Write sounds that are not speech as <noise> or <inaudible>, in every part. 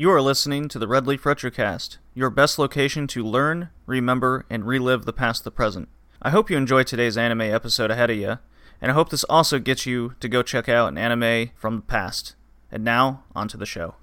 You are listening to the Red Leaf Retrocast, your best location to learn, remember, and relive the past the present. I hope you enjoy today's anime episode ahead of you, and I hope this also gets you to go check out an anime from the past. And now, on to the show.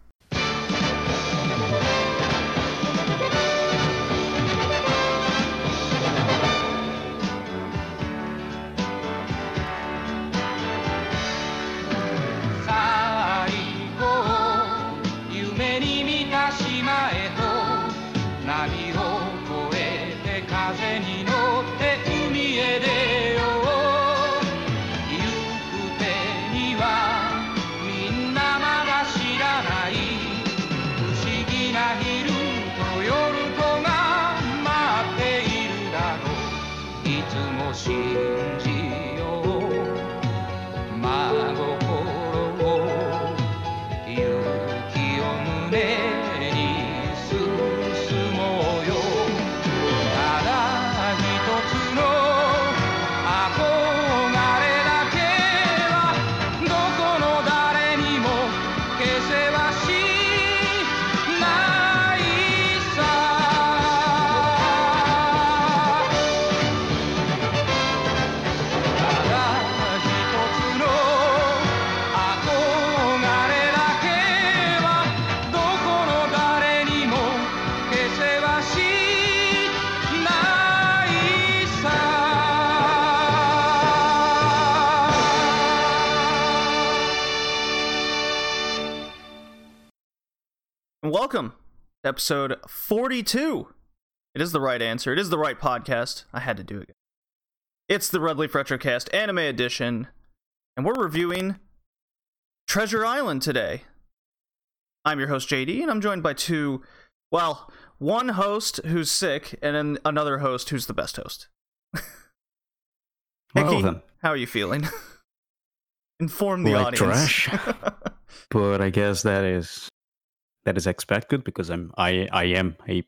Episode 42. It is the right answer. It is the right podcast. I had to do it. It's the Red Leaf Retrocast Anime Edition, and we're reviewing Treasure Island today. I'm your host, JD, and I'm joined by two, well, one host who's sick, and then another host who's the best host. <laughs> well, how are you feeling? <laughs> Inform the like audience. trash. <laughs> but I guess that is that is expected because I'm I I am a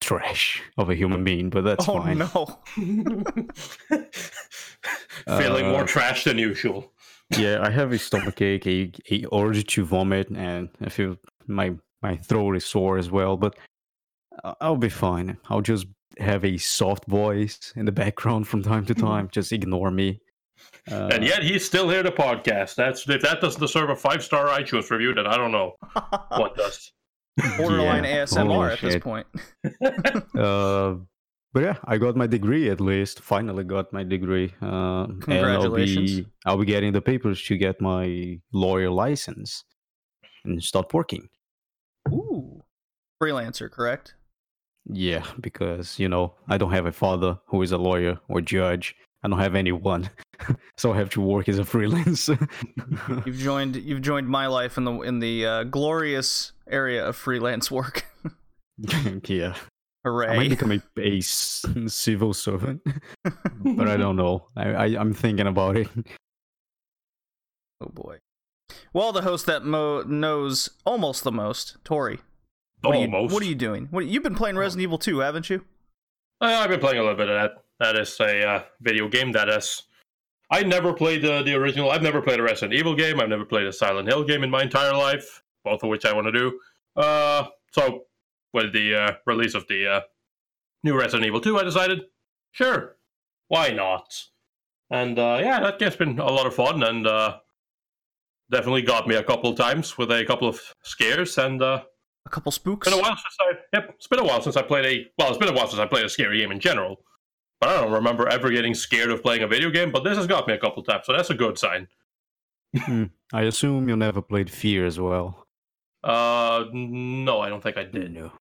trash of a human being, but that's oh, fine. no. <laughs> <laughs> Feeling Uh, more trash than usual. yeah, I have a stomach ache, a, a urge to vomit, and I feel my my throat is sore as well. But I'll be fine. I'll just have a soft voice in the background from time to time. just ignore me. Uh, and yet he's still here to podcast. That's if that doesn't deserve a five star iTunes review, then I don't know <laughs> what does. Borderline Yeah, ASMR holy at this point. <laughs> Uh, but yeah, I got my degree at least. Finally got my degree. Uh, Congratulations. And I'll be, I'll be getting the papers to get my lawyer license and start working. Ooh. Freelancer, correct? Yeah, because you know I don't have a father who is a lawyer or judge. I don't have anyone, <laughs> so I have to work as a freelancer. <laughs> You've joined you've joined my life in the in the uh, glorious area of freelance work. <laughs> yeah, Hooray! I might become a, a s- civil servant, but I don't know. I, I I'm thinking about it. oh boy. Well, the host that mo- knows almost the most, Tori. What Are you, Almost. what are you doing? What you've been playing Resident Evil 2, haven't you? Uh, I've been playing a little bit of that. That is a uh, video game that is. I never played the, the original. I've never played a Resident Evil game. I've never played a Silent Hill game in my entire life, both of which I want to do. Uh, so, with the uh, release of the uh, new Resident Evil 2, I decided, sure, why not? And uh, yeah, that game's been a lot of fun and uh, definitely got me a couple times with a couple of scares. And uh, A couple spooks. it's been a while since I. Yep, it's been a while since I played a. Well, it's been a while since I played a scary game in general. But I don't remember ever getting scared of playing a video game. But this has got me a couple times, so that's a good sign. Hmm. I assume you never played Fear as well. Uh, no, I don't think I did. No.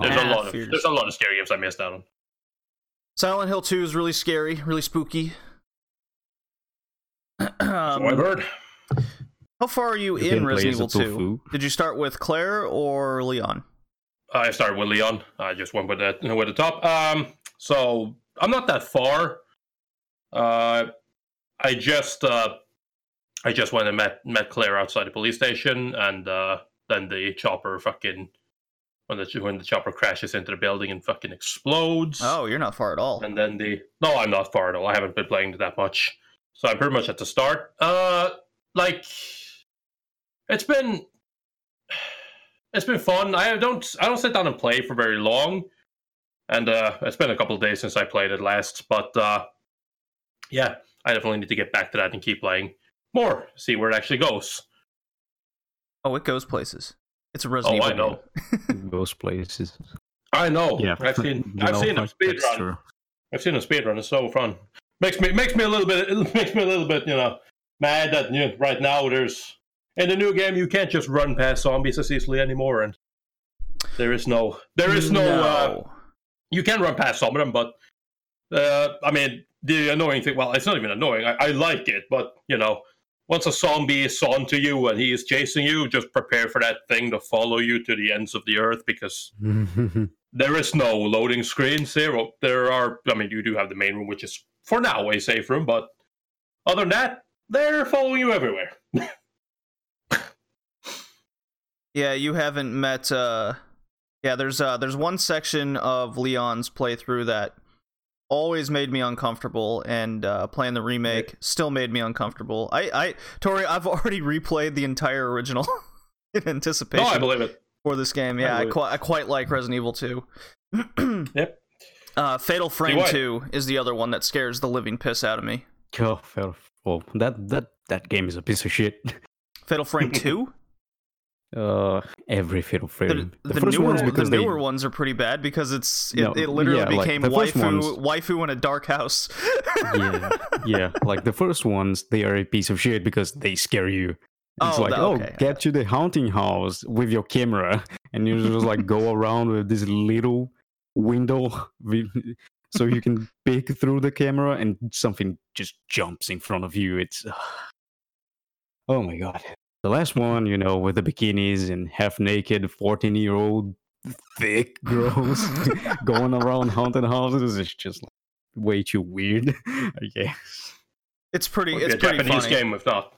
There's Ah, a lot of there's a lot of scary games I missed out on. Silent Hill 2 is really scary, really spooky. <clears throat> So I've um, heard. how far are you, You in Resident Evil 2? Did you start with Claire or Leon? I started with Leon. I just went with the with the top. Um, so I'm not that far. Uh, I just uh, I just went and met met Claire outside the police station, and uh, then the chopper fucking when the when the chopper crashes into the building and fucking explodes. Oh, you're not far at all. And then the no, I'm not far at all. I haven't been playing that much, so I'm pretty much at the start. Uh, like it's been <sighs> it's been fun. I don't I don't sit down and play for very long, and uh, it's been a couple of days since I played it last. But uh, yeah, I definitely need to get back to that and keep playing more. See where it actually goes. Oh, it goes places. It's a Resident Oh, I know. game. Those places. I know. Yeah, I've seen <laughs> You I've know, seen them like, speed run. true. I've seen a speed run. It's so fun. Makes me makes me a little bit it <laughs> makes me a little bit you know mad that you know, right now there's in the new game you can't just run past zombies as easily anymore, and there is no there is no, Uh, No. You can run past some of them, but uh, I mean the annoying thing. Well, it's not even annoying. I, I like it, but you know. Once a zombie is on to you and he is chasing you, just prepare for that thing to follow you to the ends of the earth because <laughs> there is no loading screens here. Well, There are, I mean, you do have the main room, which is for now a safe room, but other than that, they're following you everywhere. <laughs> Yeah, you haven't met uh yeah, there's uh there's one section of Leon's playthrough that always made me uncomfortable and uh playing the remake still made me uncomfortable. I I Tori, I've already replayed the entire original <laughs> in No, anticipation I believe it. for this game. Yeah, I, believe it. quite I quite like Resident Evil 2. <clears throat> Yep. Uh Fatal Frame 2 is the other one that scares the living piss out of me. oh, fair. Well, that that that game is a piece of shit. Fatal Frame <laughs> 2? Uh, every Fatal the, Frame. the, first newer, ones the because they ones are pretty bad because it's it, No, it literally yeah, became the first waifu ones- waifu in a dark house. <laughs> yeah, yeah. Like the first ones, they are a piece of shit because they scare you. It's Oh, like, the- oh, okay. get to the haunting house with your camera, and you just like go <laughs> around with this little window, with, so you can peek through the camera, and something just jumps in front of you. It's, oh my god. The last one, you know, with the bikinis and half naked, fourteen-year-old thick <laughs> girls <laughs> going around haunted houses is just like, way too weird. <laughs> I guess. it's pretty Would it's a pretty Japanese funny. game if not.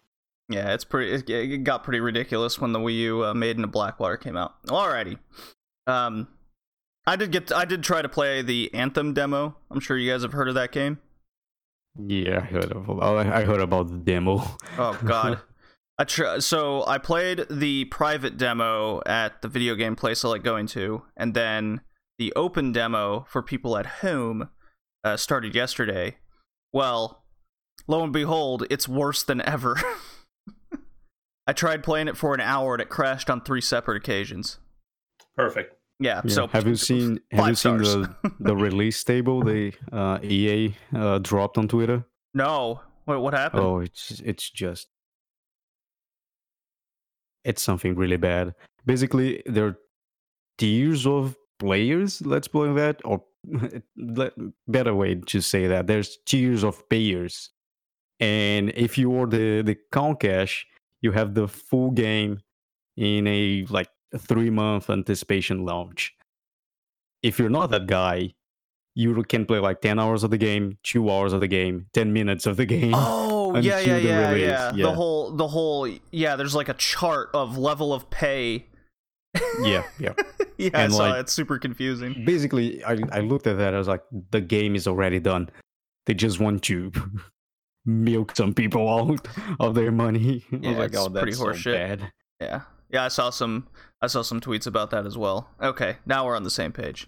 Yeah, it's pretty. It, it got pretty ridiculous when the Wii U uh, Made in Blackwater came out. Alrighty, um, I did get. I did try to play the Anthem demo. I'm sure you guys have heard of that game. Yeah, I heard of. oh, I I heard about the demo. Oh God. I tr- so I played the private demo at the video game place I like going to, and then the open demo for people at home uh, started yesterday. Well, lo and behold, it's worse than ever. <laughs> I tried playing it for an hour and it crashed on three separate occasions. Perfect. Yeah. Yeah, So have you seen <laughs> have you seen stars. the <laughs> the release table they uh, EA uh, dropped on Twitter? no. What what happened? Oh, it's it's just it's something really bad. Basically, there are tiers of players. Let's it that, or <laughs> better way to say that. There's tiers of payers, and if you are the the count cash, you have the full game in a like three month anticipation launch. If you're not that guy, you can play like 10 hours of the game, two hours of the game, 10 minutes of the <laughs> game. Oh yeah, yeah, the yeah, release, yeah. The whole, the whole, yeah. There's like a chart of level of pay. yeah, <laughs> yeah. yeah, I saw like- it. It's super confusing. Basically, I, I looked at that. I was like, the game is already done. They just want to <laughs> milk some people out <laughs> of their money. I was Yeah, like, oh, pretty that's so horseshit. bad. Yeah, yeah. I saw some, I saw some tweets about that as well. Okay, now we're on the same page.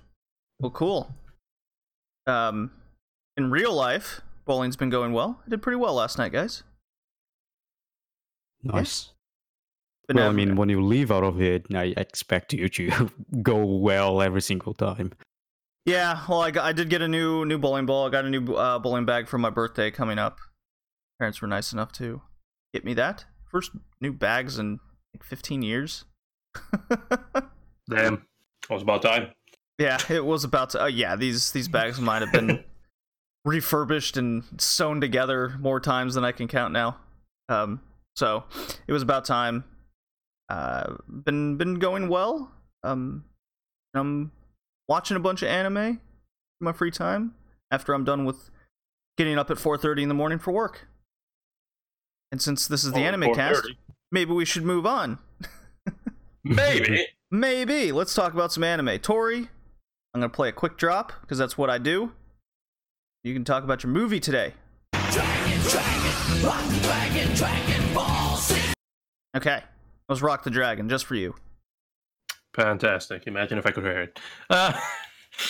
Well, cool. Um, in real life, bowling's been going well. I did pretty well last night, guys. Nice. Been well, I having- mean, when you leave out of it, I expect you to <laughs> go well every single time. Yeah, well, I, got, I did get a new new bowling ball. I got a new uh, bowling bag for my birthday coming up. Parents were nice enough to get me that. First new bags in like 15 years. <laughs> Damn. It was about time. yeah, it was about to. Uh, yeah, these these bags might have been <laughs> refurbished and sewn together more times than I can count now. Um, so it was about time. Uh, been been going well. Um, I'm watching a bunch of anime in my free time after I'm done with getting up at 4:30 in the morning for work. And since this is the Oh, anime cast, maybe we should move on. Maybe. <laughs> <laughs> Maybe. Let's talk about some anime. Tori, I'm going to play a quick drop because that's what I do. You can talk about your movie today. Okay. Let's rock the dragon just for you. Fantastic. Imagine if I could hear it. Uh,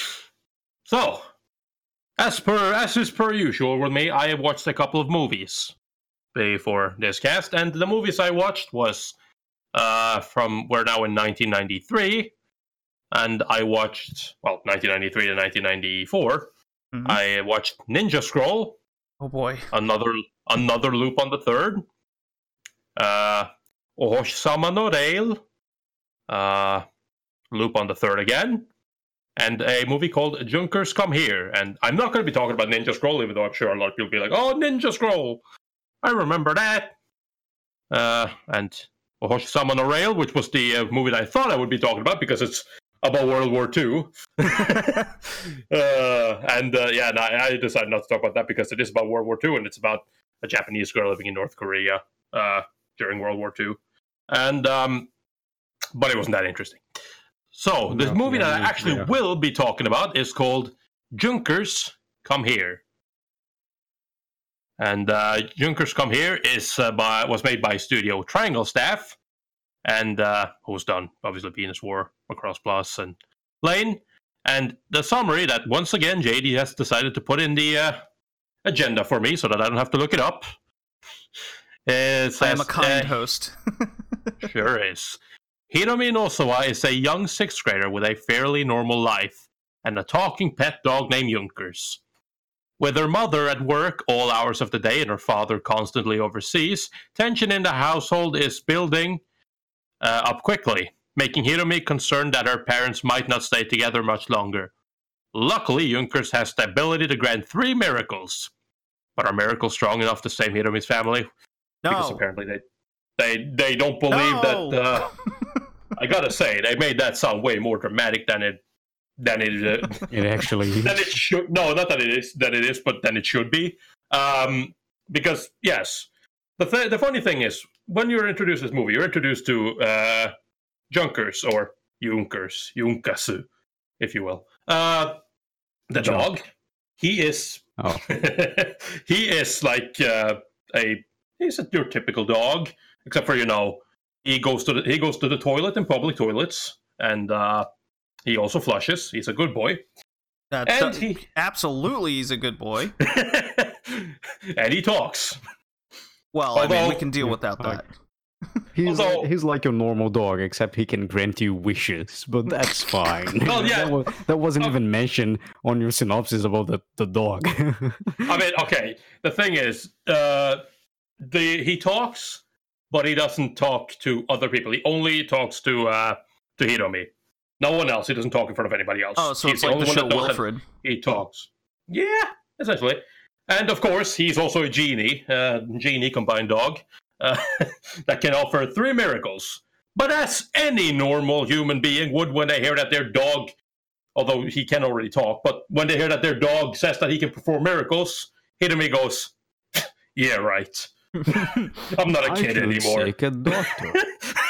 <laughs> so, as per as is per usual with me, I have watched a couple of movies before this cast, and the movies I watched was uh, from we're now in 1993, and I watched well 1993 to 1994. Mhm. I watched Ninja Scroll, Oh boy. another another Lupin the Third. Uh, Ohoshi-sama no Rail, uh, Lupin the Third again, and a movie called Junkers Come Here. And I'm not going to be talking about Ninja Scroll, even though I'm sure a lot of people will be like, "Oh, Ninja Scroll, I remember that." Uh, and Ohoshi-sama no Rail, which was the uh, movie that I thought I would be talking about because it's about World War II. <laughs> uh, and uh, yeah, no, I decided not to talk about that because it is about World War II and it's about a Japanese girl living in North Korea uh, during World War II. And um, but it wasn't that interesting. So the No, movie that I actually yeah. will be talking about is called Junkers Come Here. And uh, Junkers Come Here is uh, by was made by Studio Triangle staff, and uh, who done obviously Venus War, Across Plus, and Lain. And the summary that once again JD has decided to put in the uh, agenda for me so that I don't have to look it up. <laughs> It I am a kind uh, host. <laughs> Sure is. Hiromi Nosawa is a young sixth grader with a fairly normal life and a talking pet dog named Junkers. With her mother at work all hours of the day and her father constantly overseas, tension in the household is building uh, up quickly, making Hiromi concerned that her parents might not stay together much longer. Luckily, Junkers has the ability to grant three miracles. But are miracles strong enough to save Hiromi's family? Because apparently they they they don't believe No. that. Uh, <laughs> I gotta say, they made that sound way more dramatic than it than it uh, <laughs> It actually is. <laughs> than it should. No, not that it is that it is, but than it should be. Um, because yes, the th- the funny thing is when you're introduced to this movie, you're introduced to uh, Junkers or Junkers, Junkasu, if you will. Uh, the Junk. dog. He is Oh, <laughs> he is like uh, a he's a, your typical dog, except for you know he goes to the he goes to the toilet in public toilets, and uh, he also flushes. He's a good boy, That's and he absolutely he's a good boy. <laughs> and he talks. Well, I mean, we can deal without Like- that. <laughs> he's Although- he's like your normal dog, except he can grant you wishes, but that's <laughs> fine. Well, yeah. that, was, that wasn't Oh. even mentioned on your synopsis about the, the dog. <laughs> I mean, okay. The thing is, uh, the he talks, but he doesn't talk to other people. He only talks to uh, to Hiromi. No one else. He doesn't talk in front of anybody else. Oh, so He's it's like the only one show Wilfred. he talks. Yeah, essentially. And of course, he's also a genie, uh, genie combined dog, uh, <laughs> that can offer three miracles. But as any normal human being would when they hear that their dog, although he can already talk, but when they hear that their dog says that he can perform miracles, Hitomi goes, <laughs> Yeah, right. <laughs> I'm not a I kid anymore. seek a doctor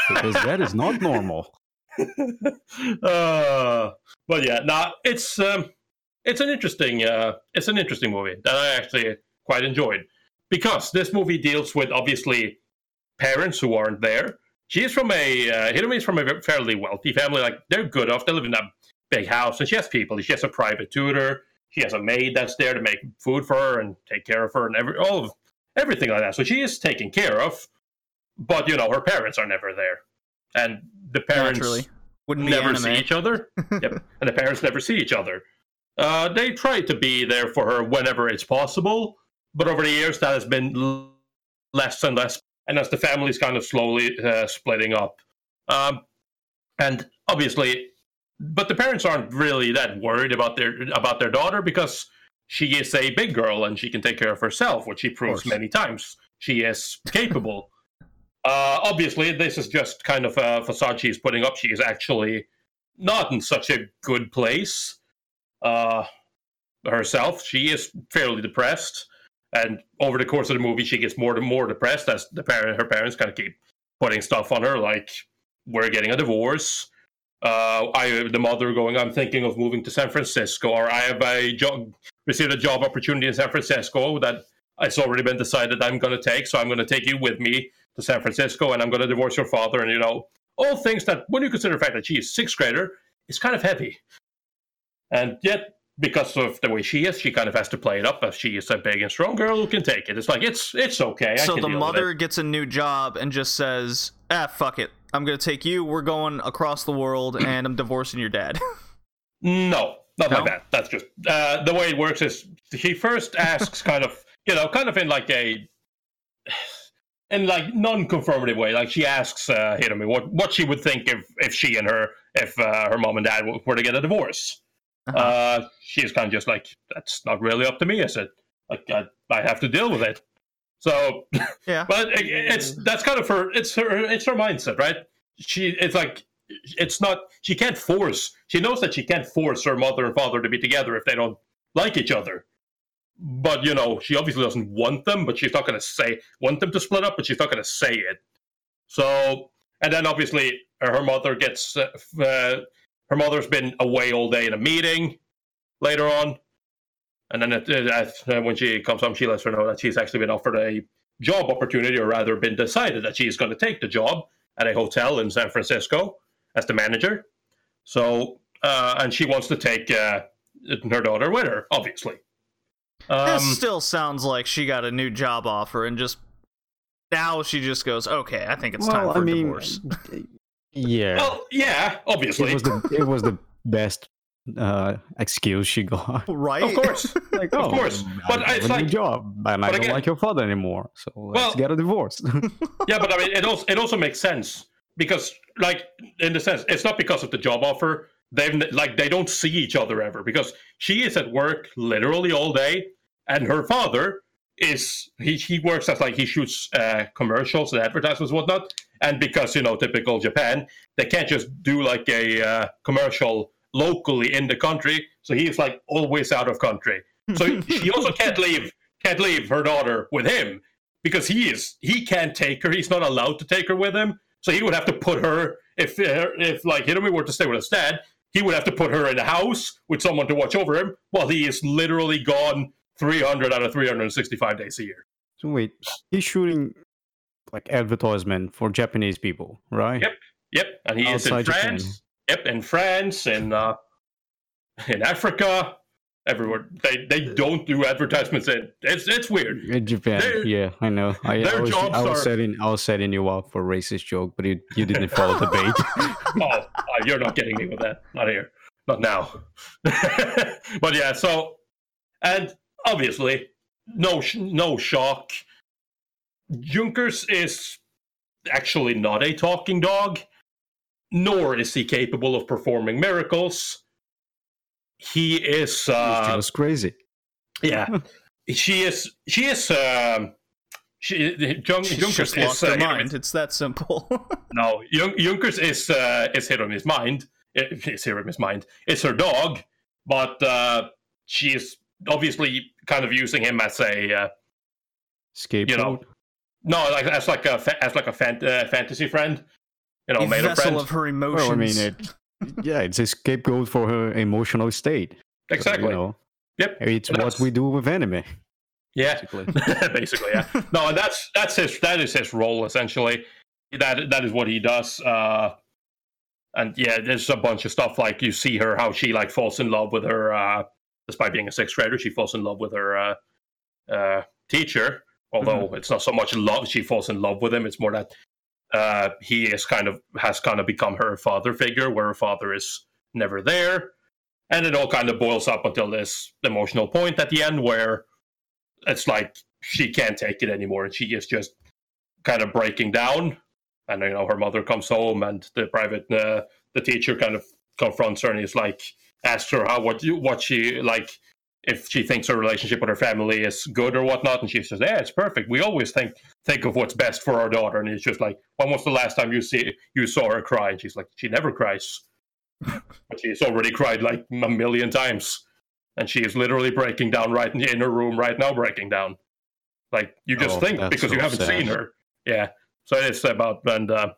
because that is not normal. uh, but yeah, nah, it's um, it's an interesting uh, it's an interesting movie that I actually quite enjoyed because this movie deals with obviously parents who aren't there. She's from a uh, Hiromi is from a fairly wealthy family. Like they're good off. They live in a big house, and she has people. She has a private tutor. She has a maid that's there to make food for her and take care of her and every all of everything like that. So she is taken care of. But you know, her parents are never there, and the parents Naturally. Wouldn't never anime. see each other. <laughs> yep. And the parents never see each other. Uh, they try to be there for her whenever it's possible, but over the years that has been less and less. And as the family's kind of slowly uh, splitting up, um, and obviously, but the parents aren't really that worried about their about their daughter because she is a big girl and she can take care of herself, which she proves many times. She is capable. <laughs> Uh, obviously, this is just kind of a facade she's putting up. She is actually not in such a good place uh, herself. She is fairly depressed, and over the course of the movie, she gets more and more depressed as the her parents, kind of keep putting stuff on her, like we're getting a divorce. Uh, I, the mother, going, I'm thinking of moving to San Francisco, or I have a job, received a job opportunity in San Francisco that it's already been decided I'm going to take, so I'm going to take you with me to San Francisco, and I'm going to divorce your father, and you know all things that, when you consider the fact that she is sixth grader, is kind of heavy. And yet, because of the way she is, she kind of has to play it up as she is a big and strong girl who can take it. It's like it's it's okay. I so the mother gets a new job and just says, "Ah, fuck it. I'm gonna take you. We're going across the world, <clears throat> and I'm divorcing your dad." No, not No? like that. That's just uh, the way it works. Is he first <laughs> asks kind of you know kind of in like a in like non-conformative way. Like she asks uh, Hiromi what what she would think if if she and her if uh, her mom and dad were to get a divorce. Uh-huh. Uh, she's kind of just like that's not really up to me. I said like I, I have to deal with it. So <laughs> yeah. but it, it's that's kind of her it's her it's her mindset right she it's like it's not she can't force she knows that she can't force her mother and father to be together if they don't like each other but you know she obviously doesn't want them but she's not going to say want them to split up but she's not going to say it so and then obviously her mother gets uh, uh, her mother's been away all day in a meeting later on. And then it, it, uh, when she comes home she lets her know that she's actually been offered a job opportunity or rather been decided that she's going to take the job at a hotel in san francisco as the manager. So uh, and she wants to take uh, her daughter with her obviously. Um, this still sounds like she got a new job offer and just now she just goes, "Okay, I think it's time for I a mean, divorce." Well yeah, Oh, yeah obviously it was the it was the best uh excuse she got. <laughs> right? of course <laughs> Like, Of oh, course, I but it's a like- job, and I don't again- like your father anymore. So let's Well- get a divorce. <laughs> yeah, but I mean, it also it also makes sense because, like, in the sense, it's not because of the job offer. They've like they don't see each other ever because she is at work literally all day, and her father is he he works as like he shoots uh, commercials and advertisements and whatnot. And because you know, typical Japan, they can't just do like a uh, commercial locally in the country, so he's like always out of country. So <laughs> she also can't leave can't leave her daughter with him because he is he can't take her. He's not allowed to take her with him. So he would have to put her if if like Hiromi were to stay with his dad, he would have to put her in a house with someone to watch over him while he is literally gone 300 out of 365 days a year. so wait, he's shooting like advertisement for Japanese people, right? Yep. Yep, and he is in Outside Japan. France. Yep, in France, in uh, in Africa, everywhere. They they don't do advertisements. In, it's it's weird. In Japan, Their- yeah, I know. I, I was, jobs I was are- setting, I was setting you up for a racist joke, but you, you didn't follow the <laughs> bait. oh, uh, you're not getting me with that. Not here. Not now. <laughs> but yeah, so and obviously, no, sh- no shock. Junkers is actually not a talking dog, nor is he capable of performing miracles. He is. it Uh, was crazy. yeah, she is. She is. Um, she, Jun- She's Junkers just lost is, her uh, mind. It's that simple. <laughs> no, Jun- Junkers is uh, is Hiromi's mind. It- <laughs> It's Hiromi's mind. It's her dog, but uh, she is obviously kind of using him as a uh, Scapegoat. no, like as like a fa- as like a fan- uh, fantasy friend. You know, a made a vessel friend. of her emotions. well, I mean, it, yeah, it's a scapegoat for her emotional state. So, exactly. You know, Yep. it's And what that's- we do with anime, Yeah. basically. <laughs> basically yeah <laughs> no and that's that's his that is his role essentially that that is what he does uh and yeah there's a bunch of stuff like you see her how she like falls in love with her uh despite being a sixth grader she falls in love with her uh uh teacher although it's not so much love she falls in love with him. It's more that uh he is kind of has kind of become her father figure where her father is never there. And it all kind of boils up until this emotional point at the end where it's like she can't take it anymore. And she is just kind of breaking down. And you know her mother comes home and the private uh, the teacher kind of confronts her and he's like asks her how what you what she like if she thinks her relationship with her family is good or whatnot and she says yeah it's perfect. We always think think of what's best for our daughter and it's just like when was the last time you see you saw her cry? And she's like she never cries. <laughs> But she's already cried like a million times. And she is literally breaking down right in, her room right now breaking down. Like you just Oh, think because you haven't sad. seen her. Yeah. So it's about and uh,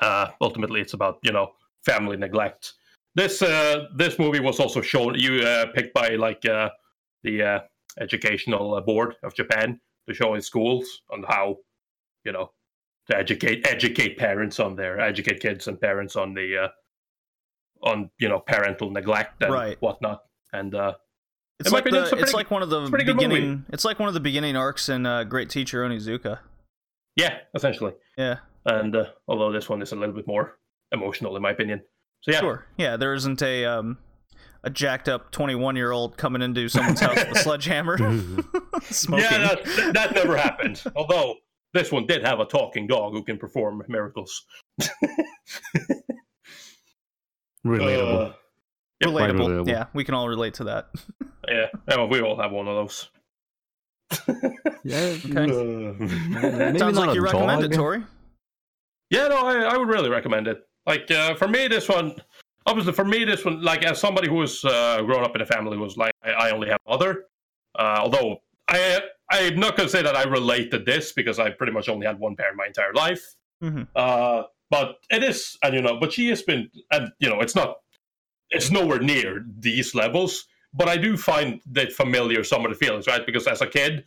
uh, ultimately it's about you know family neglect this uh, this movie was also shown you uh, picked by like uh, the uh, educational board of japan to show in schools on how you know to educate educate parents on their educate kids and parents on the uh, on you know parental neglect and Right. whatnot. And uh, It's like the, it's pretty- like one of the it's a pretty good movie. beginning. It's like one of the beginning arcs in uh, Great Teacher Onizuka. yeah, essentially. Yeah, And uh, although this one is a little bit more emotional, in my opinion. So yeah, sure. Yeah, there isn't a um, a jacked up twenty one year old coming into someone's house with a <laughs> sledgehammer, <laughs> smoking. yeah, that, that never happened. <laughs> Although this one did have a talking dog who can perform miracles. Relatable. Uh, relatable. Relatable. Yeah, we can all relate to that. yeah, well, we all have one of those. yeah. Okay. Uh, Maybe Sounds not like you a recommend it. Tori. Yeah, no, I, I would really recommend it. Like uh, for me, this one, obviously for me, this one, like as somebody who was uh, grown up in a family who was like, I, I only have mother. Uh, although I, I'm not gonna say that I relate to this because I pretty much only had one parent my entire life. Mhm. Uh, but it is, and you know, but she has been, and you know, it's not, it's nowhere near these levels. But I do find that familiar some of the feelings, right? Because as a kid,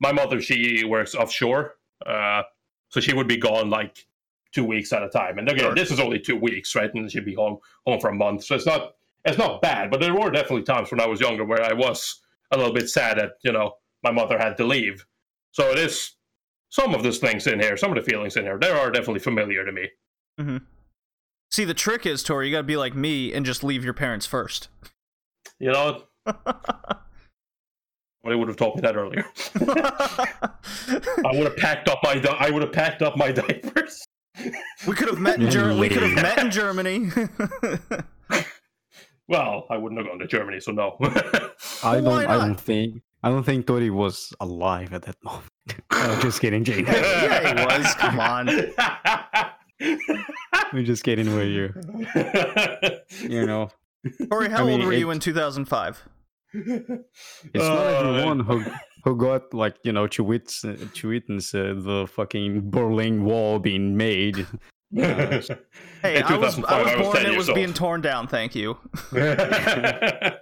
my mother she works offshore, uh, so she would be gone like two weeks at a time. And again, Sure. this is only two weeks, right? And she'd be home home for a month. So it's not it's not bad. But there were definitely times when I was younger where I was a little bit sad that, you know, my mother had to leave. So it is some of those things in here, some of the feelings in here, they are definitely familiar to me. Mm-hmm. See, the trick is, Tori, you got to be like me and just leave your parents first. You know, <laughs> what? they would have told me that earlier. <laughs> I would have packed up my di- I would have packed up my <laughs> diapers. We could have met in Ger- we could have met in Germany. <laughs> Well, I wouldn't have gone to Germany, so no. I <laughs> don't. I don't think. I don't think Tori was alive at that moment. <laughs> no, just kidding, Jane. yeah, he was. Come on. We're just kidding with you. You know, Tori, how I mean, old were you in 2005? it's not Uh, everyone who who got like you know to witness uh, to witness uh, the fucking Berlin Wall being made. <laughs> Hey, In I was, 2005, I was 10. It was old. being torn down. Thank you. <laughs> yeah,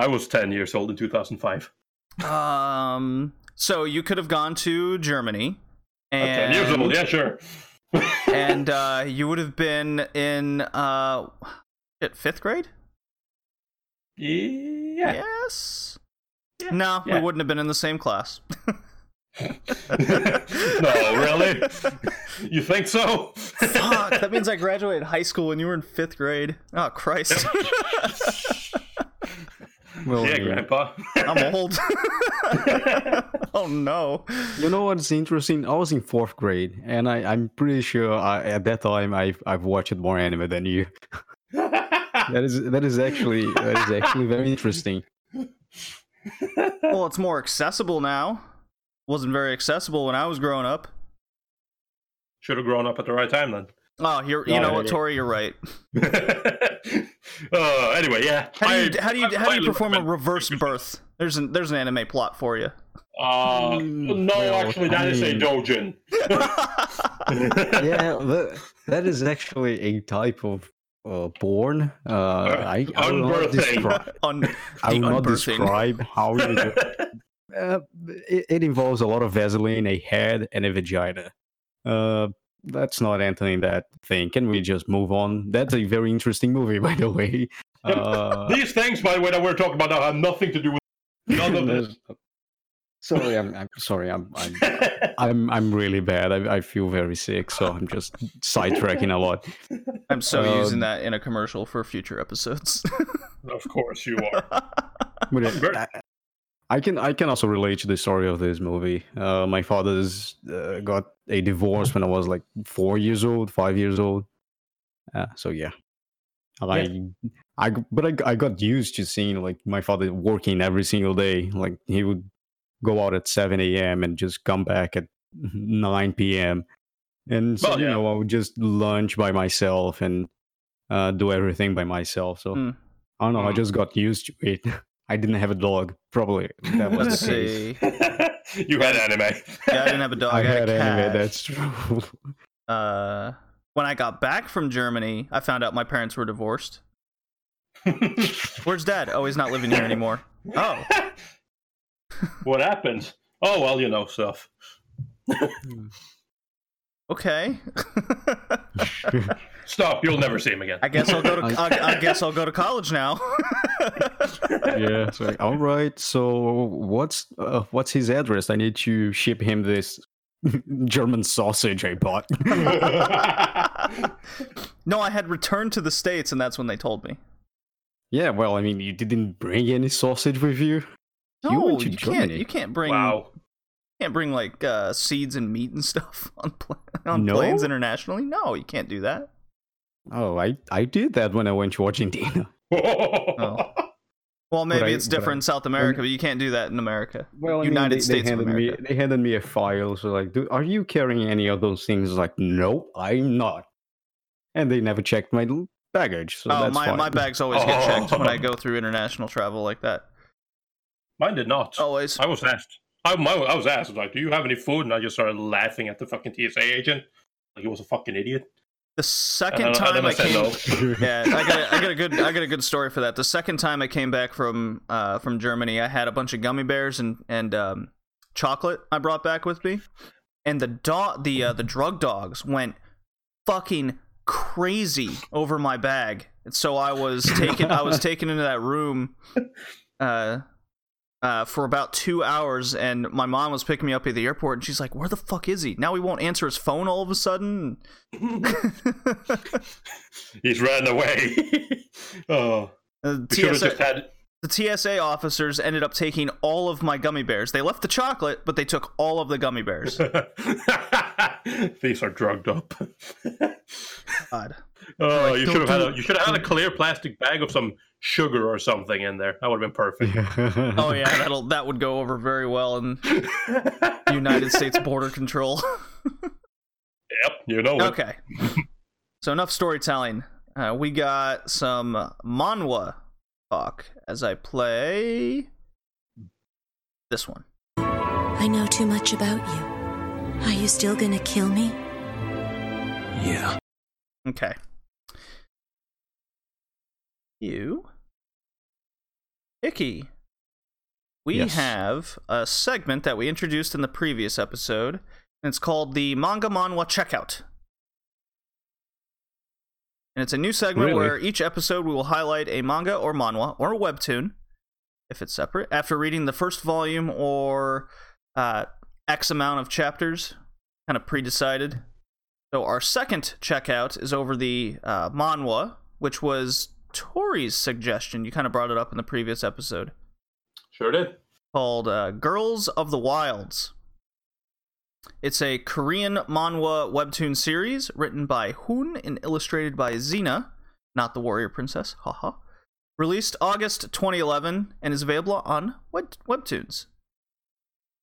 I was 10 years old in 2005. Um, so you could have gone to Germany, and 10 years old, yeah, sure. <laughs> and uh, you would have been in uh, shit, fifth grade. yeah. Yes. No, Yeah. we wouldn't have been in the same class. <laughs> no, really? You think so? Fuck, that means I <laughs> graduated high school and you were in fifth grade. Oh Christ, Well, yeah, Grandpa. I'm <laughs> old. oh no. You know what's interesting? I was in fourth grade, and I, I'm pretty sure I, at that time I've I've watched more anime than you. That is that is actually that is actually very interesting. <laughs> Well, it's more accessible now. Wasn't very accessible when I was growing up. Should have grown up at the right time then. Oh, you're, you Yeah, know what, yeah. Tori? You're right. <laughs> uh, anyway, yeah. How do you I- how do you how do you highly perform a reverse birth? There's an there's an anime plot for you. Uh, Mm, no, well, actually, that I is a mean- dojin. <laughs> Yeah, that, that is actually a type of uh, born. Uh, I, I will not unbirthing. describe. <laughs> On I will not describe how you do. <laughs> Uh, it, it involves a lot of Vaseline, a head, and a vagina. Uh, that's not answering that thing. Can we just move on? That's a very interesting movie, by the way. Uh, <laughs> These things, by the way, that we're talking about now have nothing to do with none of this. Sorry, I'm, I'm sorry. I'm, I'm, I'm, I'm really bad. I, I feel very sick, so I'm just sidetracking a lot. I'm so Um, using that in a commercial for future episodes. <laughs> of course you are. But it- Great. I, I can I can also relate to the story of this movie. Uh, my father's uh, got a divorce when I was like four years old, five years old. Uh, so yeah, I I but I, I got used to seeing like my father working every single day. Like he would go out at seven a.m. and just come back at nine p.m. And so Well, you know I would just lunch by myself and uh, do everything by myself. So Hmm. I don't know. I Mm. just got used to it. <laughs> I didn't have a dog. Probably that was Let's the case. <laughs> you had anime. Yeah, I didn't have a dog. <laughs> I I, had a anime. cat. That's true. Uh, when I got back from Germany, I found out my parents were divorced. Where's dad? Oh, he's not living here anymore. Oh, what happened? Oh well, you know stuff. Okay. <laughs> Stop! You'll never see him again. I guess I'll go to. I- I, I guess I'll go to college now. <laughs> yeah. It's like, all right. So what's uh, what's his address? I need to ship him this <laughs> German sausage I bought. no, I had returned to the states, and that's when they told me. yeah. Well, I mean, you didn't bring any sausage with you. You No, went you can't. You can't bring. wow. Can't bring like uh, seeds and meat and <laughs> stuff on pla- on No? planes internationally. No, you can't do that. Oh, I I did that when I went to Argentina. <laughs> Oh. Well, maybe I- it's I- different in South America, but you can't do that in America. Well, United they, States they of handed America. me they handed me a file. So like, "Dude, are you carrying any of those things? Like, no, I'm not. And they never checked my baggage. So oh, that's my, fine. my bags always get <laughs> checked when I Oh. go through international travel like that. Mine did not. Always. I was asked. I, my, I was asked, I was like, do you have any food? And I just started laughing at the fucking TSA agent. Like he was a fucking idiot. The second and time I I came, no. <laughs> yeah, I got a, I got a good I got a good story for that. The second time I came back from uh, from Germany, I had a bunch of gummy bears and and um, chocolate I brought back with me, and the dog the uh, the drug dogs went fucking crazy over my bag. And so I was taken I was <laughs> taken into that room uh, uh, for about two hours, and my mom was picking me up at the airport, and she's like, "Where the fuck is he? Now he won't answer his phone all of a sudden." <laughs> <laughs> He's ran away. <laughs> oh, Uh, we should have TSA, had. the TSA officers ended up taking all of my gummy bears. They left the chocolate, but they took all of the gummy bears. These are drugged up. God. Oh, Like, you should have had a, you should have had a clear plastic bag of some sugar or something in there. That would have been perfect. <laughs> Oh yeah, that'll that would go over very well in <laughs> United States border control. <laughs> Yep, you know it. okay. So enough storytelling. Uh, we got some manhwa talk as I play this one. I know too much about you. Are you still gonna kill me? Yeah. Okay. You. Icky. We Yes. have a segment that we introduced in the previous episode, and it's called the Manga Manhwa Checkout. And it's a new segment Really? where each episode we will highlight a manga or manhwa or a webtoon, if it's separate, after reading the first volume or uh, X amount of chapters, kind of pre decided. So our second checkout is over the uh, manhwa, which was Tori's suggestion. You kind of brought it up in the previous episode, Sure did. called uh, "Girls of the Wilds." It's a Korean manhwa webtoon series written by Hoon and illustrated by Xena, not the warrior princess. Haha. Released August 2011 and is available on web- webtoons.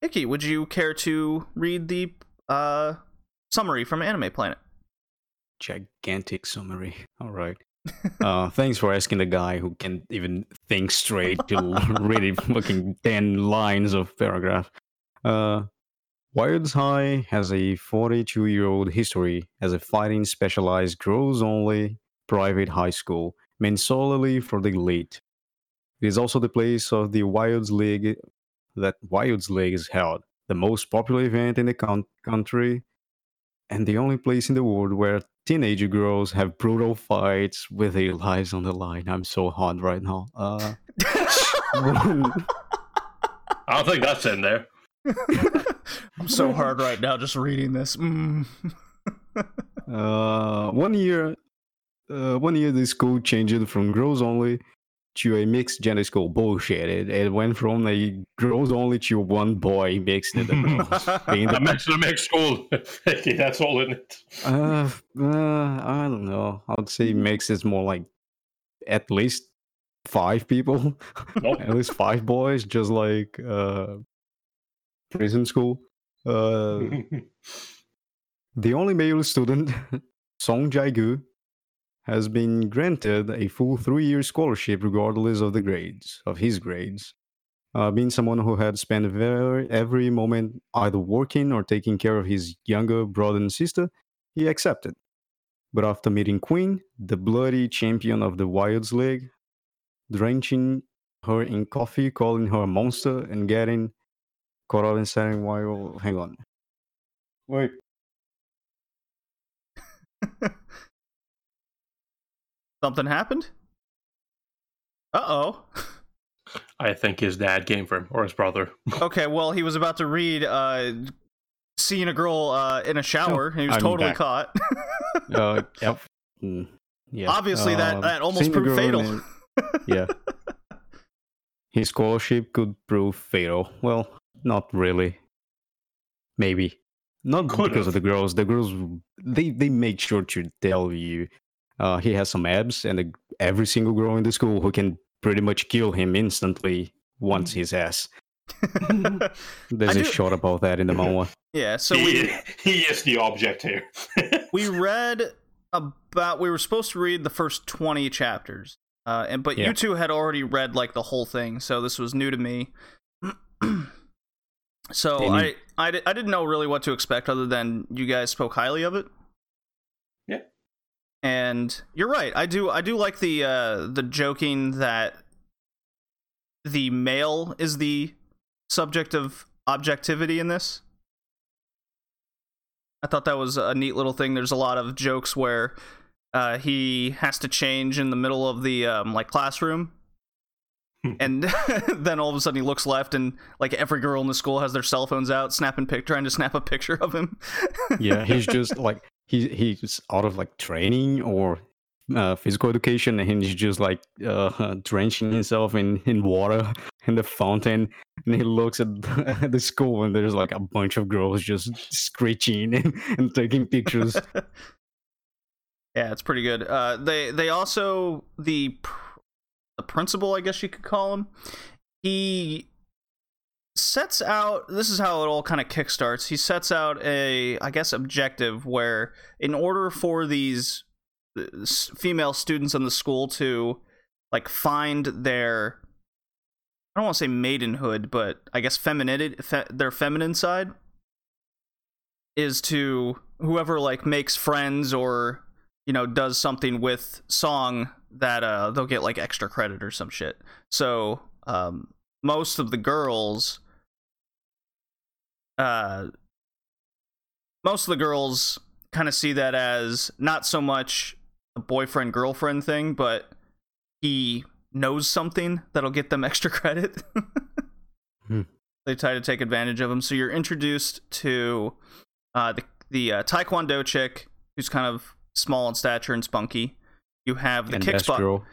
Icky, would you care to read the uh, summary from Anime Planet? Gigantic summary. All right. Uh, thanks for asking the guy who can't even think straight to <laughs> really fucking 10 lines of paragraph. Uh, Wilds High has a 42 year old history as a fighting specialized girls only private high school meant solely for the elite. It is also the place of the Wilds League that Wilds League is held, the most popular event in the coun- country and the only place in the world where teenage girls have brutal fights with their lives on the line. I'm so hot right now. Uh, <laughs> I don't think that's in there. <laughs> I'm so hard right now just reading this. Mm. <laughs> uh, one year, uh, one year the school changed from girls only to a mixed gender school. Bullshit! It, it went from a girls only to one boy mixed in the <laughs> being the a mixed school. <laughs> that's all in it. Uh, uh, I don't know. I would say mix is more like at least five people, Nope. <laughs> at least five boys, just like uh, prison school. Uh, the only male student, Song Jae-gu, has been granted a full three-year scholarship regardless of the grades of his grades. Uh, being someone who had spent very, every moment either working or taking care of his younger brother and sister, he accepted. But after meeting Queen, the bloody champion of the Wilds League, drenching her in coffee, calling her a monster, and getting caught up in setting while. Hang on. Wait. <laughs> Something happened? Uh oh. I think his dad came for him or his brother. <laughs> Okay, well, he was about to read uh, seeing a girl uh, in a shower, and he was I'm totally back. caught. Uh, <laughs> yep. <laughs> Mm, yeah. Obviously, that, Um, that almost proved fatal. in- yeah. His scholarship could prove fatal. Well, not really. Maybe. Not Could've. because of the girls. The girls, they, they make sure to tell you uh, he has some abs, and the, every single girl in the school who can pretty much kill him instantly wants his ass. <laughs> There's I a do- shot about that in the <laughs> manga. yeah, so he, we he is the object here. <laughs> we read about we were supposed to read the first 20 chapters uh and but Yeah. you two had already read like the whole thing so this was new to me <clears throat> so They I, I di- I didn't know really what to expect other than you guys spoke highly of it Yeah. And you're right i do i do like the uh the joking that the male is the subject of objectivity in this I thought that was a neat little thing. There's a lot of jokes where uh, he has to change in the middle of the um, like classroom, <laughs> and <laughs> then all of a sudden he looks left, and like every girl in the school has their cell phones out, snapping pic, trying to snap a picture of him. yeah he's <laughs> just like he he's out of like training or uh, physical education and he's just like uh, <laughs> drenching himself in in water <laughs> in the fountain and he looks <laughs> at the, school and there's like a bunch of girls just screeching and, and taking pictures yeah, it's pretty good. Uh, they they also the pr- the principal, I guess you could call him. He sets out. This is how it all kind of kickstarts. He sets out a, I guess, objective where, in order for these uh, female students in the school to like find their I don't want to say maidenhood, but I guess femininity, fe- their feminine side is to whoever like makes friends or you know does something with song that uh they'll get like extra credit or some shit. So um most of the girls uh most of the girls kind of see that as not so much a boyfriend girlfriend thing, but he knows something that'll get them <laughs> extra credit. Hmm. They try to take advantage of him. So you're introduced to uh, the the uh, Taekwondo chick, who's kind of small in stature and spunky. You have the and kickbox. Destro.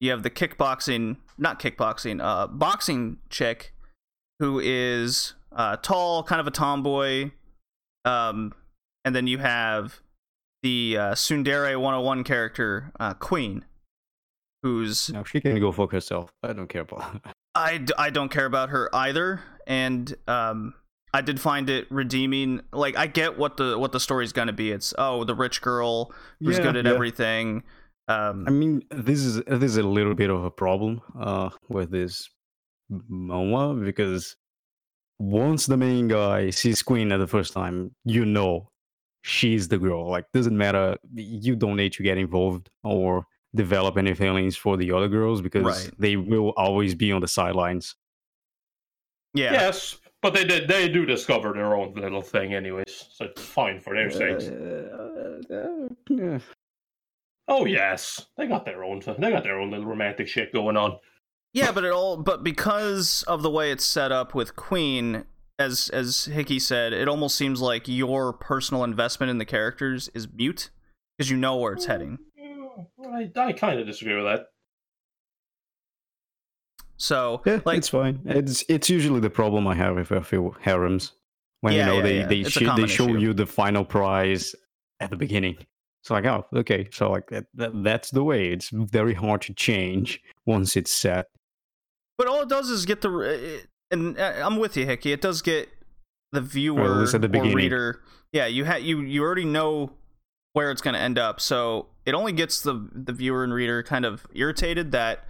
You have the kickboxing, not kickboxing, uh, boxing chick, who is uh, tall, kind of a tomboy. Um, and then you have the uh, Tsundere 101 character, uh, Queen, who's no she can go fuck herself i don't care about <laughs> I, d- I don't care about her either and um I did find it redeeming like I get what the what the story's going to be it's oh the rich girl who's Yeah, good at yeah. everything um I mean, this is this is a little bit of a problem uh, with this manga because once the main guy sees Queen at the first time, you know she's the girl. Like, doesn't matter. You don't need to get involved or develop any feelings for the other girls because Right. they will always be on the sidelines. yeah Yes, but they did. They do discover their own little thing, anyways. So it's fine for their sakes. Uh, yeah. Oh yes, they got their own. They got their own little romantic shit going on. Yeah, but it all but because of the way it's set up with Queen, as as Hickey said, it almost seems like your personal investment in the characters is mute because you know where it's heading. I, I kind of disagree with that. So Yeah, like it's fine. It's it's usually the problem I have with a few harems when Yeah, you know yeah, they yeah. they sh- they show issue. you the final prize at the beginning. It's like oh okay, so like that, that that's the way. It's very hard to change once it's set. But all it does is get the, and uh, I'm with you, Hickey. It does get the viewer Or at the or beginning. reader. Yeah, you ha- you you already know where it's going to end up, so it only gets the the viewer and reader kind of irritated that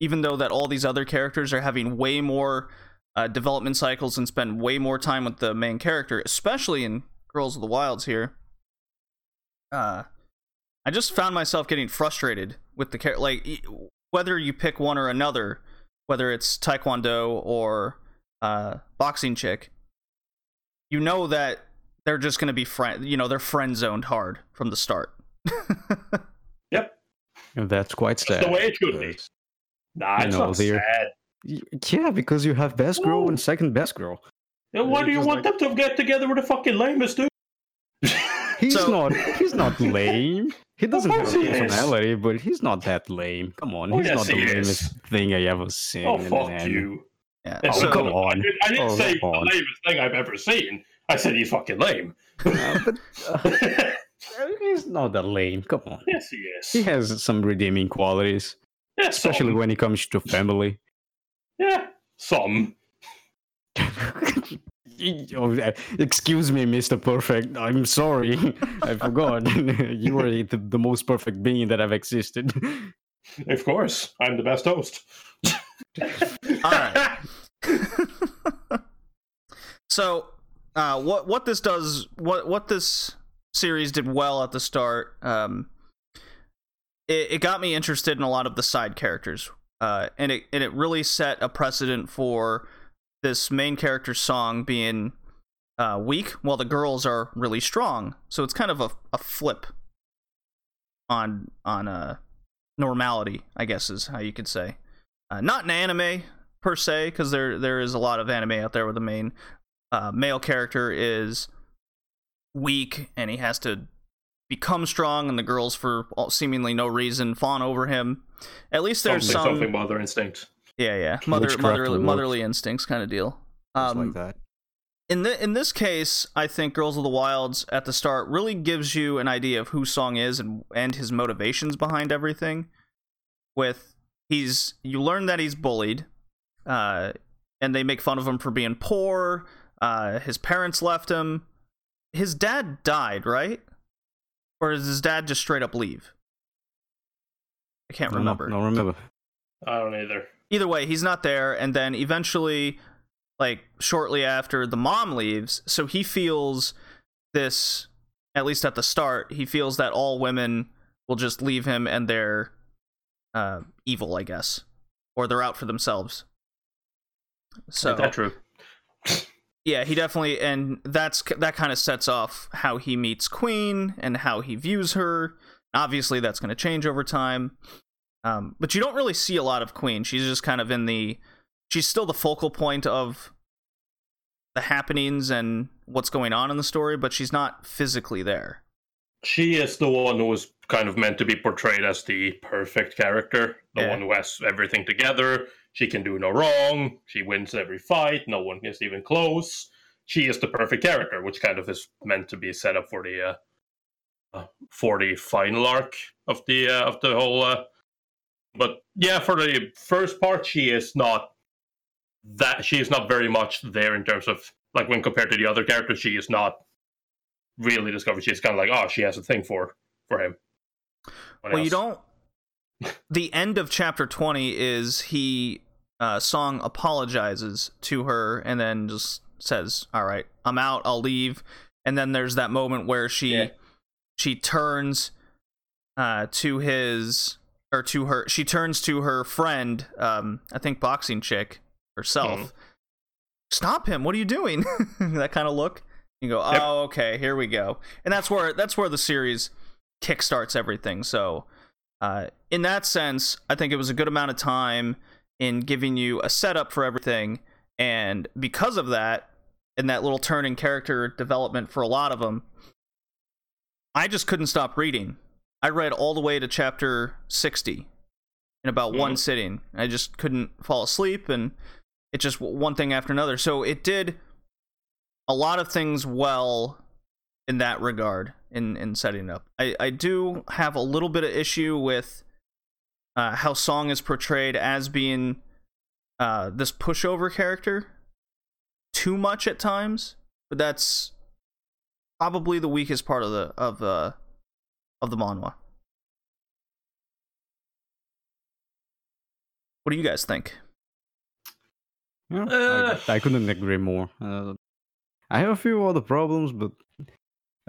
even though that all these other characters are having way more uh, development cycles and spend way more time with the main character, especially in Girls of the Wilds here. Uh, I just found myself getting frustrated with the character, like whether you pick one or another, whether it's Taekwondo or uh, boxing chick. You know that they're just going to be friend, you know, they're friend zoned hard from the start. <laughs> Yep, And that's quite that's sad. the way it should be. because- Nah, You it's know, not sad. Yeah, because you have best girl and second best girl. Then why It's do you want like- them to get together with a fucking lamest dude? <laughs> He's So- not. He's not <laughs> lame. He doesn't have a is. personality, but he's not that lame. Come on, Oh, he's yes, not the he is. lamest thing I ever seen. oh fuck an you! Yeah. Oh, so, come I on. didn't, I didn't Oh, say the on. lamest thing I've ever seen. I said he's fucking lame. Uh, but <laughs> uh, he's not that lame. Come on. yes, he is. He has some redeeming qualities, Yes, especially some. when it comes to family. yeah, some. <laughs> <laughs> Excuse me, Mr. Perfect. I'm sorry. <laughs> I forgot. <laughs> you are the, the most perfect being that I've existed. Of course, I'm the best host. All right. so, uh, what what this does, what what this series did well at the start, um, it, it got me interested in a lot of the side characters, uh, and it and it really set a precedent for this main character's song being uh, weak, while the girls are really strong. So it's kind of a, a flip on on uh, normality, I guess is how you could say. Uh, not an anime per se, because there there is a lot of anime out there where the main uh, male character is weak and he has to become strong, and the girls, for all, seemingly no reason, fawn over him. At least there's something, some, something mother instinct. Yeah, yeah, mother motherly, motherly instincts kind of deal. Just Um, like that. in the, in this case, I think Girls of the Wilds at the start really gives you an idea of who Song is and and his motivations behind everything. With he's you learn that he's bullied, uh, and they make fun of him for being poor. Uh, his parents left him. His dad died, right? Or does his dad just straight up leave? I can't No, remember No, remember. I don't either. Either way, he's not there, and then eventually, like shortly after, the mom leaves, so he feels this. At least at the start, he feels that all women will just leave him and they're uh, evil, I guess, or they're out for themselves. So Ain't that true? <laughs> yeah, he definitely, and that's that kind of sets off how he meets Queen and how he views her. Obviously, that's going to change over time, um, but you don't really see a lot of Queen. She's just kind of in the, she's still the focal point of the happenings and what's going on in the story, but she's not physically there. She is the one who was kind of meant to be portrayed as the perfect character, the Yeah. one who has everything together. She can do no wrong. She wins every fight. No one is even close. She is the perfect character, which kind of is meant to be set up for the uh, uh, for the final arc of the uh, of the whole. Uh, but yeah, for the first part, she is not that. She is not very much there in terms of like when compared to the other characters. She is not really discovered. She's kind of like, oh, she has a thing for for him. What well, you don't. <laughs> the end of chapter 20 is he uh, song apologizes to her and then just says all right i'm out i'll leave and then there's that moment where she Yeah. she turns uh to his or to her she turns to her friend um i think boxing chick herself Mhm. stop him what are you doing <laughs> that kind of look you go oh Yep. okay here we go and that's where that's where the series kickstarts everything so uh, in that sense, I think it was a good amount of time in giving you a setup for everything, and because of that, and that little turn in character development for a lot of them, I just couldn't stop reading. I read all the way to chapter 60 in about one Mhm. sitting. I just couldn't fall asleep, and it just one thing after another. So it did a lot of things well in that regard in in setting up. I I do have a little bit of issue with uh, how Song is portrayed as being uh, this pushover character too much at times, but that's probably the weakest part of the of the of the manhwa. What do you guys think? Yeah, Uh. I, I couldn't agree more. Uh, I have a few other problems, but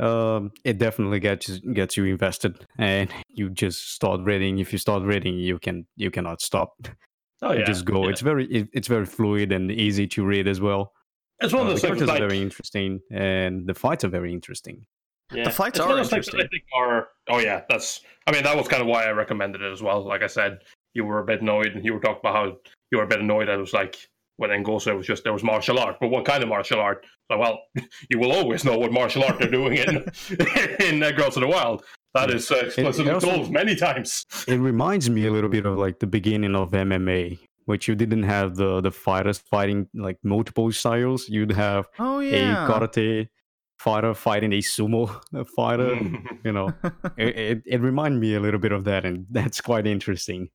um, it definitely gets you- gets you invested, and you just start reading. If you start reading, you can you cannot stop. Oh You yeah, just go. yeah. It's very it, it's very fluid and easy to read as well. It's one Uh, of the those things characters like are very interesting, and the fights are very interesting. Yeah. The fights It's are one of those things that interesting. I think are. Oh yeah, that's. I mean, that was kind of why I recommended it as well. Like I said, you were a bit annoyed, and you were talking about how you were a bit annoyed that it was like when Ngosa was just there was martial art, but what kind of martial art? So well, <laughs> you will always know what martial art they're doing in <laughs> in uh, Girls of the Wild. That is uh, explicitly also- told many times. It reminds me a little bit of like the beginning of MMA, which you didn't have the the fighters fighting like multiple styles. You'd have Oh yeah. a karate fighter fighting a sumo <laughs> fighter. <laughs> you know, it, it it reminded me a little bit of that, and <laughs> that's quite interesting.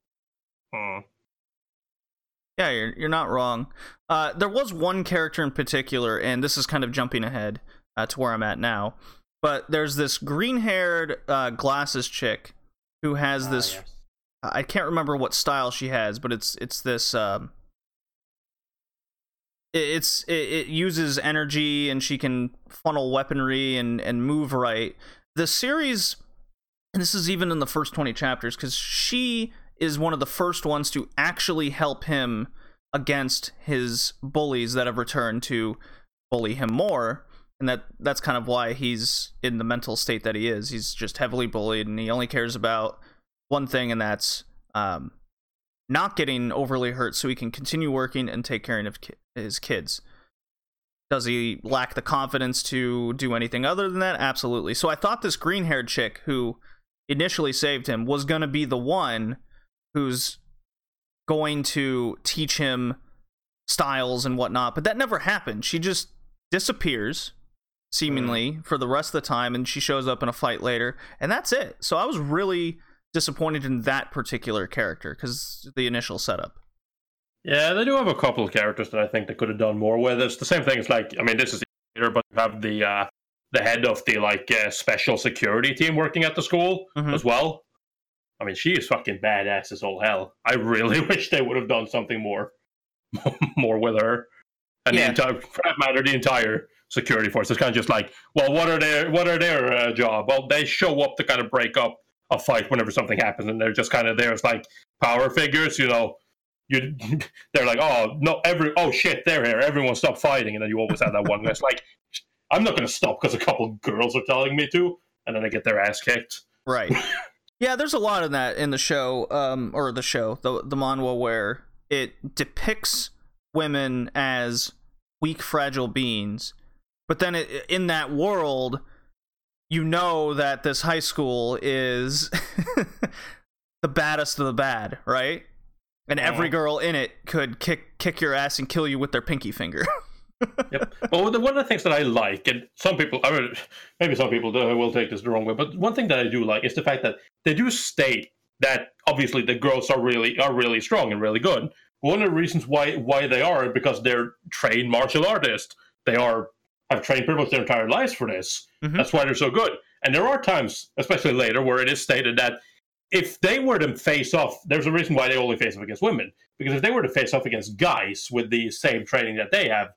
Hmm. Yeah, you're you're not wrong. Uh, there was one character in particular, and this is kind of jumping ahead uh, to where I'm at now. But there's this green-haired uh, glasses chick who has Ah, this. yes. I can't remember what style she has, but it's it's this. Um, it- it's it, it uses energy and she can funnel weaponry and and move right. The series, and this is even in the first twenty chapters, because she is one of the first ones to actually help him against his bullies that have returned to bully him more and that that's kind of why he's in the mental state that he is he's just heavily bullied and he only cares about one thing and that's um, not getting overly hurt so he can continue working and take care of his kids does he lack the confidence to do anything other than that absolutely so i thought this green haired chick who initially saved him was going to be the one who's going to teach him styles and whatnot, but that never happened. She just disappears seemingly mm. for the rest of the time and she shows up in a fight later and that's it. So I was really disappointed in that particular character cuz the initial setup. Yeah, they do have a couple of characters that I think they could have done more with. It's the same thing. It's like I mean, this is later, but you have the uh, the head of the like uh, special security team working at the school Mhm. as well. I mean, she is fucking badass as all hell. I really <laughs> wish they would have done something more, <laughs> more with her. And Yeah. the entire, for that matter, the entire security force is kind of just like, well, what are their what are their uh, job? Well, they show up to kind of break up a fight whenever something happens, and they're just kind of there as like power figures, you know. You, <laughs> they're like, oh no, every oh shit, they're here. Everyone stop fighting, and then you always have that one that's like, I'm not going to stop because a couple girls are telling me to, and then they get their ass kicked. Right. <laughs> yeah, there's a lot of that in the show um or the show, the the manhwa where it depicts women as weak fragile beings. But then it, in that world you know that this high school is <laughs> the baddest of the bad, right? And every Mhm. girl in it could kick kick your ass and kill you with their pinky finger. <laughs> yep. Well, one of the things that I like, and some people, I mean, maybe some people will take this the wrong way, but one thing that I do like is the fact that they do state that obviously the girls are really are really strong and really good. One of the reasons why why they are because they're trained martial artists. They are have trained pretty much their entire lives for this. Mhm. That's why they're so good. And there are times, especially later, where it is stated that if they were to face off, there's a reason why they only face off against women. Because if they were to face off against guys with the same training that they have,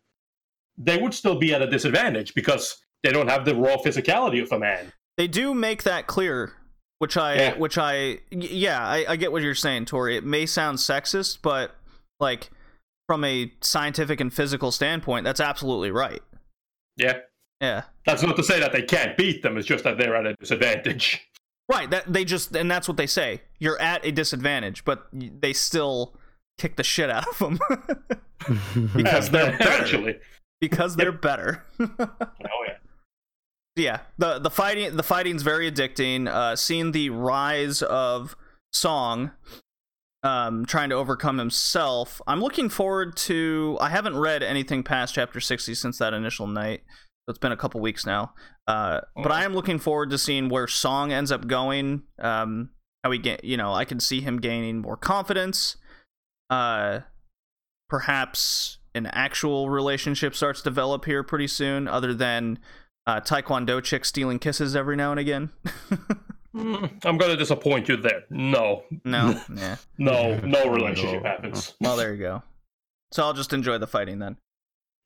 they would still be at a disadvantage because they don't have the raw physicality of a man. They do make that clear, which I, Yeah. which I, yeah, I, I get what you're saying, Tori. It may sound sexist, but like from a scientific and physical standpoint, that's absolutely right. Yeah. Yeah, That's not to say that they can't beat them, it's just that they're at a disadvantage. Right. That they just, and that's what they say. You're at a disadvantage, but they still kick the shit out of them <laughs> because they're better. Eventually. because they're better. Oh, yeah. yeah the the fighting the fighting's very addicting uh seeing the rise of song um trying to overcome himself i'm looking forward to i haven't read anything past chapter 60 since that initial night so it's been a couple weeks now. Uh but i am looking forward to seeing where song ends up going um how he get you know i can see him gaining more confidence. Uh perhaps an actual relationship starts to develop here pretty soon other than uh, taekwondo chick stealing kisses every now and again. <laughs> Mm, I'm going to disappoint you there. No. no <laughs> yeah. No, no relationship happens. well there you go. So i'll just enjoy the fighting then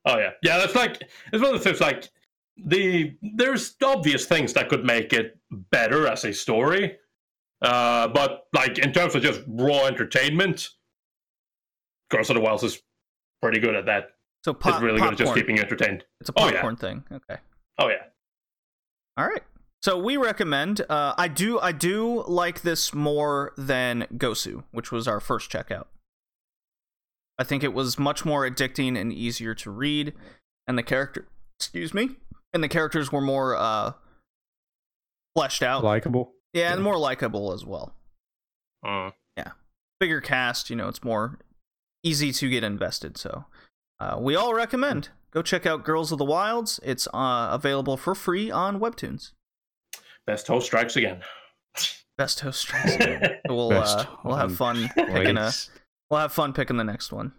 Oh yeah, yeah. That's like it's one of the things. Like the there's obvious things that could make it better as a story, uh, but like in terms of just raw entertainment, Girls of the Wilds is pretty good at that. so pop, it's really good at just keeping you entertained. it's a Oh, yeah. popcorn thing okay Oh yeah, all right So we recommend. Uh, I do. I do like this more than Gosu, which was our first checkout. I think it was much more addicting and easier to read, and the character. Excuse me. And the characters were more uh, fleshed out. Likeable. yeah, and more likable as well. Yeah, Bigger cast. You know, it's more easy to get invested. So uh, we all recommend. Go check out Girls of the Wilds. It's uh, available for free on Webtoons. Best host strikes again. Best host <laughs> strikes. Again. We'll uh, we'll have fun picking a Place. We'll have fun picking the next one.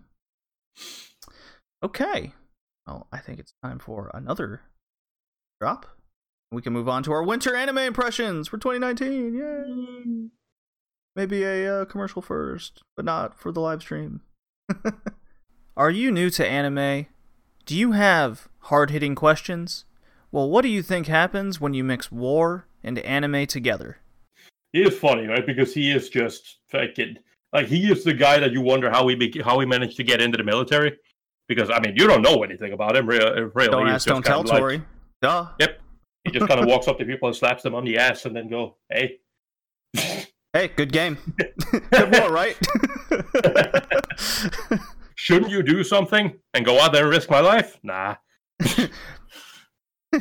Okay. Well, I think it's time for another drop. We can move on to our winter anime impressions for 2019. Yay! Maybe a uh, commercial first, but not for the live stream. <laughs> Are you new to anime? Do you have hard hitting questions? Well, what do you think happens when you mix war and anime together? He is funny, right? Because he is just fucking like he is the guy that you wonder how he be- how he managed to get into the military. Because I mean, you don't know anything about him, really. really. Don't ask, don't tell, like- Tori. Duh. Yep. He just kind of <laughs> walks up to people and slaps them on the ass, and then go, "Hey." Hey, good game. <laughs> <laughs> good war, right? Shouldn't you do something and go out there and risk my life? Nah. you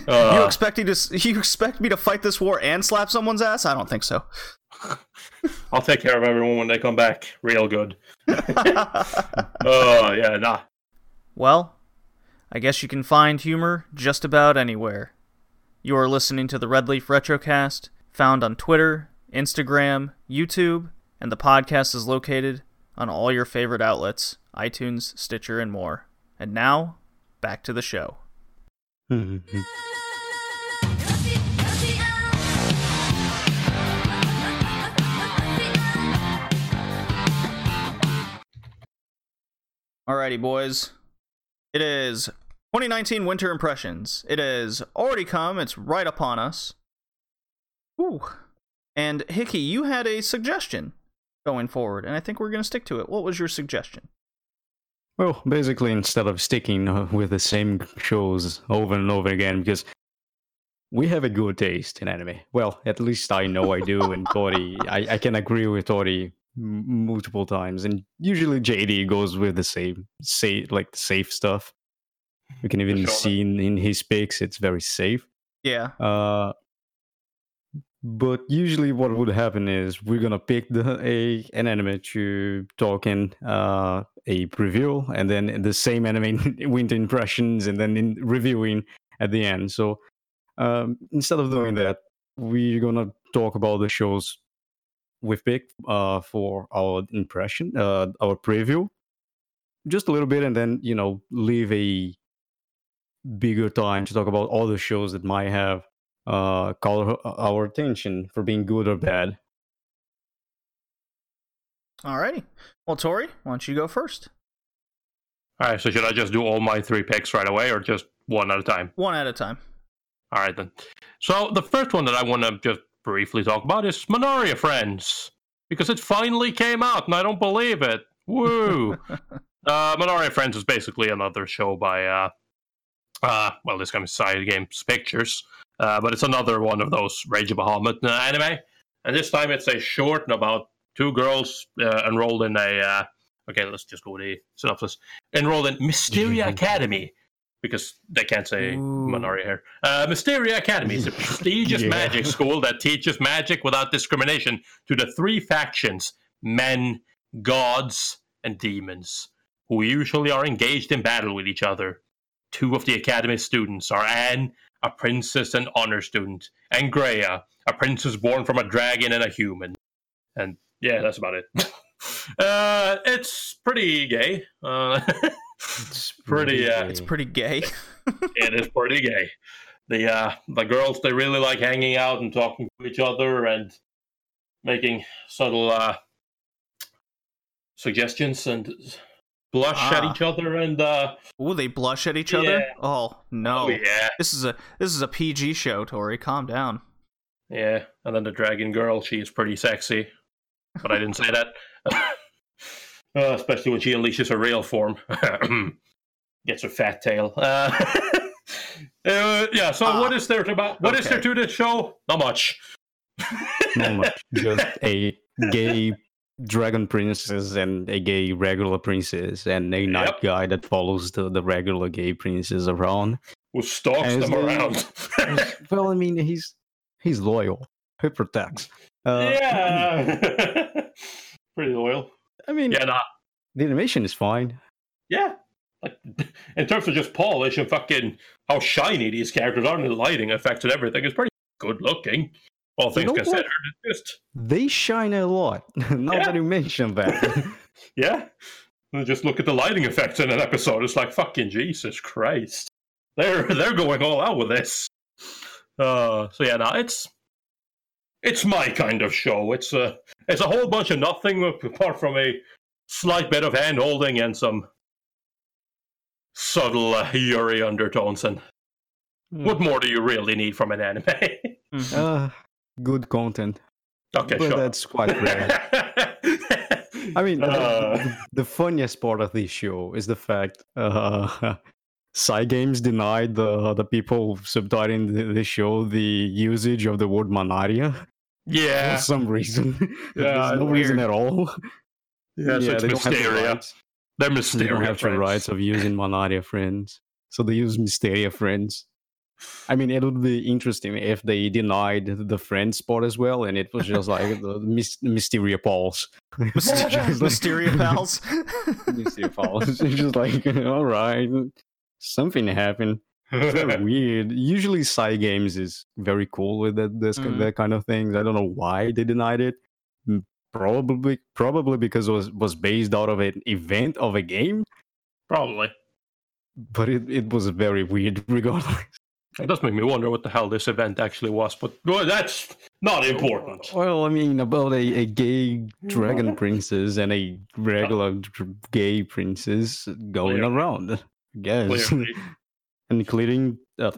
Uh, expect me to you expect me to fight this war and slap someone's ass? I don't think so. <laughs> I'll take care of everyone when they come back. Real good. <laughs> Oh yeah, nah. well, I guess you can find humor just about anywhere. You are listening to the Red Leaf Retrocast, found on Twitter, Instagram, YouTube, and the podcast is located on all your favorite outlets iTunes, Stitcher, and more. And now, back to the show. <laughs> Alrighty, boys. It is 2019 Winter Impressions. It has already come, it's right upon us. Ooh. And Hickey, you had a suggestion going forward, and I think we're going to stick to it. What was your suggestion? Well, basically, instead of sticking uh, with the same shows over and over again, because we have a good taste in anime. Well, at least I know I do, and <laughs> Tori, I, I can agree with Tori m- multiple times. And usually JD goes with the same, say like the safe stuff. We can even sure. see in, in his picks, it's very safe. Yeah. Uh, but usually, what would happen is we're gonna pick the a an anime to talk in uh, a preview, and then the same anime <laughs> winter impressions, and then in reviewing at the end. So um, instead of doing that, we're gonna talk about the shows we've picked uh, for our impression, uh, our preview, just a little bit, and then you know leave a bigger time to talk about all the shows that might have uh, call our attention for being good or bad. Alrighty. Well, Tori, why don't you go first? All right. So should I just do all my three picks right away, or just one at a time? One at a time. All right then. So the first one that I want to just briefly talk about is Manaria Friends because it finally came out, and I don't believe it. Woo! <laughs> uh, Friends is basically another show by uh, uh, well, this kind of Cygames pictures, uh, but it's another one of those Rage of Bahamut uh, anime, and this time it's a short and about two girls uh, enrolled in a. Uh, okay, let's just go with the synopsis. Enrolled in Mysteria <laughs> Academy because they can't say Ooh. Here. Uh, Mysteria Academy is a <laughs> prestigious Yeah. magic school that teaches magic without discrimination to the three factions men, gods, and demons, who usually are engaged in battle with each other. Two of the academy's students are Anne, a princess and honor student, and Grea, a princess born from a dragon and a human. And yeah, that's about it. <laughs> uh, it's pretty gay. Uh, <laughs> It's Pretty, uh, It's pretty gay. <laughs> it is pretty gay. The uh, the girls they really like hanging out and talking to each other and making subtle uh, suggestions and blush at Ah. each other and uh, Ooh, they blush at each other. Oh no! oh yeah, This is a this is a PG show, Tori. Calm down. yeah. And then the dragon girl, she is pretty sexy, but I didn't say that. <laughs> uh, especially when she unleashes her real form, <clears throat> gets her fat tail. Uh, <laughs> Uh, yeah. So Ah, what is there to about? What is okay. there to this show? Not much. <laughs> Not much. Just a gay dragon princess and a gay regular princess and a knight Yep. guy that follows the, the regular gay princess around. Who stalks them they- around? well, I mean, he's he's loyal. He protects. Uh, yeah. <clears throat> <laughs> Pretty loyal. I mean, Yeah. Nah. the animation is fine. Yeah. Like, <laughs> in terms of just polish and fucking how shiny these characters are and the lighting effects and everything, it's pretty good looking. All things know what? considered. It's just They shine a lot. <laughs> now Yeah. that you mention that. <laughs> yeah. And just look at the lighting effects in an episode. It's like fucking Jesus Christ. They're they're going all out with this. Uh, so yeah, no, it's it's my kind of show. It's a it's a whole bunch of nothing apart from a slight bit of hand holding and some subtle uh, Yuri undertones. And what more do you really need from an anime? Mhm. uh, good content. okay, but sure. that's quite rare. <laughs> I mean, the- Uh. the, the funniest part of this show is the fact uh, <laughs> Cygames denied the the people subtitling the, the show the usage of the word Manaria yeah, for some reason. <laughs> Yeah, There's no reason at all. <laughs> yeah, so it's they don't have the Mysteria. They're They Mysteria. don't have the rights of using <laughs> Manaria friends, so they use Mysteria friends. I mean, it would be interesting if they denied the friends spot as well, and it was just like the Mys- Mysteria Pals. Myster- Just like- Mysteria pals. Mysteria Pauls. It's just like, all right, something happened. It's <laughs> weird. Usually, Cygames is very cool with that this Mhm. that kind of things. I don't know why they denied it. Mm, Probably, probably because it was was based out of an event of a game, Probably. but it, it was very weird <laughs> regardless. It does make me wonder what the hell this event actually was, but well, that's not important. Well, I mean, about a, a gay dragon princess and a regular gay princess going Clearly. around, I guess, Clearly. <laughs> and clearing uh,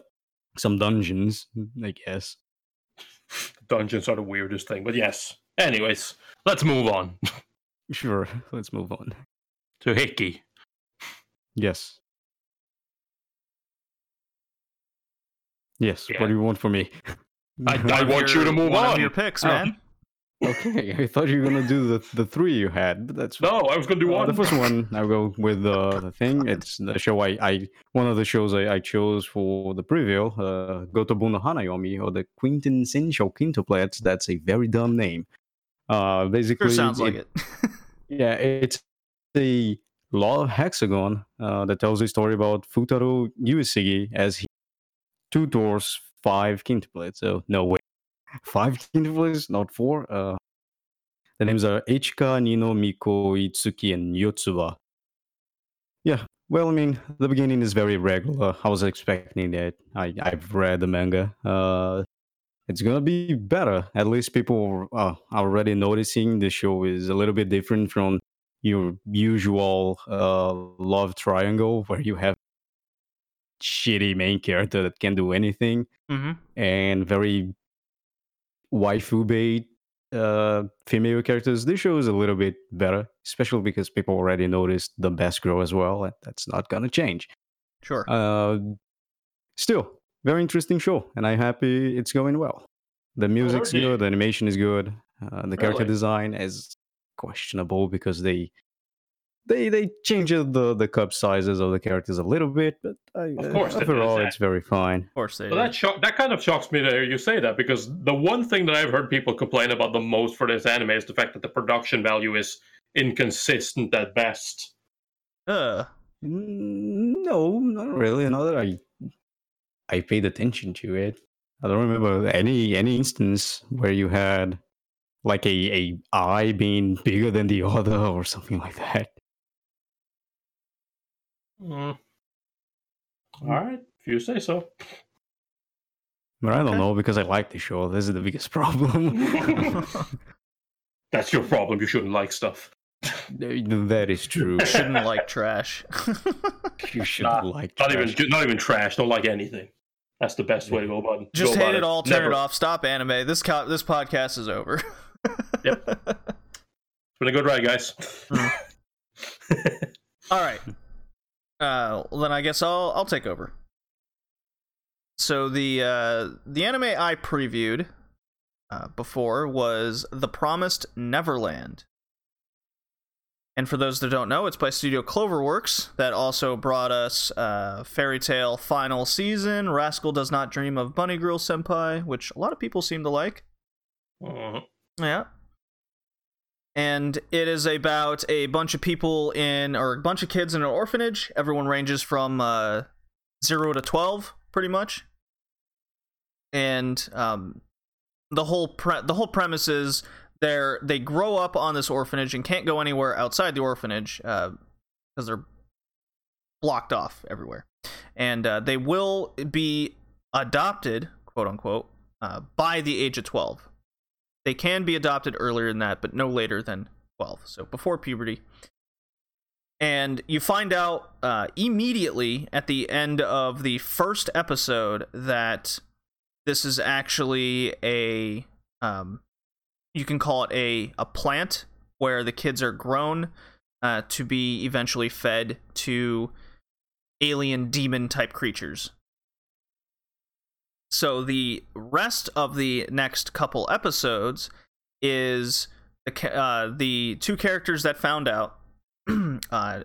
some dungeons, I guess. Dungeons are the weirdest thing, but yes. Anyways, let's move on <laughs> Sure, let's move on. to Hickey. Yes. Yes, Yeah. what do you want from me? I- I of want you to move one Of on. your picks, Oh. man. Okay, I thought you were gonna do the, the three you had, but that's No, I was going to do Uh, one. the first one, I'll go with uh, <laughs> the thing. It's the show I, I one of the shows I, I chose for the preview, uh, Gotoubun no Hanayome, or the Quintessential Quintuplets. That's a very dumb name. Uh, basically, Sure sounds like it. <laughs> Yeah, it's a love hexagon uh, that tells a story about Futaro Uesugi as he tutors five quintuplets. So no way, five <laughs> quintuplets, not four. Uh, the names are Ichika, Nino, Miku, Itsuki, and Yotsuba. Yeah, well, I mean, the beginning is very regular. I was expecting that. I, I've read the manga. Uh, it's gonna be better. At least people uh, are already noticing the show is a little bit different from your usual uh, love triangle where you have shitty main character that can do anything hmm and very waifu bait uh, female characters. This show is a little bit better, especially because people already noticed the best girl as well. and That's not gonna change. Sure. Uh, still, very interesting show, and I'm happy it's going well. The music's good, the animation is good, uh, the character Really? design is questionable because they they they changed the the cup sizes of the characters a little bit, but I, Of course they did, overall it's very fine. Of course they Well, that shock, that kind of shocks me to hear you say that because the one thing that I've heard people complain about the most for this anime is the fact that the production value is inconsistent at best. Uh, No, not really. Not that I I paid attention to it. I don't remember any any instance where you had like a a eye being bigger than the <laughs> other or something like that. Mm. All right, if you say so. But I don't Okay. know because I like the show. This is the biggest <laughs> problem. <laughs> That's your problem. You shouldn't like stuff. that is true. You shouldn't like trash. <laughs> You should Nah, like Not trash. even not even trash. Don't like anything. That's the best way to go about it. Just go hate it all. Turn Never- it off. Stop anime. This co- this podcast is over. Yep. It's been a good ride, guys. All right. Uh, then I guess I'll I'll take over. So the uh, the anime I previewed uh, before was The Promised Neverland. And for those that don't know, it's by Studio Cloverworks that also brought us uh, Fairy Tail Final Season, Rascal Does Not Dream of Bunny Girl Senpai, which a lot of people seem to like. Mhm. Yeah. And it is about a bunch of people in, or a bunch of kids in an orphanage. Everyone ranges from uh, zero to twelve, pretty much. And um, the whole pre- the whole premise is they're they grow up on this orphanage and can't go anywhere outside the orphanage because they're blocked off everywhere. And uh, they will be adopted, quote unquote, uh, by the age of twelve. They can be adopted earlier than that, but no later than 12, so before puberty. And you find out uh, immediately at the end of the first episode that this is actually a, um, you can call it a, a plant where the kids are grown uh, to be eventually fed to alien demon type creatures. So the rest of the next couple episodes is the uh, the two characters that found out, <clears throat> uh,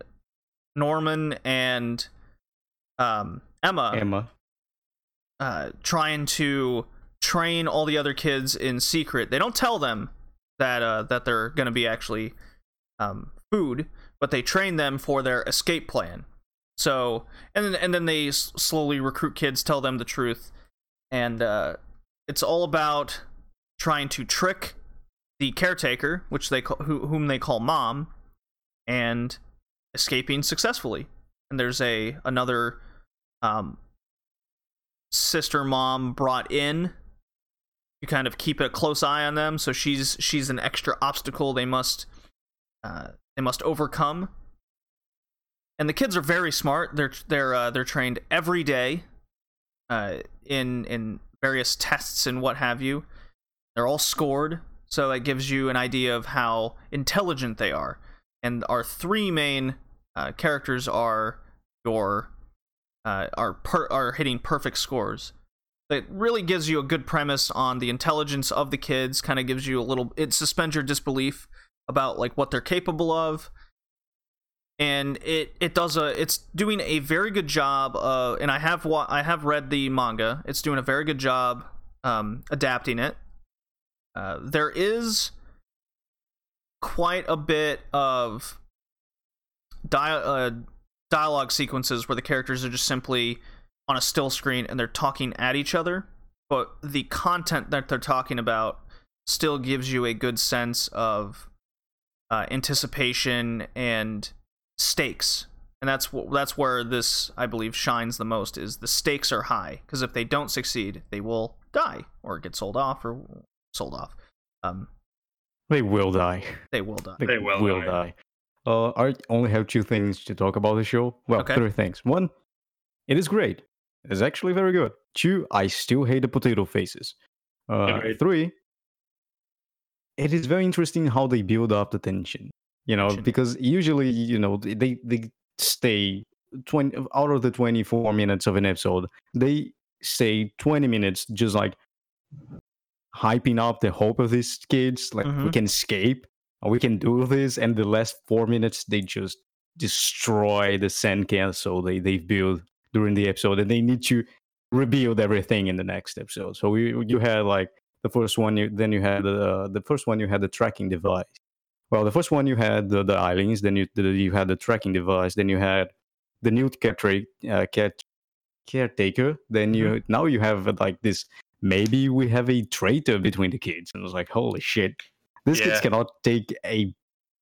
Norman and um, Emma, Emma. uh, trying to train all the other kids in secret. They don't tell them that uh, that they're going to be actually um, food, but they train them for their escape plan. So and then and then they s- slowly recruit kids, tell them the truth, and uh, it's all about trying to trick the caretaker, which they call, who, whom they call mom, and escaping successfully. And there's a another um, sister mom brought in. You kind of keep a close eye on them, so she's she's an extra obstacle they must uh, they must overcome. And the kids are very smart. They're they're uh, they're trained every day uh, in in various tests and what have you. They're all scored, so that gives you an idea of how intelligent they are. And our three main uh, characters are your uh, are per- are hitting perfect scores. It really gives you a good premise on the intelligence of the kids. Kind of gives you a little. It suspends your disbelief about like what they're capable of and it it does a it's doing a very good job uh and i have wa- i have read the manga. It's doing a very good job um adapting it. Uh there is quite a bit of dia- uh, dialogue sequences where the characters are just simply on a still screen and they're talking at each other but the content that they're talking about still gives you a good sense of uh, anticipation and stakes and that's wh- that's where this i believe shines the most is the stakes are high because if they don't succeed they will die or get sold off or sold off um They will die. they will die They, They will will die. die. Uh, I only have two things to talk about the show. Well, Okay. three things. One, it is great. It's actually very good. Two, I still hate the potato faces. Uh, three, it is very interesting how they build up the tension. You know, because usually, you know, they they, they stay 20 out of the 24 minutes of an episode, they stay 20 minutes just like hyping up the hope of these kids like we Mhm. can escape we can do this and the last four minutes they just destroy the sand castle they they've built during the episode and they need to rebuild everything in the next episode. So we, you had like the first one you, then you had the the first one you had the tracking device well the first one you had the, the islands then you the, you had the tracking device then you had the new caretaker uh, cat caretaker then you now you have uh, like this maybe we have a traitor between the kids. And it was like holy shit. These kids cannot take a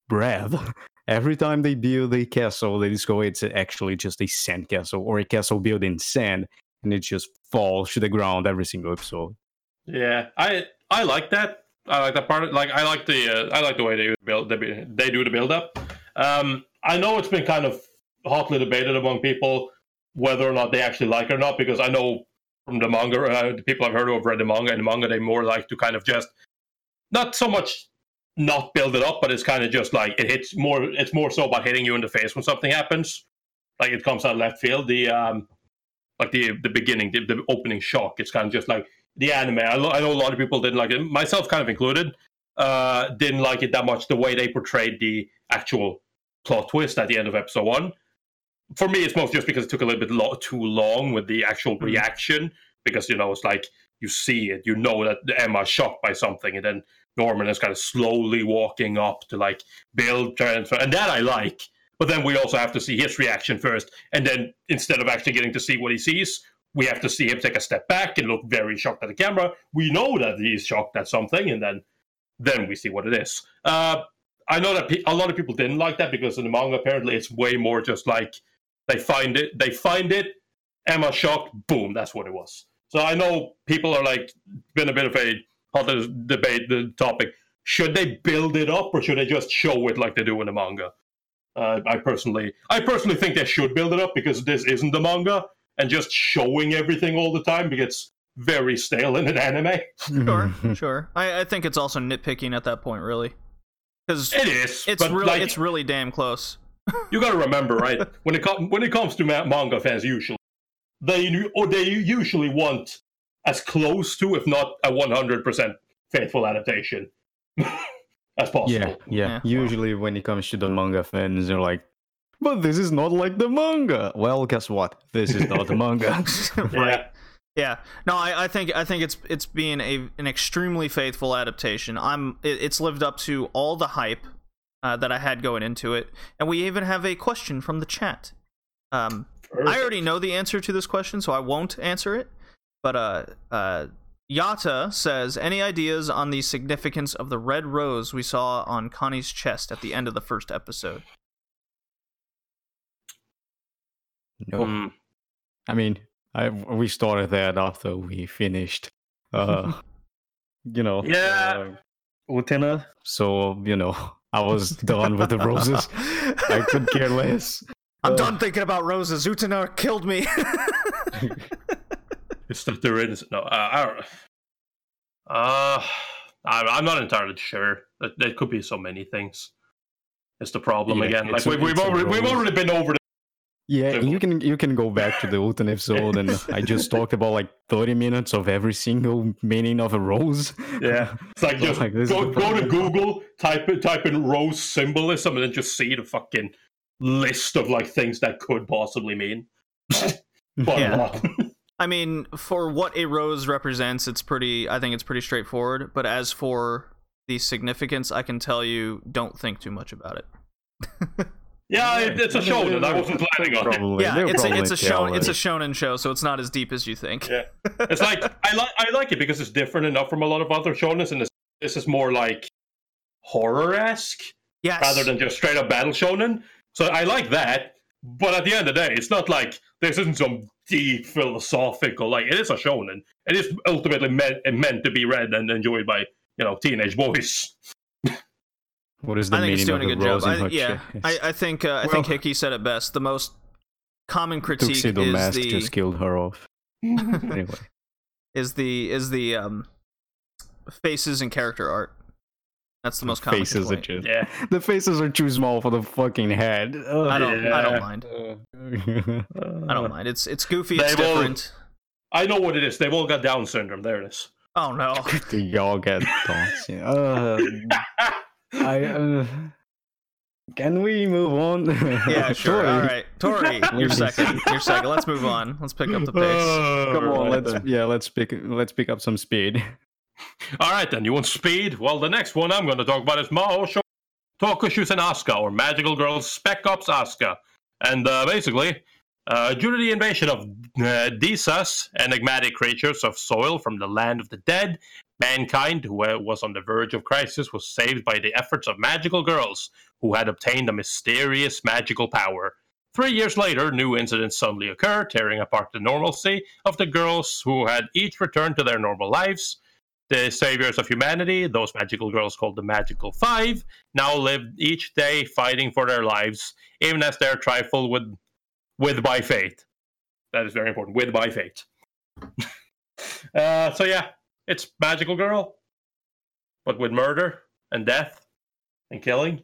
breath. <laughs> Every time they build a castle they discover it's actually just a sand castle or a castle built in sand and it just falls to the ground every single episode. Yeah, I I like that. I like that part. Like I like the uh, I like the way they build they, they do the build up. Um, I know it's been kind of hotly debated among people whether or not they actually like it or not because I know from the manga uh, the people I've heard who have read the manga and the manga they more like to kind of just not so much not build it up, but it's kind of just like it hits more. It's more so about hitting you in the face when something happens, like it comes out of left field. The um, like the the beginning, the, the opening shock. It's kind of just like the anime. I, lo- I know a lot of people didn't like it, myself kind of included. Uh, didn't like it that much. The way they portrayed the actual plot twist at the end of episode one. For me, it's mostly just because it took a little bit lo- too long with the actual Mhm. reaction. Because you know, it's like you see it, you know that Emma's shocked by something, and then Norman is kind of slowly walking up to like build transfer, and that I like. But then we also have to see his reaction first, and then instead of actually getting to see what he sees, we have to see him take a step back and look very shocked at the camera. We know that he's shocked at something, and then then we see what it is. Uh, I know that pe- a lot of people didn't like that because in the manga, apparently, it's way more just like they find it, they find it, Emma shocked, boom, that's what it was. So I know people are like been a bit of a hot debate the topic. Should they build it up or should they just show it like they do in the manga? Uh, I personally, I personally think they should build it up because this isn't the manga, and just showing everything all the time gets very stale in an anime. Sure, <laughs> mhm. sure. I, I think it's also nitpicking at that point, really, because It is. it's really like, it's really damn close. you got to remember, right? <laughs> when it comes when it comes to ma- manga fans, usually they or they usually want as close to, if not a one hundred percent faithful adaptation <laughs> as possible. Yeah, yeah. Yeah. Usually, when it comes to the manga fans, they're like, "But this is not like the manga." Well, guess what? This is not the manga. <laughs> <laughs> right. Yeah. Yeah. No, I, I think I think it's it's being a an extremely faithful adaptation. I'm it, it's lived up to all the hype uh, that I had going into it, and we even have a question from the chat. Um, I already know the answer to this question, so I won't answer it. But uh, uh, Yata says, any ideas on the significance of the red rose we saw on Connie's chest at the end of the first episode? No, Mm. I mean, I we started that after we finished. Uh, <laughs> you know. Yeah. Uh, Utena. So you know, I was done with the roses. I could care less. <laughs> I'm Uh, done thinking about roses. Utena killed me. It's that there is no. Uh, I don't. Uh, I'm, I'm not entirely sure. There, there could be so many things. It's the problem Yeah, again. Like it's a- we, we've already we've already been over. The, Yeah, you can you can go back to the Utena episode, and I just talked about like thirty minutes of every single meaning of a rose. <laughs> Yeah. It's like <laughs> So, just like, go, go to. <laughs> Google, type in, type in rose symbolism, and then just see the fucking list of like things that could possibly mean. Yeah. I mean, for what a rose represents, it's pretty. I think it's pretty straightforward. But as for the significance, I can tell you, don't think too much about it. Yeah, it, it's a mean, show that I wasn't <laughs> planning on. it. Yeah, they were it's a, it's a tell show. It's a shonen show, so it's not as deep as you think. Yeah. It's like I like I like it because it's different enough from a lot of other shonens, and this, this is more like horror esque Yes. rather than just straight up battle shonen. So I like that. But at the end of the day, it's not like this isn't some deep philosophical. Like it is a shonen. It is ultimately meant meant to be read and enjoyed by you know teenage boys. What is the I think it's meaning doing a of good the rose job. in I, her yeah, chest? I, I think uh, I think Hickey said it best. The most common critique Tuxedo is Mask the just killed her off. <laughs> anyway, is the is the um faces and character art. That's the most common faces are just yeah, the faces are too small for the fucking head. Ugh. I don't. I don't mind. I don't mind. It's it's goofy. It's They've all- different. I know what it is. They've all got Down syndrome. There it is. Oh no. <laughs> Do y'all get Down syndrome. Uh, <laughs> I. <laughs> Uh, can we move on? Yeah, <laughs> sure. Tori, All right, Tori, <laughs> you're second. You're second. Let's move on. Let's pick up the pace. Come on, Alright let's then. yeah, let's pick let's pick up some speed. All right, then. You want speed? Well, the next one I'm going to talk about is Mao Sho- Tokushusen Asuka, or Magical Girls Spec Ops Asuka. And uh, basically, uh, due to the invasion of uh, Disas, enigmatic creatures of soil from the land of the dead, mankind, who was on the verge of crisis, was saved by the efforts of magical girls who had obtained a mysterious magical power. Three years later, new incidents suddenly occur, tearing apart the normalcy of the girls who had each returned to their normal lives. The saviors of humanity, those magical girls called the Magical Five, now live each day fighting for their lives, even as they're trifled with, with by fate. That is very important. With by fate. <laughs> uh, so yeah, it's Magical Girl, but with murder and death and killing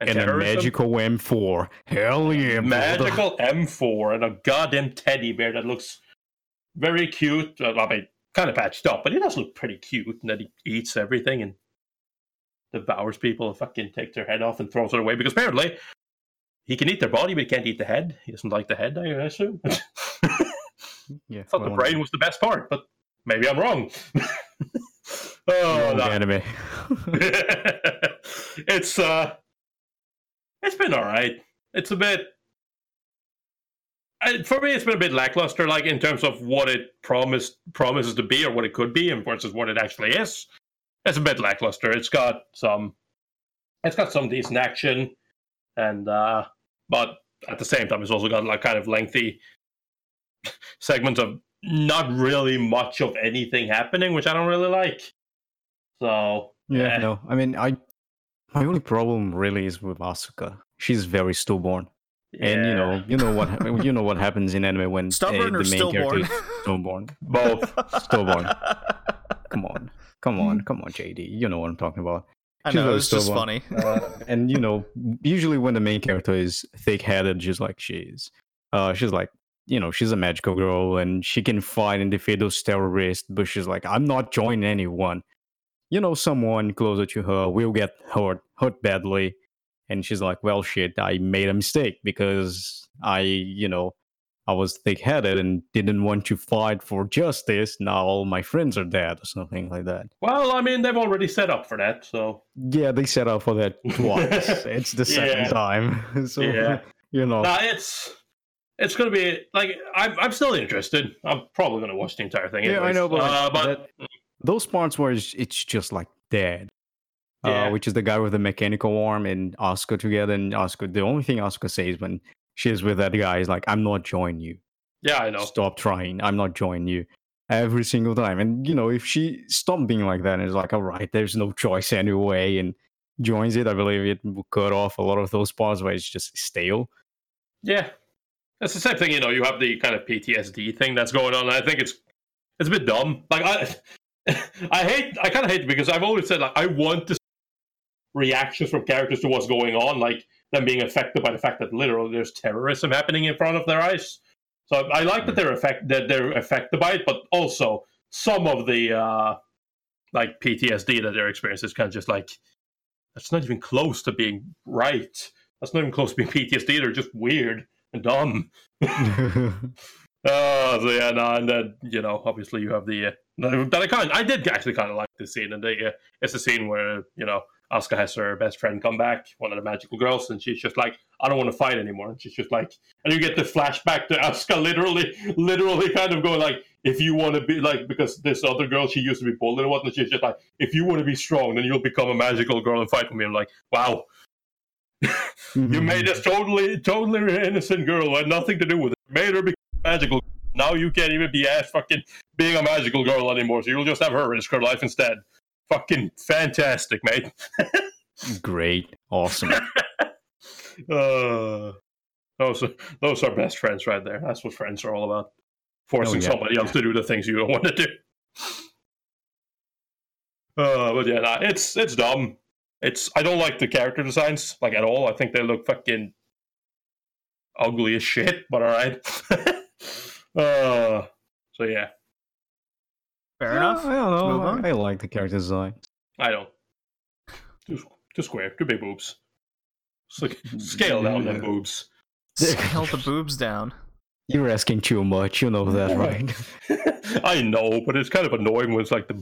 and, And a magical M4. Hell yeah, brother. Magical M4 and a goddamn teddy bear that looks very cute. I mean, kind of patched up, but he does look pretty cute. And then he eats everything and devours people and fucking takes their head off and throws it away because apparently he can eat their body, but he can't eat the head. He doesn't like the head, I assume. <laughs> Yeah, <laughs> thought the brain was the best part, but maybe I'm wrong. <laughs> oh, no. anime. <laughs> <laughs> it's uh, it's been all right. It's a bit. I, for me, it's been a bit lackluster, like in terms of what it promised promises to be or what it could be, and versus what it actually is. It's a bit lackluster. It's got some, it's got some decent action, and uh, but at the same time, it's also got like kind of lengthy <laughs> segments of not really much of anything happening, which I don't really like. So Yeah, eh. no. I mean, I my only problem really is with Asuka. She's very stillborn, and you know, you know what you know what happens in anime when uh, Stubborn the or main stillborn? character is stillborn. <laughs> both. Stillborn. <laughs> Come on, come on, come on, JD. You know what I'm talking about. I She's know, very it's just funny. Uh, and you know, usually when the main character is thick-headed, just like she is, uh, she's like, you know, she's a magical girl and she can fight and defeat those terrorists. But she's like, I'm not joining anyone. You know, someone closer to her will get hurt, hurt badly. And she's like, well, shit, I made a mistake because I, you know, I was thick-headed and didn't want to fight for justice. Now all my friends are dead or something like that. Well, I mean, they've already set up for that, so Yeah, they set up for that twice. <laughs> it's the second Yeah. time. <laughs> so, Yeah. <laughs> you know. nah, it's it's gonna be like I'm I'm still interested. I'm probably gonna watch the entire thing. Yeah, I know, but, uh, but that- those parts where it's, it's just like dead. Yeah. Uh, which is the guy with the mechanical arm and Asuka together. And Asuka, the only thing Asuka says when she's with that guy is like, I'm not joining you. yeah, I know. Stop trying. I'm not joining you. Every single time. And, you know, if she stopped being like that and is like, all right, there's no choice anyway, and joins it, I believe it will cut off a lot of those parts where it's just stale. Yeah, it's the same thing. You know, you have the kind of PTSD thing that's going on. And I think it's it's a bit dumb. Like I <laughs> I hate I kind of hate it because I've always said like I want to see reactions from characters to what's going on, like them being affected by the fact that literally there's terrorism happening in front of their eyes. So I like that they're affect that they're affected by it, but also some of the uh like PTSD that they're experiencing is kind of just like that's not even close to being right. That's not even close to being PTSD. They're just weird and dumb. <laughs> <laughs> Uh, so yeah, no, and then you know, obviously you have the uh, that I kind, I did actually kind of like this scene, and the, uh, it's a scene where you know Asuka has her best friend come back, one of the magical girls, and she's just like, I don't want to fight anymore. And she's just like, and you get the flashback to <laughs> Asuka literally, literally kind of going like, if you want to be like, because this other girl she used to be bullied and whatnot, she's just like, if you want to be strong, then you'll become a magical girl and fight for me. I'm like, wow, <laughs> you made this totally, totally innocent girl who had nothing to do with it. Made her become magical. Now you can't even be ass fucking being a magical girl anymore. So you'll just have her risk her life instead. Fucking fantastic, mate. <laughs> Great. Awesome. <laughs> Uh, those are those are best friends right there. That's what friends are all about. Forcing Oh, yeah. somebody else to do the things you don't want to do. <laughs> Uh, but yeah, nah, it's it's dumb. It's I don't like the character designs like at all. I think they look fucking ugly as shit. But all right. Uh, so yeah, Fair Yeah, enough. I don't know. I, I like the character design. I don't. Too, too square, too big boobs. It's like, <laughs> scale down the boobs. <laughs> Scale the boobs down. You're asking too much. You know that, right? <laughs> I know, but it's kind of annoying when it's like the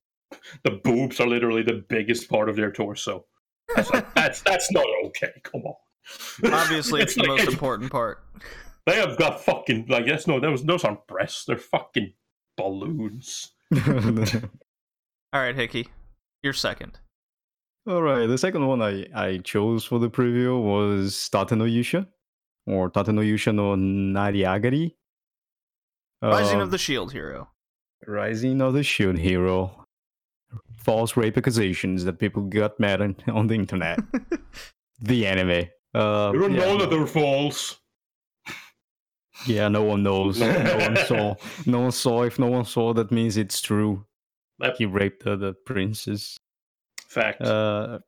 the boobs are literally the biggest part of their torso. That's like, that's that's not okay. Come on. Obviously, it's, the like- most important part. They have got fucking like that's no those those aren't breasts. They're fucking balloons. <laughs> All right, Hickey, you're second. All right. The second one I, I chose for the preview was Tate no Yusha, or Tate no Yusha no Nariagari. Rising Uh, of the Shield Hero. Rising of the Shield Hero. False rape accusations that people got mad on, on the internet. <laughs> the anime. Uh, You don't yeah, know that they're false. Yeah, no one knows. <laughs> no one saw. No one saw. If no one saw, that means it's true. Yep. He raped the, the princess. Fact. Uh,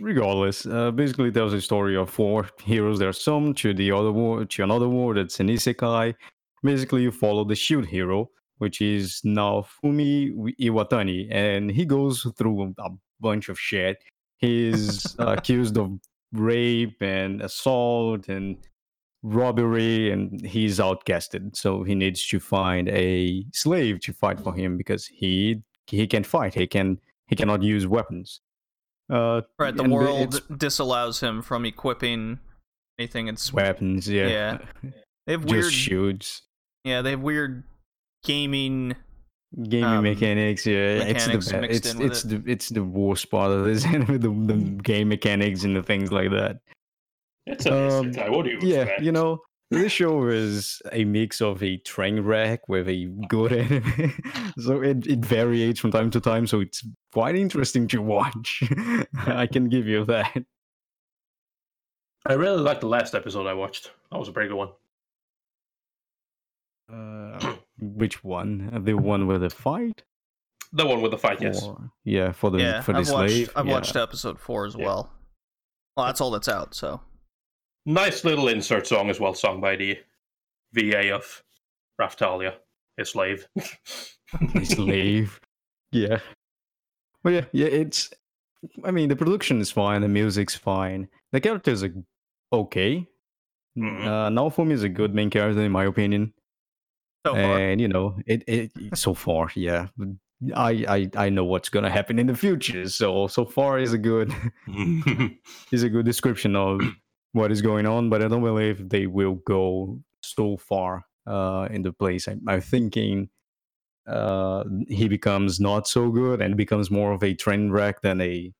regardless, uh, basically tells a story of four heroes are summoned to the other world, to another world that's an isekai. Basically, you follow the shield hero, which is now Fumi Iwatani, and he goes through a bunch of shit. He's <laughs> accused of rape and assault and robbery, and he's outcasted. So he needs to find a slave to fight for him because he he can fight. He can he cannot use weapons. Uh, Right, the world it's disallows him from equipping anything. It's weapons. Yeah, Yeah. <laughs> they have just weird. shoots. Yeah, they have weird gaming. gaming um, mechanics yeah mechanics it's the best it's in with the it's the worst part of this <laughs> the, the game mechanics and the things like that It's a Um, isekai. What do you yeah expect? you know this show is a mix of a train wreck with a good <laughs> anime so it, it varies from time to time so it's quite interesting to watch <laughs> i can give you that I really liked the last episode I watched. That was a pretty good one. uh, which one the one with the fight The one with the fight, yes. Or- yeah for the yeah, for the I've watched. slave I've yeah. watched episode four as Yeah. well. Well, that's all that's out. So Nice little insert song as well, sung by the VA of Raphtalia, his slave. <laughs> a slave. <laughs> Yeah. Well, yeah, yeah. It's. I mean, the production is fine. The music's fine. The characters are okay. Mhm. Uh, Naofumi is a good main character in my opinion, so far, and you know, it, it so far, yeah. I, I I know what's gonna happen in the future. So so far is a good <laughs> is a good description of what is going on. But I don't believe they will go so far uh, in the place. I, I'm thinking uh, he becomes not so good and becomes more of a train wreck than a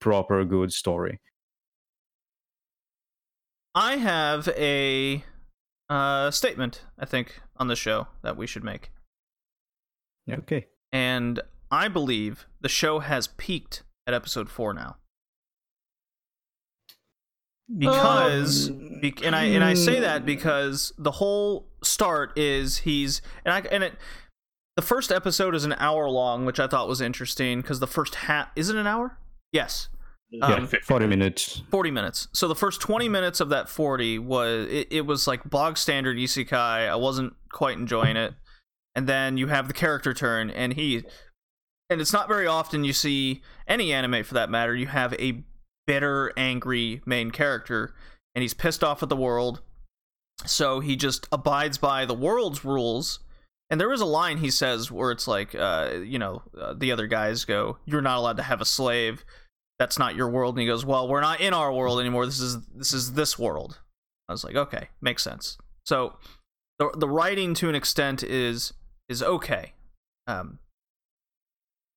proper good story. I have a uh, statement. I think on the show that we should make, Okay. and I believe the show has peaked at episode four now. Because Um, bec- and I and I say that because the whole start is he's and I and it the first episode is an hour long, which I thought was interesting because the first half is it an hour? Yes, Yeah, Um, 40 minutes. forty minutes. So the first twenty minutes of that forty was it, it was like bog standard isekai. I wasn't quite enjoying it, and then you have the character turn, and he and it's not very often you see any anime for that matter. You have a bitter, angry main character, and he's pissed off at the world. So he just abides by the world's rules. And there is a line he says where it's like, uh, you know, uh, the other guys go, "You're not allowed to have a slave. That's not your world." And he goes, "Well, we're not in our world anymore. This is this is this world." I was like, "Okay, makes sense." So the the writing to an extent is is okay. Um,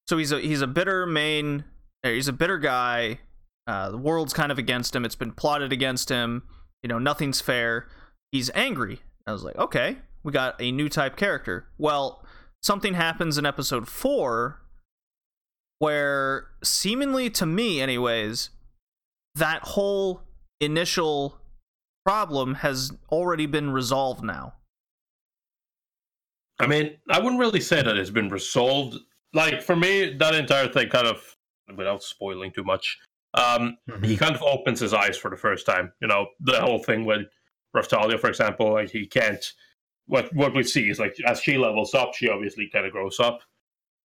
so he's a he's a bitter main. He's a bitter guy. Uh, the world's kind of against him. It's been plotted against him. You know, nothing's fair. He's angry. I was like, okay, we got a new type character. Well, something happens in episode four where, seemingly to me, anyways, that whole initial problem has already been resolved now. I mean, I wouldn't really say that it's been resolved. Like for me, that entire thing kind of, without spoiling too much, um, he kind of opens his eyes for the first time. You know, the whole thing with Raphtalia, for example, like he can't. What what we see is like as she levels up, she obviously kind of grows up.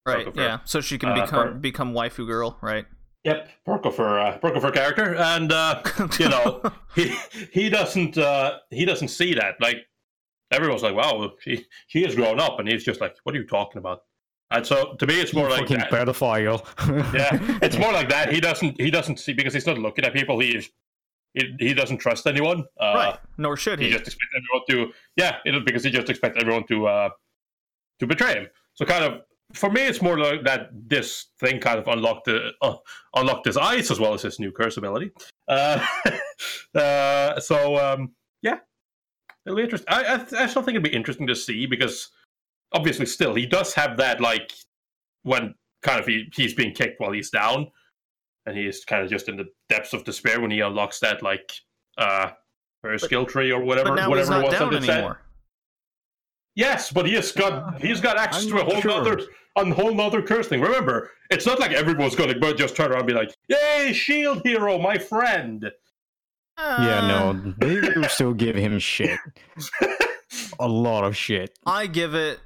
Right. Perk Yeah. So she can uh, become per- become waifu girl. Right. Yep, perk of her, uh, perk of her character, and uh, <laughs> you know he he doesn't uh, he doesn't see that. Like everyone's like, "Wow, she she has grown up," and he's just like, "What are you talking about?" And so to me, it's You more like fucking that. pedophile. <laughs> yeah, it's more like that. He doesn't he doesn't see because he's not looking at people. He is he, he doesn't trust anyone. Uh, right. Nor should He he. just expects everyone to yeah, it, because he just expects everyone to uh to betray him. So kind of for me, it's more like that. This thing kind of unlocked the uh, unlocked his eyes as well as his new curse ability. Uh, <laughs> uh, so um, yeah, it'll be interesting. I, I I still think it'd be interesting to see because obviously, still he does have that like when kind of he, he's being kicked while he's down, and he is kind of just in the depths of despair when he unlocks that like uh her skill tree or whatever but now whatever he's it not was down that it said. anymore. Yes, but he has got he's got access I'm to a whole sure. other a whole other curse thing. Remember, it's not like everyone's going to just turn around and be like, "Yay, shield hero, my friend." yeah, Uh, no, they still give him shit. <laughs> A lot of shit. I give it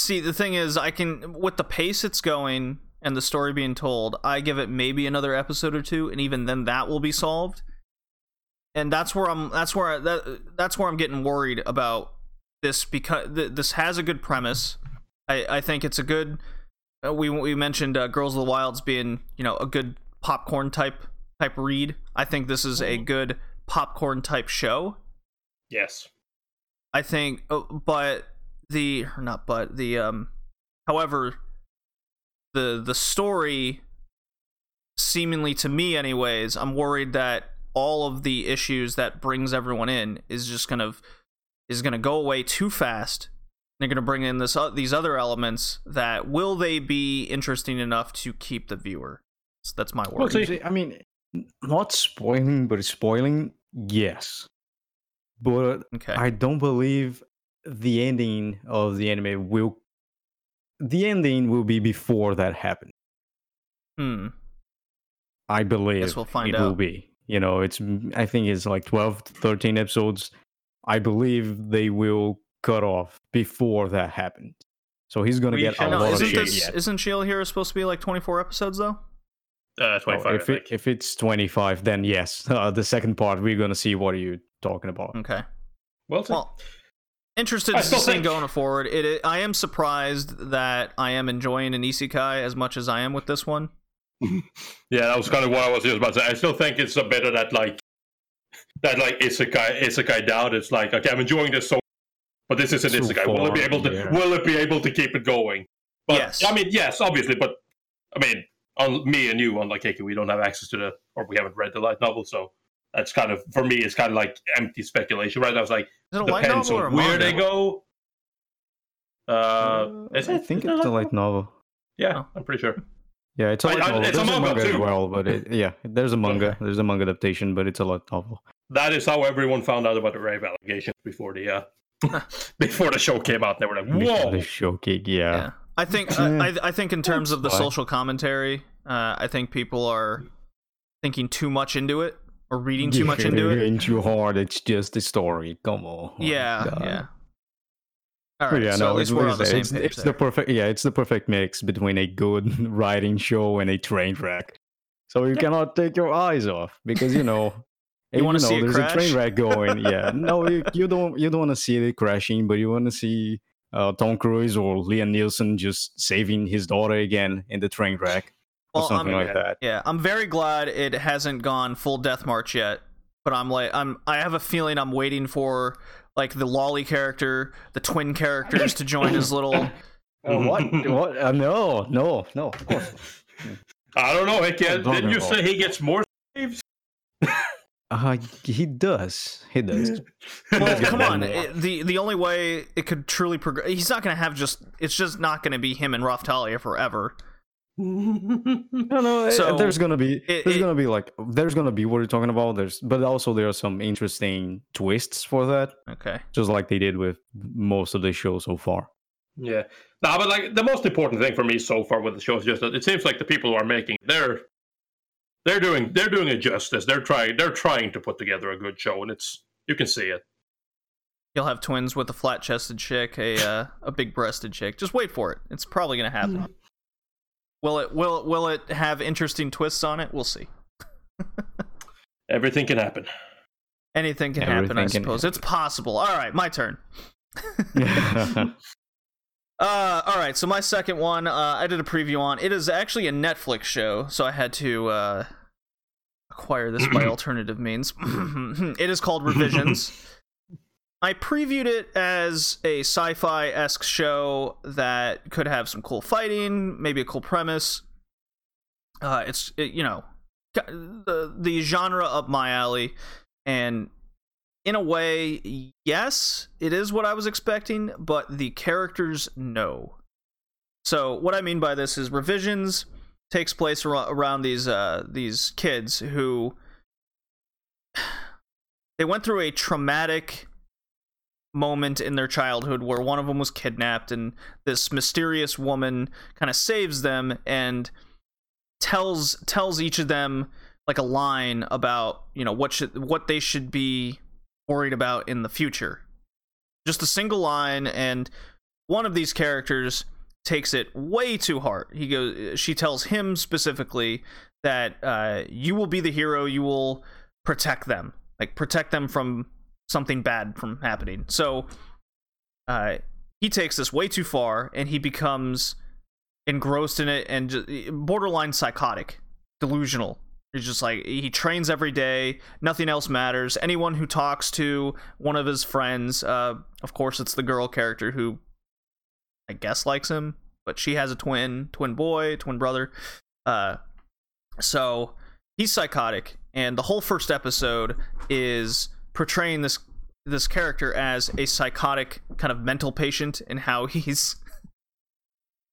see the thing is i can with the pace it's going and the story being told i give it maybe another episode or two and even then that will be solved. And that's where i'm that's where I, that, that's where i'm getting worried about this because th- this has a good premise. I i think it's a good uh, we we mentioned uh, girls of the wilds being you know a good popcorn type type read. I think this is a good popcorn type show. Yes. I think, uh, but the or not, but the um, however, the the story, seemingly to me, anyways, I'm worried that all of the issues that brings everyone in is just kind of is going to go away too fast. They're going to bring in this uh, these other elements that will they be interesting enough to keep the viewer? So that's my worry. see. See, I mean, not spoiling, but spoiling, yes. But okay. I don't believe the ending of the anime will. The ending will be before that happens. hmm. I believe we'll find it will be. You know, it's I think it's like 12, 13 episodes. I believe they will cut off before that happens. So he's gonna We get a shall No, lot isn't shit this shit. isn't Shield Hero supposed to be like 24 episodes though? Uh, Oh, 25. I if, it, if it's 25, then yes. <laughs> Uh, the second part, we're gonna see what are you talking about. Okay. well, see. Well, interested I to still see think- going forward. It, I am surprised that I am enjoying an isekai as much as I am with this one. <laughs> Yeah, that was kind of what I was just about to say. I still think it's a bit of that like that like isekai isekai doubt. It's like okay, I'm enjoying this so, but this isn't So isekai. will it be able to? yeah. Will it be able to keep it going? But Yes. I mean, yes, obviously. But I mean, on me and you, unlike Kiki, we don't have access to the or we haven't read the light novel, so that's kind of for me. It's kind of like empty speculation, right? I was like, Is it a light depends novel or a on where manga? they go. Uh, is I it? think Is it's a light light novel. Yeah, I'm pretty sure. Yeah, it's a light I- novel. it's a There's a manga manga as well, but it, <laughs> yeah, there's a manga. There's a manga adaptation, but it's a light novel. That is how everyone found out about the rape allegations before the uh, <laughs> before the show came out. They were like, Before "Whoa!" The showcase, yeah. Yeah, I think I, I, I think in terms of the social commentary, uh, I think people are thinking too much into it or reading too much into it. Ain't too hard. It's just a story. Come on. Yeah, God. yeah. All right, yeah, so no, at least it's, we're on the same it's, page it's there. the perfect. Yeah, it's the perfect mix between a good <laughs> writing show and a train wreck. So you cannot take your eyes off because you know. <laughs> You eh, wanna see there's a train wreck going. Yeah, <laughs> no, you, you don't. You don't want to see it crashing, but you want to see uh, Tom Cruise or Liam Neeson just saving his daughter again in the train wreck or Well, something I'm- like that. Yeah, I'm very glad it hasn't gone full death march yet. But I'm like, I'm. I have a feeling I'm waiting for like the lolly character, the twin characters to join his little. <laughs> Uh, <laughs> what? what? Uh, no, no, no. Of course. <laughs> I don't know. Heck, yeah, Don't didn't you know. say he gets more saves? Uh, he does. He does. Well, come on. it- the the only way it could truly progress, he's not going to have just. It's just not going to be him and Raphtalia forever. <laughs> No, no. eh, So, there's gonna be it- there's it- gonna be like there's gonna be what you're talking about. There's but also there are some interesting twists for that, Okay. just like they did with most of the show so far. Yeah. No, but like the most important thing for me so far with the show is just that it seems like the people who are making they're they're doing they're doing it justice. They're trying they're trying to put together a good show, and it's you can see it. You'll have twins with a flat chested chick, a uh, a big breasted chick. Just wait for it. It's probably going to happen. <laughs> Will it will will it have interesting twists on it? We'll see. Everything can happen. Anything can happen, I Everything can suppose. It's possible. All right, my turn. <laughs> <laughs> Uh, all right. So my second one, uh, I did a preview on. It is actually a Netflix show, so I had to uh, acquire this by <clears throat> alternative means. <clears throat> it is called Revisions. <laughs> I previewed it as a sci-fi esque show that could have some cool fighting, maybe a cool premise. Uh, it's it, you know the the genre up my alley, and in a way, yes, it is what I was expecting, but the characters, no. So what I mean by this is revisions takes place ar- around these uh, these kids who <sighs> they went through a traumatic moment in their childhood where one of them was kidnapped and this mysterious woman kind of saves them and tells tells each of them like a line about you know what should what they should be worried about in the future just a single line and one of these characters takes it way too hard. He goes, she tells him specifically that uh, you will be the hero. You will protect them, like protect them from something bad from happening. So, uh, he takes this way too far, and he becomes engrossed in it and borderline psychotic, delusional. He's just like he trains every day. Nothing else matters. Anyone who talks to one of his friends, uh, of course, it's the girl character who I guess likes him, but she has a twin, twin boy, twin brother. Uh, so he's psychotic, and the whole first episode is portraying this this character as a psychotic kind of mental patient and how <laughs> he's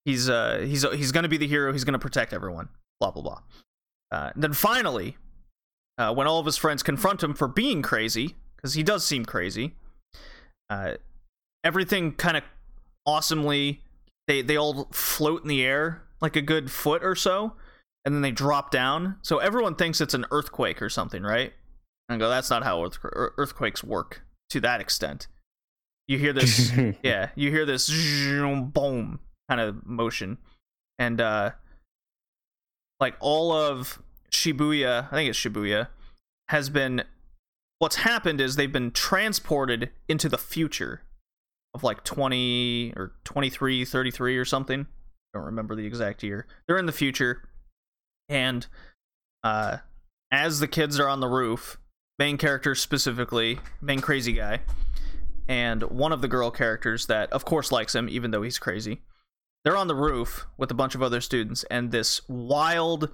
he's uh he's he's gonna be the hero. He's gonna protect everyone. Blah blah blah. Uh, then finally, uh, when all of his friends confront him for being crazy, because he does seem crazy, uh, everything kind of awesomely they they all float in the air like a good foot or so and then they drop down so everyone thinks it's an earthquake or something right and go that's not how earth- earthquakes work to that extent you hear this <laughs> yeah you hear this boom kind of motion and uh like all of shibuya i think it's shibuya has been what's happened is they've been transported into the future of like 20 or 23, 33 or something. I don't remember the exact year. They're in the future. And uh, as the kids are on the roof, main character specifically, main crazy guy, and one of the girl characters that, of course, likes him, even though he's crazy, they're on the roof with a bunch of other students, and this wild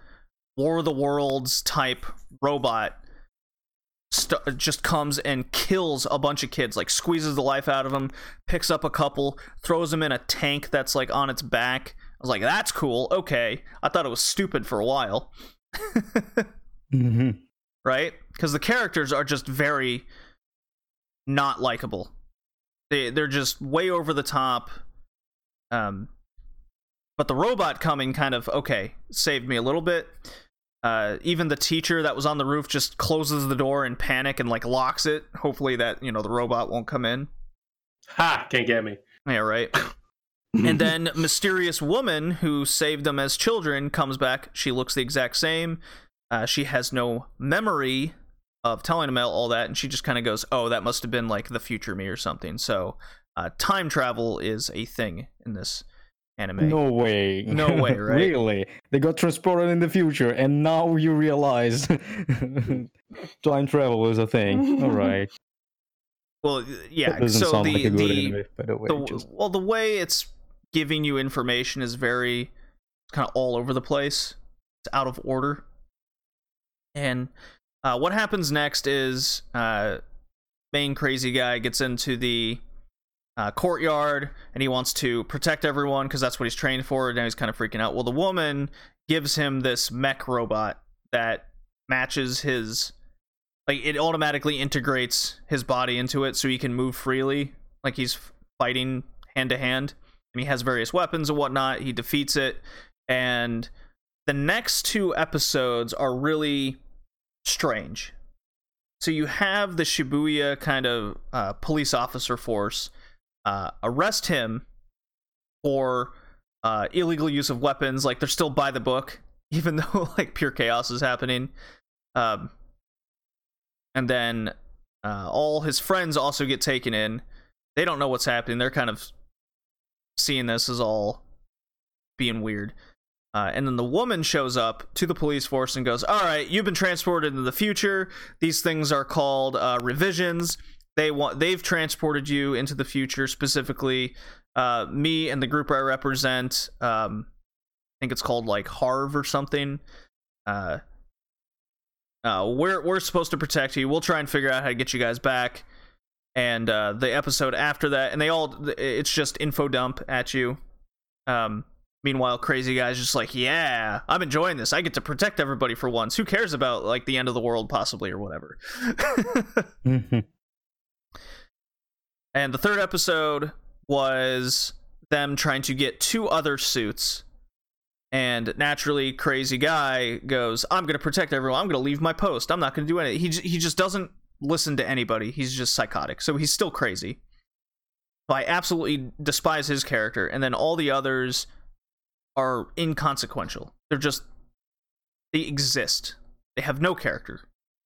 War of the Worlds type robot st- just comes and kills a bunch of kids, like squeezes the life out of them, picks up a couple, throws them in a tank that's like on its back. I was like, that's cool. Okay. I thought it was stupid for a while. <laughs> mm-hmm. Right? Because the characters are just very not likable. They they're just way over the top. Um but the robot coming kind of okay, saved me a little bit. Uh, even the teacher that was on the roof just closes the door in panic and like locks it. Hopefully that you know the robot won't come in. Ha! Can't get me. Yeah, right. <laughs> and then mysterious woman who saved them as children comes back. She looks the exact same. Uh, she has no memory of telling them all that, and she just kind of goes, "Oh, that must have been like the future me or something." So, uh, time travel is a thing in this anime. No way. No <laughs> way, right? really? They got transported in the future, and now you realize <laughs> time travel is a thing. <laughs> All right. Well, yeah. That so sound the like a good the, anime, by the way. the just- well the way it's giving you information is very kind of all over the place. It's out of order. And uh, what happens next is uh, main crazy guy gets into the uh, courtyard and he wants to protect everyone because that's what he's trained for. Now he's kind of freaking out. Well, the woman gives him this mech robot that matches his like it automatically integrates his body into it so he can move freely like he's fighting hand to hand and he has various weapons and whatnot he defeats it and the next two episodes are really strange so you have the shibuya kind of uh, police officer force uh, arrest him for uh, illegal use of weapons like they're still by the book <laughs> even though like pure chaos is happening um, and then uh, all his friends also get taken in. They don't know what's happening. They're kind of seeing this as all being weird. Uh, and then the woman shows up to the police force and goes, "All right, you've been transported into the future. These things are called uh, revisions. They want they've transported you into the future specifically. Uh, me and the group I represent. Um, I think it's called like Harv or something. Uh, uh, we're we're supposed to protect you. We'll try and figure out how to get you guys back. And uh, the episode after that, and they all it's just info dump at you. Um, meanwhile, crazy guy's just like, yeah, I'm enjoying this. I get to protect everybody for once. Who cares about like the end of the world possibly or whatever. <laughs> Mhm. and the third episode was them trying to get two other suits and naturally crazy guy goes i'm going to protect everyone i'm going to leave my post i'm not going to do anything he, he just doesn't listen to anybody he's just psychotic so he's still crazy I absolutely despise his character, and then all the others are inconsequential. They're just they exist. They have no character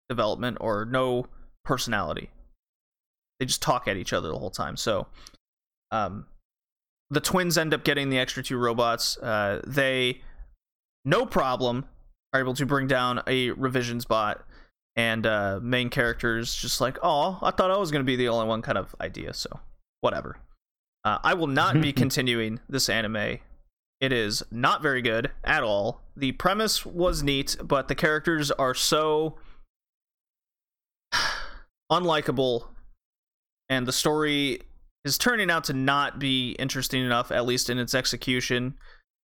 development or no personality. They just talk at each other the whole time. So, um, the twins end up getting the extra two robots. Uh, they, no problem, are able to bring down a revisions bot, and uh, main characters just like, oh, I thought I was gonna be the only one, kind of idea. So, whatever. Uh, I will not be <laughs> continuing this anime. It is not very good at all. The premise was neat, but the characters are so <sighs> unlikable, and the story is turning out to not be interesting enough, at least in its execution.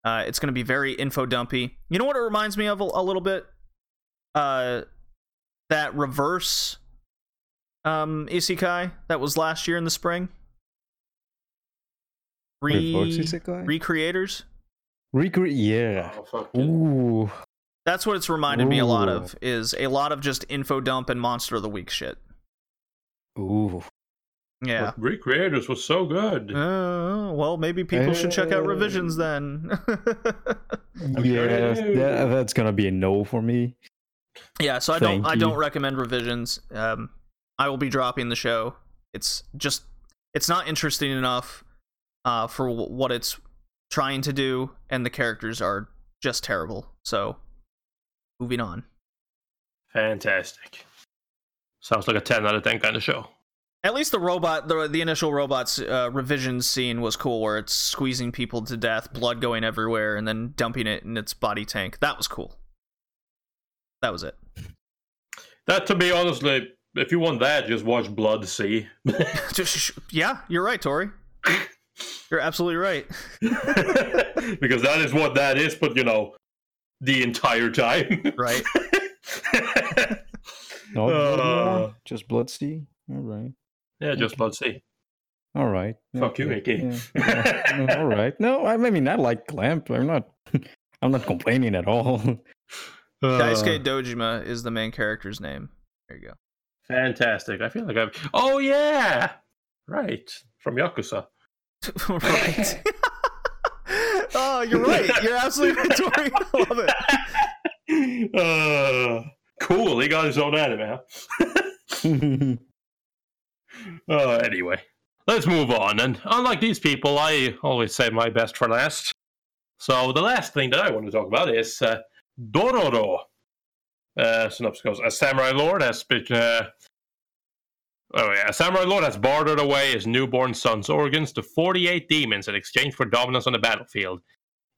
Uh, it's going to be very info dumpy. You know what it reminds me of a, a little bit? Uh, that reverse um, isekai that was last year in the spring. Re-? Recreators. Recre- yeah. Oh, fucking- Ooh. That's what it's reminded me a lot of. Is a lot of just info dump and monster of the week shit. Ooh. Yeah. But Recreators was so good. Uh, well, maybe people should check out revisions then. I'm <laughs> yeah, that's, that, that's gonna be a no for me. yeah, so I don't Thank I don't recommend revisions. Um, I will be dropping the show. It's just it's not interesting enough uh, for what it's trying to do, and the characters are just terrible. So, moving on. Fantastic. Sounds like a 10 out of 10 kind of show. At least the robot, the the initial robot's uh, revision scene was cool, where it's squeezing people to death, blood going everywhere, and then dumping it in its body tank. That was cool. That was it. That, to be honestly, if you want that, just watch Blood-C. <laughs> <laughs> Yeah, you're right, Tori. You're absolutely right. <laughs> because that is what that is, but you know, the entire time. Right. <laughs> No, Uh. just Blood-C. All right. yeah, just Blood-C. All right. Fuck you, Okay. Mickey. Yeah. <laughs> Yeah. all right. No, I mean I like Clamp. I'm not. I'm not complaining at all. Daisuke Dojima is the main character's name. There you go. Fantastic. I feel like I've. Oh, yeah! Right. From Yakuza. <laughs> right. <laughs> oh, you're right. You're absolutely right, Tori. I love it. <laughs> Uh, cool. He got his own anime, huh? Uh, anyway, let's move on. And unlike these people, I always save my best for last. So the last thing that I want to talk about is uh, Dororo. Uh, synopsis goes: A samurai lord has been. Uh, oh yeah, a samurai lord has bartered away his newborn son's organs to 48 demons in exchange for dominance on the battlefield.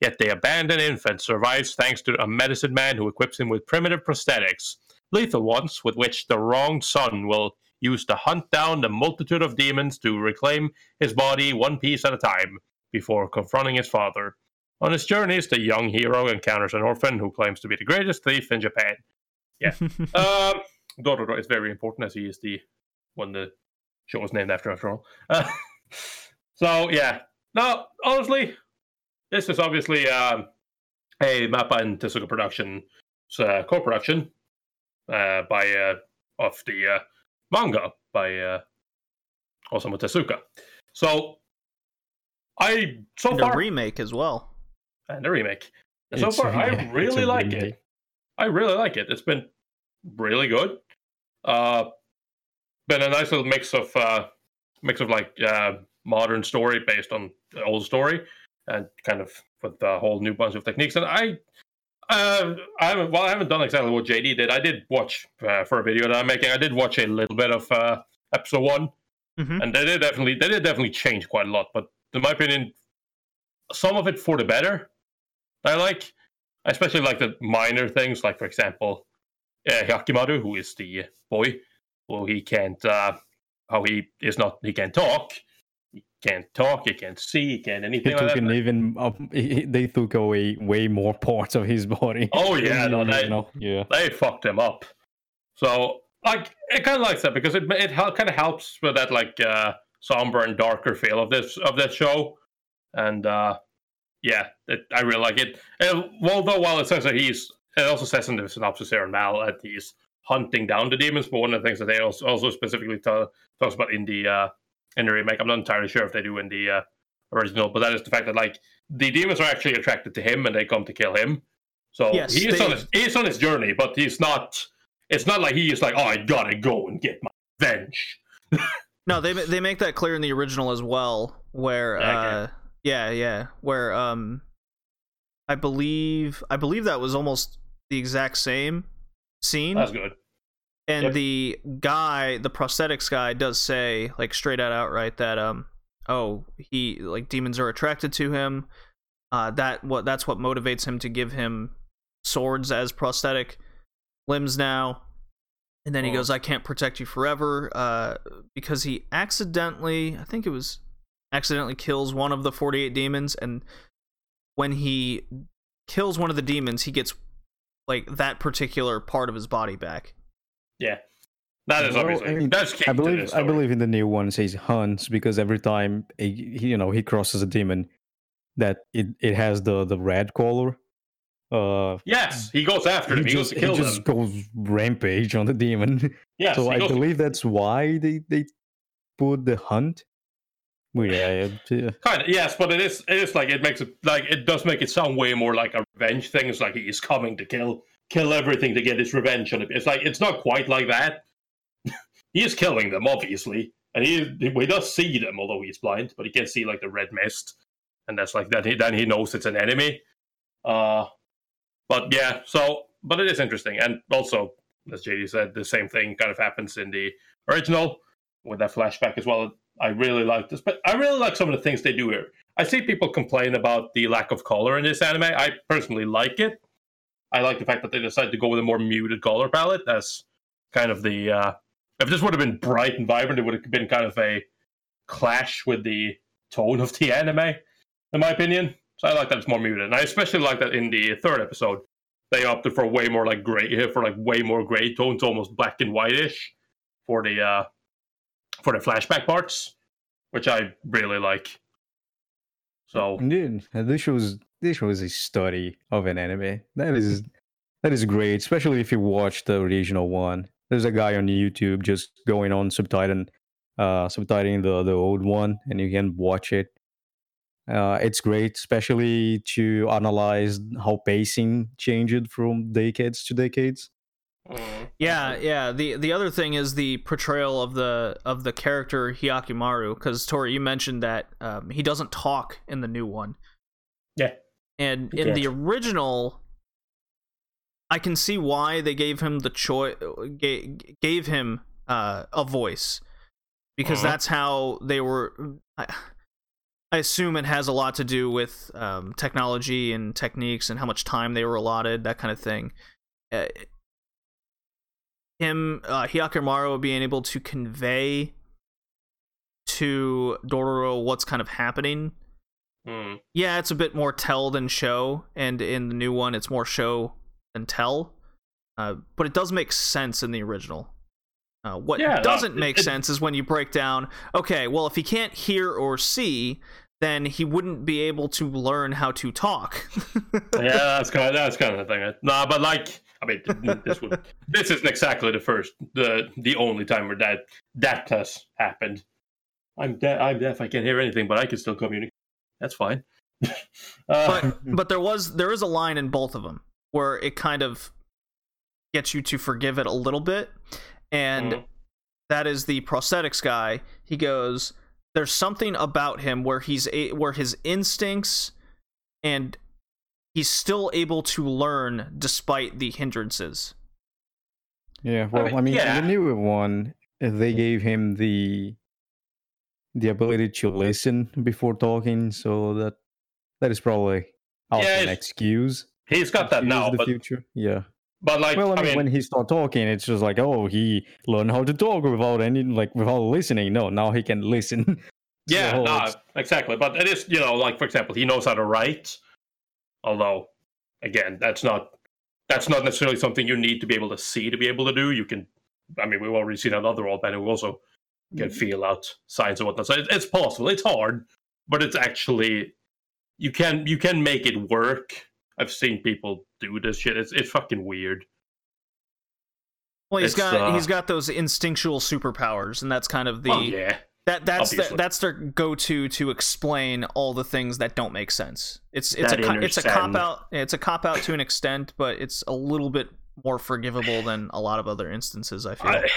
Yet the abandoned infant survives thanks to a medicine man who equips him with primitive prosthetics, lethal ones, with which the wronged son will use to hunt down the multitude of demons to reclaim his body one piece at a time before confronting his father. On his journeys, the young hero encounters an orphan who claims to be the greatest thief in Japan. Yeah. <laughs> um, Dororo is very important as he is the one the show was named after, after all. Uh, <laughs> so, yeah. No, honestly, this is obviously um, a Mappa and Tezuka production uh, co-production uh, by uh, of the uh, manga by uh, Osamu Tezuka. So I so And a far remake as well. and a remake. And so far, I it's really like remake. it. I really like it. It's been really good. Uh, been a nice little mix of uh, mix of like uh, modern story based on the old story, and kind of with a whole new bunch of techniques. And I, uh, I haven't well, I haven't done exactly what JD did. I did watch uh, for a video that I'm making. I did watch a little bit of uh, episode one, Mhm. and they did definitely they did definitely change quite a lot. But in my opinion, some of it for the better. I like, especially like the minor things, like for example, uh, Hyakkimaru, who is the boy, well, he can't, uh, how he is not, he can't talk, he can't talk, he can't see, he can't He anything like took that. an even. Up, he- he- they took away way more parts of his body. <laughs> Oh yeah, no, <laughs> they, know, yeah. they fucked him up. So like it kind of likes that because it it kind of helps with that like uh, somber and darker feel of this of that show, and uh, yeah, it, I really like it. And although while it says that he's, it also says in the synopsis here Mal that he's hunting down the demons, but one of the things that they also, also specifically tell, talks about in the uh, in the remake. I'm not entirely sure if they do in the uh, original, but that is the fact that like the demons are actually attracted to him and they come to kill him. So Yes, he is they- on his he is on his journey, but he's not. It's not like he is like, oh, I gotta go and get my revenge. <laughs> No, they they make that clear in the original as well, where Yeah, okay. uh, yeah, yeah, where um, I believe I believe that was almost the exact same scene, That's good. and yep. the guy, the prosthetics guy, does say like straight out outright that um, oh, he like demons are attracted to him. Uh, that what that's what motivates him to give him swords as prosthetic limbs now. And then he Oh. goes, "I can't protect you forever," uh, because he accidentally, I think it was, accidentally kills one of the forty-eight demons, and when he kills one of the demons, he gets like that particular part of his body back. Yeah, that is Well, obviously I mean, that's key I believe I believe in the new one it says hunts because every time he, he- you know he crosses a demon, that it, it has the the red color. Uh, Yes, he goes after he them. He goes just to he just them. goes rampage on the demon. <laughs> Yeah, so I goes to- believe that's why they they put the hunt. Yeah, uh, Kind of, yes, but it is. It is like it makes it like it does make it sound way more like a revenge thing. It's like he's coming to kill, kill everything to get his revenge on it. It's like it's not quite like that. <laughs> he is killing them, obviously, and he he does see them, although he's blind, but he can see like the red mist, and that's like that. He then he knows it's an enemy. Uh, but yeah, so but it is interesting, and also as JD said, the same thing kind of happens in the original with that flashback as well. I really like this, but I really like some of the things they do here. I see people complain about the lack of color in this anime. I personally like it. I like the fact that they decided to go with a more muted color palette. That's kind of the. Uh, if this would have been bright and vibrant, it would have been kind of a clash with the tone of the anime, in my opinion. So I like that it's more muted, and I especially like that in the third episode they opted for way more like gray, for like way more gray tones, almost black and whitish, for the uh, for the flashback parts, which I really like. So Dude, this shows this was a study of an anime. That is that is great, especially if you watch the original one. There's a guy on YouTube just going on subtitling uh subtitling the the old one and you can watch it. Uh it's great, especially to analyze how pacing changed from decades to decades. Mm, Yeah, yeah. The the other thing is the portrayal of the of the character Hyakkimaru, because Tori, you mentioned that um, he doesn't talk in the new one, yeah, and He in the can't. original, I can see why they gave him the choice, gave, gave him uh, a voice, because Uh-huh. that's how they were. I, I assume it has a lot to do with um, technology and techniques and how much time they were allotted, that kind of thing. Uh, him uh Hyakkimaru being able to convey to Dororo what's kind of happening. mm, Yeah, it's a bit more tell than show, and in the new one it's more show than tell. Uh, but it does make sense in the original. Uh, what Yeah, doesn't it- make it- sense is when you break down, okay, well, if he can't hear or see, then he wouldn't be able to learn how to talk. <laughs> yeah, that's kind of that's kind of the thing. Nah, but like, I mean, this would this isn't exactly the first, the the only time where that that has happened. I'm deaf. I'm deaf. I can't hear anything, but I can still communicate. That's fine. <laughs> uh, but but there was there is a line in both of them where it kind of gets you to forgive it a little bit and Mhm. that is the prosthetics guy he goes there's something about him where he's a, where his instincts and he's still able to learn despite the hindrances Yeah, well, I mean, mean, yeah. the newer one, uh, they gave him the the ability to listen before talking, so that that is probably also Yeah, an excuse. he's got that excuse now, the but future. Yeah. but like, well, I I mean, mean, when he start talking, it's just like, oh, he learned how to talk without any like without listening. No, now he can listen. <laughs> Yeah, no, it's- exactly. But it is, you know, like for example, he knows how to write. Although, again, that's not that's not necessarily something you need to be able to see to be able to do. You can, I mean, we've already seen another old man who also can feel out signs and whatnot. So it, it's possible. It's hard, but it's actually you can you can make it work. I've seen people do this shit. It's it's fucking weird. well he's It's, got uh, he's got those instinctual superpowers and that's kind of the oh yeah, That that's the, that's their go-to to explain all the things that don't make sense. It's it's That a it's a cop out. It's a cop out to an extent, but it's a little bit more forgivable than a lot of other instances. I feel. I,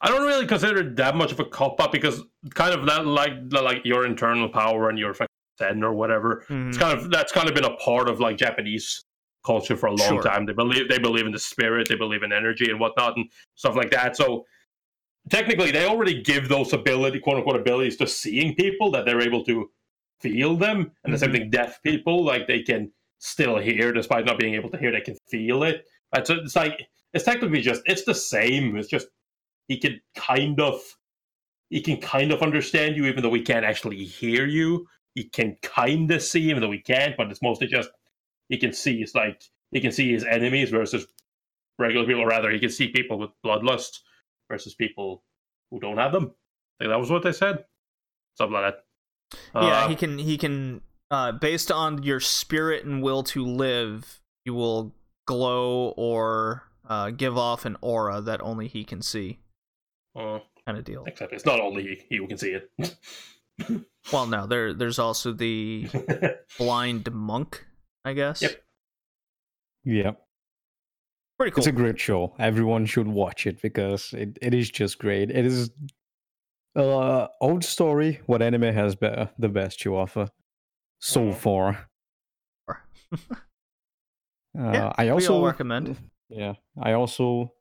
I don't really consider it that much of a cop out because kind of that like like your internal power and your zen or whatever. Mhm. It's kind of that's kind of been a part of like Japanese culture for a long Sure. time. They believe they believe in the spirit, they believe in energy and whatnot and stuff like that. So technically, they already give those ability quote unquote abilities to seeing people that they're able to feel them, and the same mm-hmm. thing deaf people like they can still hear despite not being able to hear. They can feel it. It's, it's like it's technically just it's the same. It's just he can kind of he can kind of understand you even though we can't actually hear you. He can kind of see even though we can't, but it's mostly just he can see. It's like he can see his enemies versus regular people. Or rather, he can see people with bloodlust versus people who don't have them. I think that was what they said. Something like that. yeah, Uh, he can he can uh, based on your spirit and will to live, you will glow or uh, give off an aura that only he can see, uh, kind of deal. except it's not only he, he who can see it. <laughs> Well, no, there there's also the <laughs> blind monk, I guess. Yep. Yeah. Pretty cool. It's a great show. Everyone should watch it because it, it is just great. It is uh old story what anime has be- the best to offer so Mhm. far. <laughs> Uh, Yeah, I we all also recommend. Yeah, I also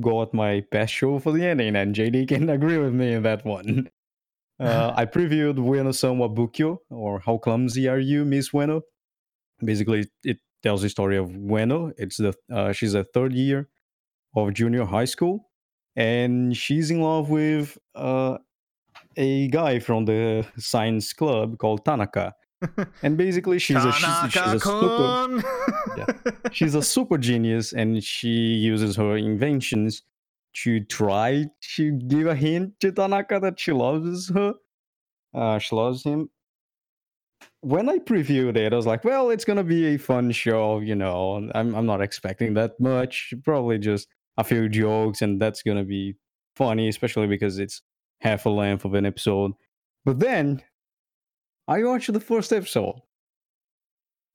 got my best show for the ending, and JD can <laughs> agree with me in that one. <laughs> Uh, I previewed Ueno-san wa Bukiyou, or How Clumsy Are You, Miss Ueno? Basically, it tells the story of Ueno. It's the uh, she's a third year of junior high school, and she's in love with uh, a guy from the science club called Tanaka. <laughs> And basically, she's a she's, she's a super Tanaka-kun! she's a super genius and she uses her inventions to try to give a hint to Tanaka that she loves her. Uh, she loves him. When I previewed it, I was like, well, it's gonna be a fun show, you know. I'm I'm not expecting that much. Probably just a few jokes, and that's gonna be funny, especially because it's half a length of an episode. But then I watched the first episode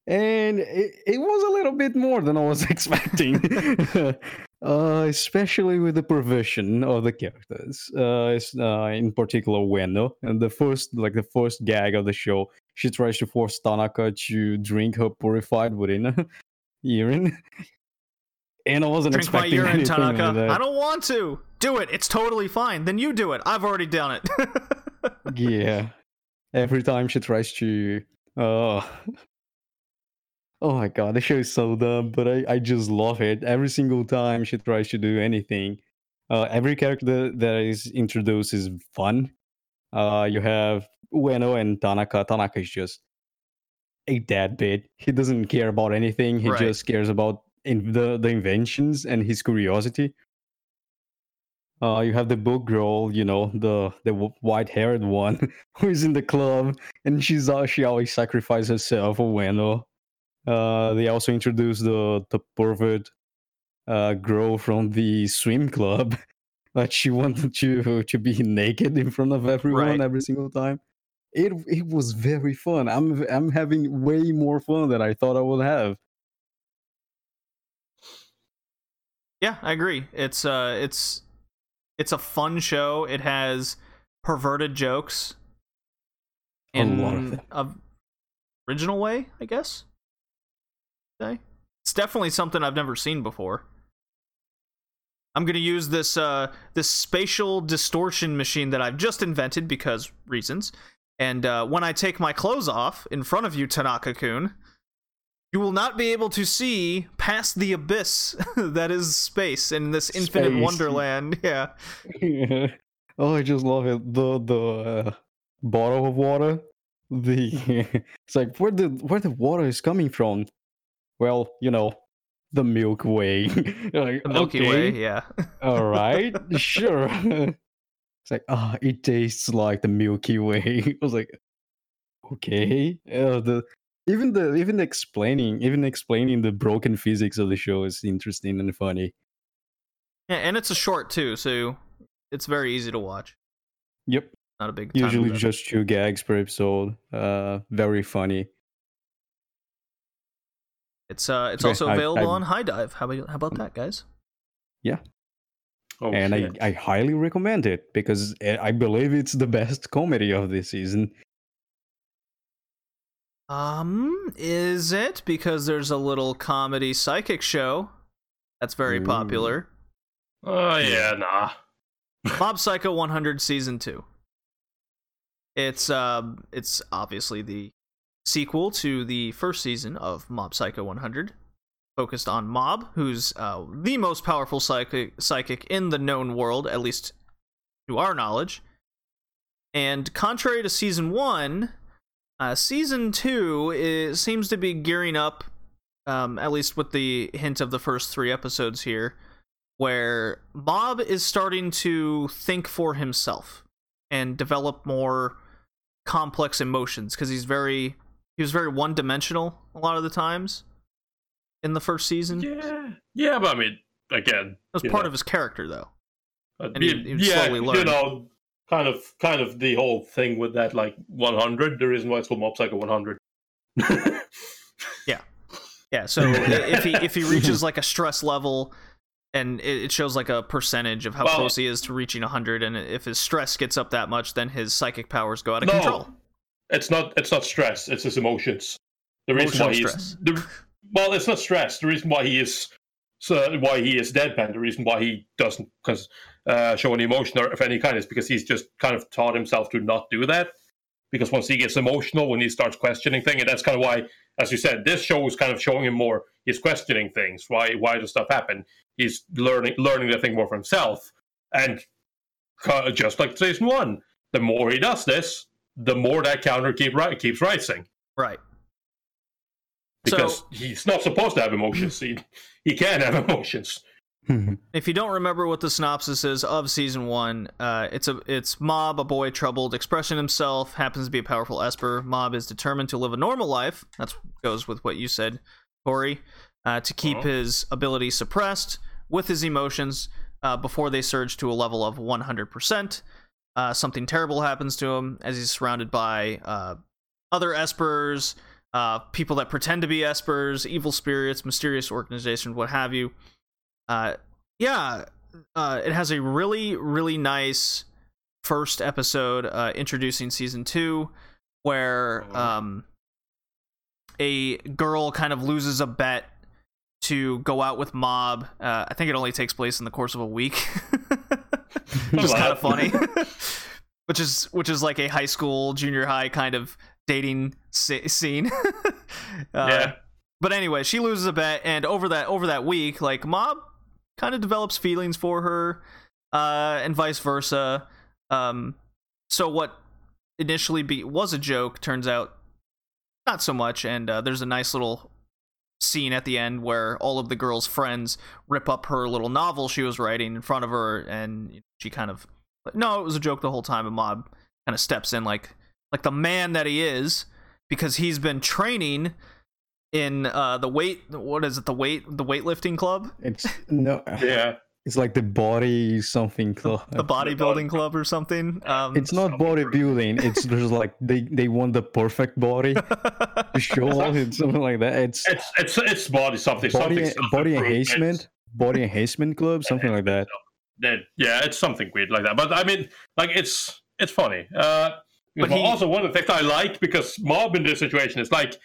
and it, it was a little bit more than I was <laughs> expecting, <laughs> uh, especially with the provision of the characters. Uh, uh, in particular, Wendo, and the first, like the first gag of the show, she tries to force Tanaka to drink her purified urine. <laughs> urine. And I wasn't Drink my expecting urine, anything like. I don't want to. Do it. It's totally fine. Then you do it. I've already done it. <laughs> yeah every time she tries to uh oh my god the show is so dumb but i i just love it every single time she tries to do anything uh every character that is introduced is fun uh you have ueno and tanaka tanaka is just a deadbeat he doesn't care about anything he Right. just cares about in the the inventions and his curiosity uh, you have the book girl, you know, the the white haired one <laughs> who is in the club, and she's uh, she always sacrifices herself for Wendo. Uh, they also introduced the the pervert uh, girl from the swim club <laughs> that she wanted to to be naked in front of everyone Right. every single time. It it was very fun. I'm I'm having way more fun than I thought I would have. yeah, I agree. It's uh it's it's a fun show. It has perverted jokes A in lot of a original way, I guess. Say. It's definitely something I've never seen before. I'm gonna use this uh this spatial distortion machine that I've just invented because reasons. And uh, when I take my clothes off in front of you, Tanaka-kun, you will not be able to see past the abyss <laughs> that is space in this infinite Space. wonderland. <laughs> Yeah. <laughs> oh, I just love it. The the uh, bottle of water. The it's like where the where the water is coming from. Well, you know, the Milky Way. like, The Milky okay, Way, yeah. All right, sure. It's like ah, it tastes like the Milky Way. <laughs> I was like, okay. Uh, the even the even explaining even explaining the broken physics of the show is interesting and funny. Yeah, and it's a short too, so it's very easy to watch. Yep. not a big. time Usually limit. just two gags per episode. Uh, very funny. It's uh, it's Okay, also available I- on HIDIVE. How about how about that, guys? Oh, and I, shit. I highly recommend it because uh, I believe it's the best comedy of this season. Um, is it because there's a little comedy psychic show that's very Ooh. popular? Oh yeah, nah. <laughs> Mob Psycho 100 season 2. It's um it's obviously the sequel to the first season of Mob Psycho 100, focused on Mob, who's uh, the most powerful psychic psychic in the known world, at least to our knowledge. And contrary to season 1, uh, season 2 is, seems to be gearing up um, at least with the hint of the first 3 episodes here where Mob is starting to think for himself and develop more complex emotions because he's very he was very one dimensional a lot of the times in the first season. Yeah, yeah, but I mean, again, was you part know, of his character though. uh, and he- he yeah, you know, kind of, kind of the whole thing with that, like 100. The reason why it's called Mob Psycho 100. <laughs> Yeah, yeah. so if he if he reaches like a stress level and it it shows like a percentage of how Well- close he is to reaching 100 and if his stress gets up that much then his psychic powers go out of no, control. it's not. It's not stress. It's his emotions. The reason Emotional why he's stress. the, well, it's not stress. The reason why he is so why he is deadpan. The reason why he doesn't because uh, show any emotion or of any kind is because he's just kind of taught himself to not do that. Because once he gets emotional, when he starts questioning things, and that's kind of why, as you said, this show is kind of showing him more. He's questioning things. Why? Why does stuff happen? He's learning learning the thing more for himself, and just like season one, the more he does this, the more that counter keep ri- keeps rising Right. Because So- he's not supposed to have emotions. He he can have emotions. If you don't remember what the synopsis is of season one, uh, it's a it's Mob, a boy troubled, expressing himself, happens to be a powerful Esper. Mob is determined to live a normal life. That goes with what you said, Corey. Uh, to keep Oh. his ability suppressed with his emotions uh, before they surge to a level of 100%. Uh, something terrible happens to him as he's surrounded by uh, other Espers, uh, people that pretend to be Espers, evil spirits, mysterious organizations, what have you. Uh, yeah, uh, it has a really, really nice first episode uh, introducing season two, where um, a girl kind of loses a bet to go out with Mob. Uh, I think it only takes place in the course of a week, <laughs> which is kind of funny. <laughs> which is which is like a high school, junior high kind of dating s- scene. <laughs> uh, yeah, but anyway, she loses a bet, and over that over that week, like Mob kind of develops feelings for her, uh, and vice versa. Um, so what initially be was a joke turns out not so much, and uh, there's a nice little scene at the end where all of the girl's friends rip up her little novel she was writing in front of her, and she kind of no, it was a joke the whole time. And Mob kind of steps in like like the man that he is because he's been training in uh the weight what is it the weight the weightlifting club it's no, <laughs> yeah. it's like the body something club. the bodybuilding club or something um It's not bodybuilding. It's <laughs> just like they they want the perfect body <laughs> to show off. It's something like that. It's It's it's it's body something body something body self-improvement. enhancement, body enhancement club, something like that. That- yeah, it's something weird like that. But I mean, like it's it's funny. Uh, But but he- also one of the things I like because Mob in this situation is like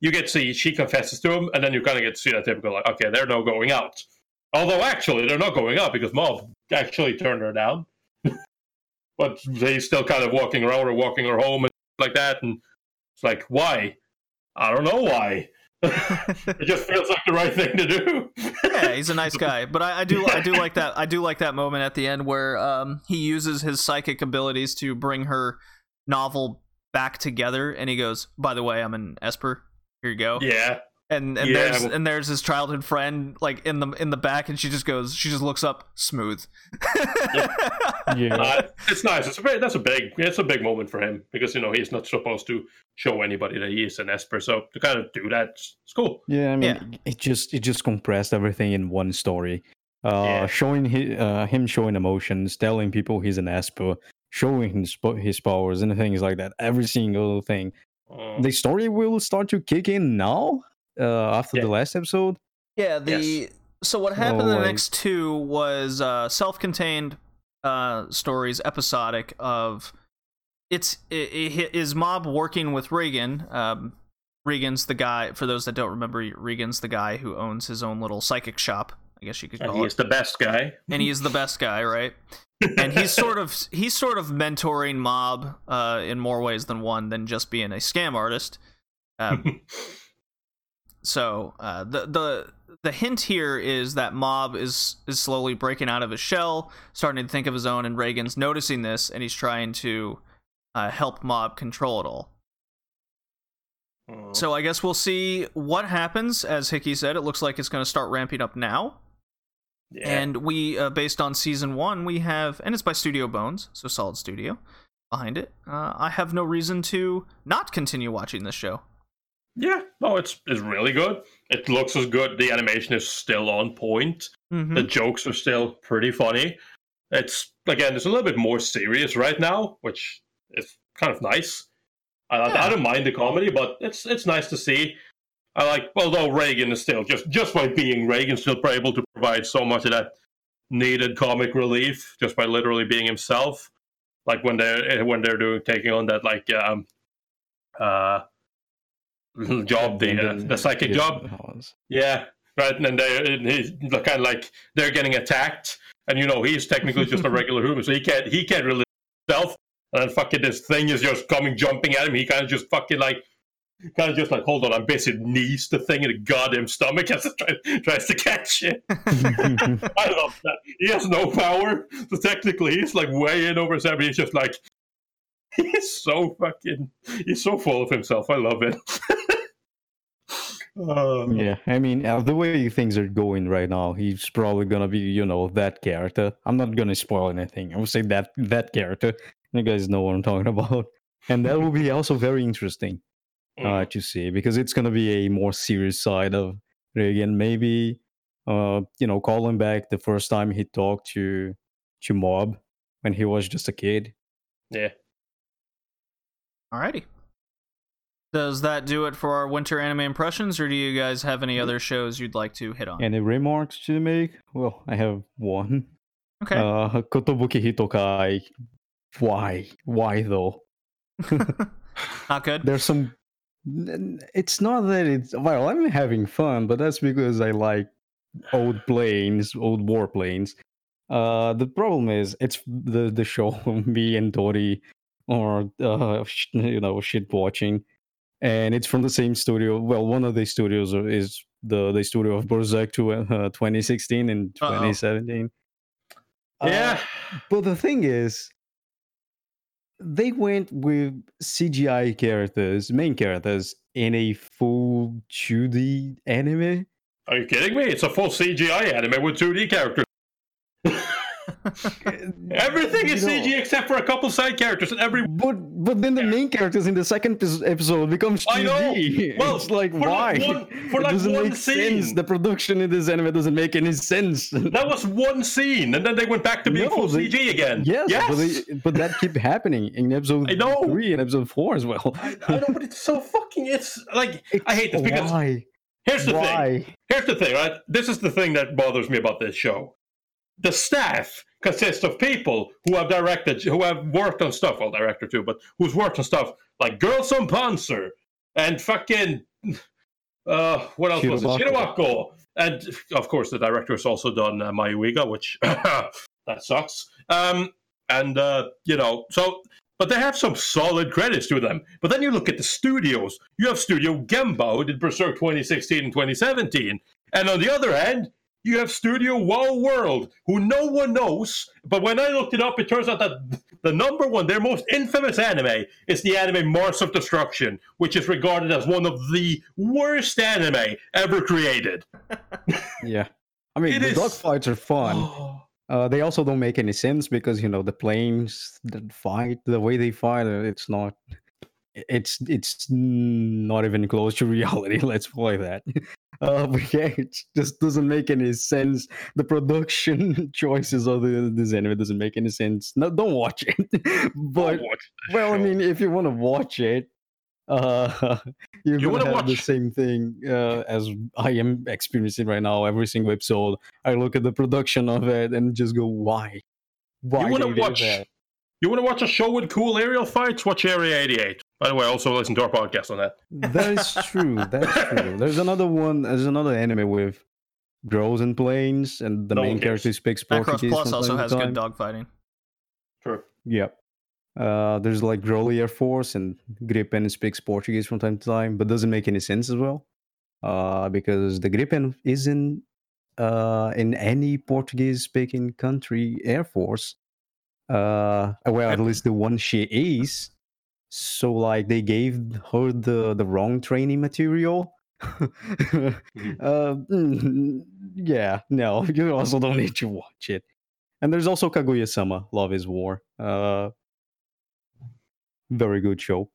you get to see she confesses to him, and then you kind of get to see that typical like, okay, they're no going out. Although actually they're not going out because Mob actually turned her down, <laughs> but he's still kind of walking around or walking her home and like that, and it's like why? I don't know why. <laughs> it just feels like the right thing to do. yeah he's a nice <laughs> guy but I, I do i do like that i do like that moment at the end where um he uses his psychic abilities to bring her novel back together and he goes by the way i'm an esper here you go yeah. and and Yeah, there's and there's his childhood friend like in the in the back and she just goes she just looks up smooth <laughs> Yeah. Uh, it's nice. It's a very, that's a big it's a big moment for him because you know he's not supposed to show anybody that he is an Esper. So to kind of do that, it's it's cool. Yeah, I mean, Yeah. it just it just compressed everything in one story. Uh, Yeah. showing hi, uh, him showing emotions, telling people he's an Esper, showing his his powers and things like that. Every single thing. Mm. The story will start to kick in now uh, after Yeah. the last episode. Yeah, the Yes. so what happened in Oh, the like- next two was uh, self-contained uh, stories, episodic of it's i i is Mob working with Reigen. Um, Reigen's the guy. For those that don't remember, Reigen's the guy who owns his own little psychic shop. I guess you could And call he it. is the best guy. and he is the best guy, right? And he's sort of he's sort of mentoring Mob uh, in more ways than one than just being a scam artist. Um, <laughs> so uh, the the the hint here is that Mob is is slowly breaking out of his shell, starting to think of his own, and Reigen's noticing this, and he's trying to uh, help Mob control it all. So I guess we'll see what happens. As Hickey said, it looks like it's going to start ramping up now. Yeah. And we, uh, based on season one, we have, and it's by Studio Bones, so Solid Studio behind it. Uh, I have no reason to not continue watching this show. yeah, no, it's it's really good. It looks as good. The animation is still on point. Mm-hmm. The jokes are still pretty funny. It's again, it's a little bit more serious right now, which is kind of nice. I, I- Yeah. I don't mind the comedy, but it's it's nice to see. I like, although Reigen is still just just by being Reigen, still able to provide so much of that needed comic relief just by literally being himself. Like when they're when they're doing taking on that like um uh <laughs> job the uh, the psychic Yeah, job yeah, right. And then they he's kind of like they're getting attacked, and you know he's technically just a <laughs> regular human, so he can't he can't really himself. And then fucking this thing is just coming jumping at him. He kind of just fucking like kind of just like hold on, I'm busy knees the thing in the goddamn stomach as it tries, tries to catch it. <laughs> I love that. He has no power, so technically he's like way in over his head. but He's just like he's so fucking he's so full of himself. I love it. Uh, <laughs> yeah, I mean, uh, the way things are going right now, he's probably gonna be, you know, that character. I'm not gonna spoil anything. I would say that that character. You guys know what I'm talking about, and that will be also very interesting uh, to see because it's gonna be a more serious side of Reigen. Maybe, uh, you know, calling back the first time he talked to to Mob when he was just a kid. yeah. Alrighty. Does that do it for our winter anime impressions, or do you guys have any other shows you'd like to hit on? Any remarks to make? Well, I have one. Okay. Uh, Kotobuki Hikoutai. Why? Why though? <laughs> Not good. <laughs> There's some. It's not that it's well. I'm having fun, but that's because I like old planes, old warplanes. Uh, the problem is it's the the show <laughs> me and dory or uh <laughs> you know shit watching, and it's from the same studio. Well, one of the studios is the the studio of Berserk to uh, 2016 and Uh-oh. 2017. Yeah. Uh, but the thing is, they went with CGI characters, main characters, in a full 2D anime. Are you kidding me? It's a full CGI anime with 2D characters. <laughs> Everything is You know, CG except for a couple side characters, and every But but then the main characters in the second episode becomes 2D. I know. <laughs> Well, it's like for like why? one- for it like doesn't one make sense. scene. The production in this anime doesn't make any sense. <laughs> that was one scene, and then they went back to being No, full they- CG again. yes, yes. but, they, but that kept happening in episode I know. three and episode four as well. I, I know, but it's so fucking. It's like I hate this because why? here's the thing. Here's the thing, right? This is the thing that bothers me about this show. The staff consists of people who have directed, who have worked on stuff, well, director too, but who's worked on stuff like Girls und Panzer and fucking, uh, what else was it? Shirobako. And of course, the director has also done uh, Mayoiga, which <laughs> that sucks. Um, and, uh, you know, so, but they have some solid credits to them. But then you look at the studios. You have Studio Gemba, who did Berserk 2016 and 2017. And on the other hand, you have Studio WAO World, who no one knows. But when I looked it up, it turns out that the number one, their most infamous anime, is the anime Mars of Destruction, which is regarded as one of the worst anime ever created. <laughs> Yeah. I mean, It the is- dogfights are fun. <gasps> Uh, they also don't make any sense because you know the planes that fight, the way they fight, uh, it's not. It's it's not even close to <laughs> reality. Let's play that. Uh, but yeah, it just doesn't make any sense. The production <laughs> choices of the, this anime doesn't make any sense. No, don't watch it. <laughs> but Watch well, I mean, if you want to watch it, uh, you're You gonna have the same thing uh, as I am experiencing right now. Every single episode, I look at the production of it and just go, "Why? Why you want to watch? that?" You want to watch a show with cool aerial fights? Watch Area 88. By the way, also listen to our podcast on that. That is true. That's true. <laughs> There's another one. There's another anime with girls and planes, and the No main cares. character speaks Macross Portuguese. Plus also has good time. dogfighting. True. Yep. Uh, there's like Girly Air Force and Gripen speaks Portuguese from time to time, but doesn't make any sense as well. Uh, because the Gripen isn't uh, in any Portuguese speaking country Air Force. Uh, well, at least the one she is. So like they gave her the the wrong training material. <laughs> uh, mm, yeah, no, <laughs> you also don't need to watch it. And there's also Kaguya Sama, Love is War. Uh, very good show.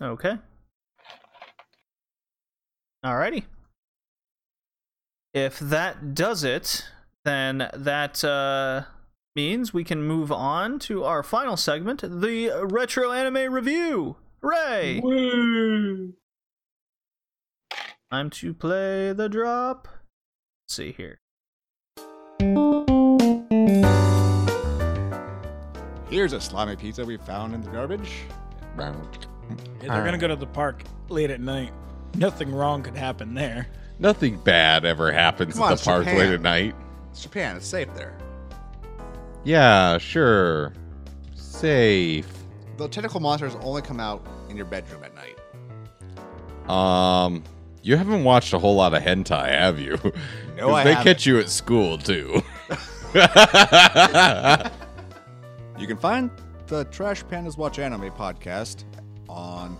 Okay. Alrighty. If that does it, then that uh, means we can move on to our final segment, the retro anime review. Hooray! Woo! Time to play the drop. Let's see here. Here's a slimy pizza we found in the garbage. Yeah, they're gonna go to the park late at night. Nothing wrong could happen there. Nothing bad ever happens Come at on, the park Japan. late at night. It's Japan. It's safe there. Yeah, sure. Safe. The tentacle monsters only come out in your bedroom at night. Um, you haven't watched a whole lot of hentai, have you? <laughs> No, I they haven't. catch you at school too. <laughs> You can find the Trash Pandas Watch Anime podcast on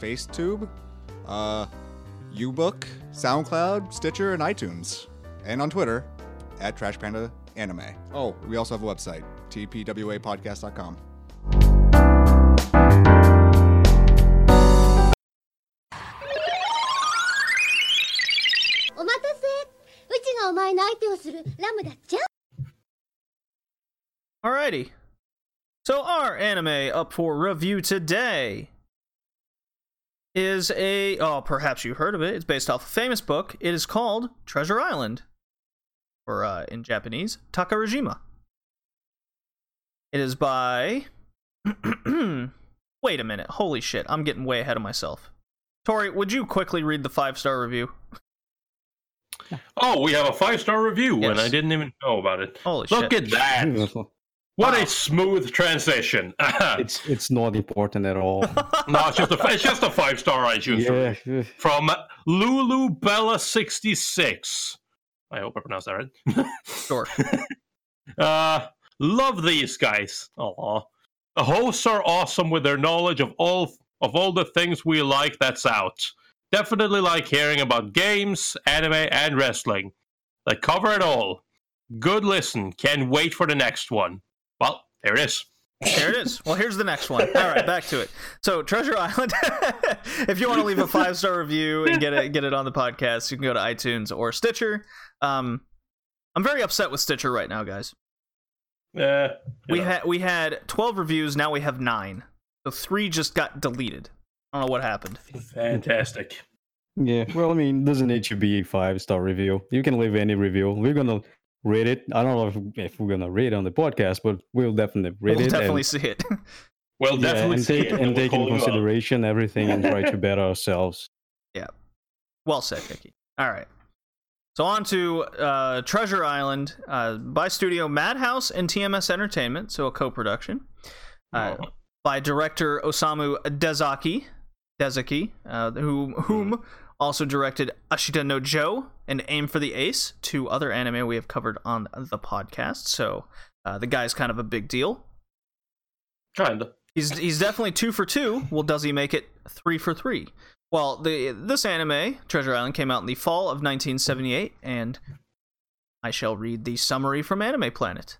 FaceTube, uh, uBook, SoundCloud, Stitcher, and iTunes, and on Twitter at Trash Panda anime. Oh, we also have a website, tpwapodcast.com. Alrighty. So our anime up for review today is a oh perhaps you heard of it. It's based off a famous book. It is called Treasure Island or uh, in Japanese, Takarajima. It is by. <clears throat> Wait a minute! Holy shit! I'm getting way ahead of myself. Tori, would you quickly read the five star review? Oh, we have a five star review, and I didn't even know about it. Holy Look shit! at that! <laughs> What a smooth transition. <laughs> It's it's not important at all. <laughs> No, it's just a it's just a five star iTunes review yeah. from Lulu Bella sixty six. I hope I pronounced that right. Sure. <laughs> Uh, love these guys. Aw. The hosts are awesome with their knowledge of all of all the things we like that's out. Definitely like hearing about games, anime, and wrestling. They cover it all. Good listen. Can't wait for the next one. Well, there it is. There it is. Well, here's the next one. All right, back to it. So, Treasure Island. <laughs> if you want to leave a five star review and get it get it on the podcast, you can go to iTunes or Stitcher. Um, I'm very upset with Stitcher right now, guys. Uh, We had we had 12 reviews. Now we have nine. So three just got deleted. I don't know what happened. fantastic. Yeah, well, I mean, doesn't need to be a five star review. You can leave any review. We're gonna rate it. I don't know if, if we're gonna read it on the podcast, but we'll definitely rate We'll it. definitely and, see it. <laughs> Well, yeah, definitely and see take it, and we'll take in call you consideration everything and try to <laughs> better ourselves. Yeah. Well said, Vicky. All right. So on to uh, Treasure Island uh, by studio Madhouse and TMS Entertainment, so a co-production uh, Oh. by director Osamu Dezaki, Dezaki, uh, who, whom also directed Ashita no Joe and Aim for the Ace, two other anime we have covered on the podcast. So uh, the guy's kind of a big deal. Kinda. He's he's definitely two for two. Well, does he make it three for three? Well, the this anime Treasure Island came out in the fall of 1978, and I shall read the summary from Anime Planet.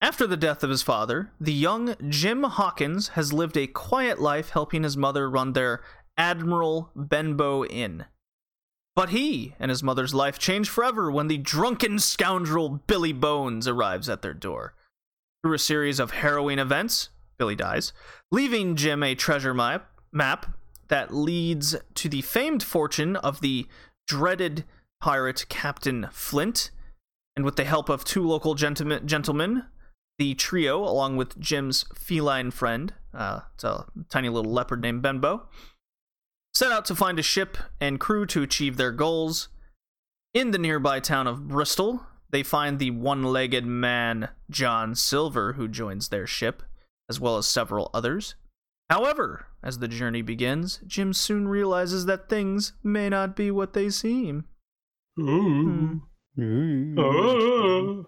After the death of his father, the young Jim Hawkins has lived a quiet life helping his mother run their Admiral Benbow Inn. But he and his mother's life change forever when the drunken scoundrel Billy Bones arrives at their door. Through a series of harrowing events, Billy dies, leaving Jim a treasure map, map that leads to the famed fortune of the dreaded pirate Captain Flint. And with the help of two local gentlemen, gentlemen the trio, along with Jim's feline friend, uh, it's a tiny little leopard named Benbow, set out to find a ship and crew to achieve their goals. In the nearby town of Bristol, they find the one legged man, John Silver, who joins their ship, as well as several others. However, as the journey begins, Jim soon realizes that things may not be what they seem. Ooh. Ooh. Oh.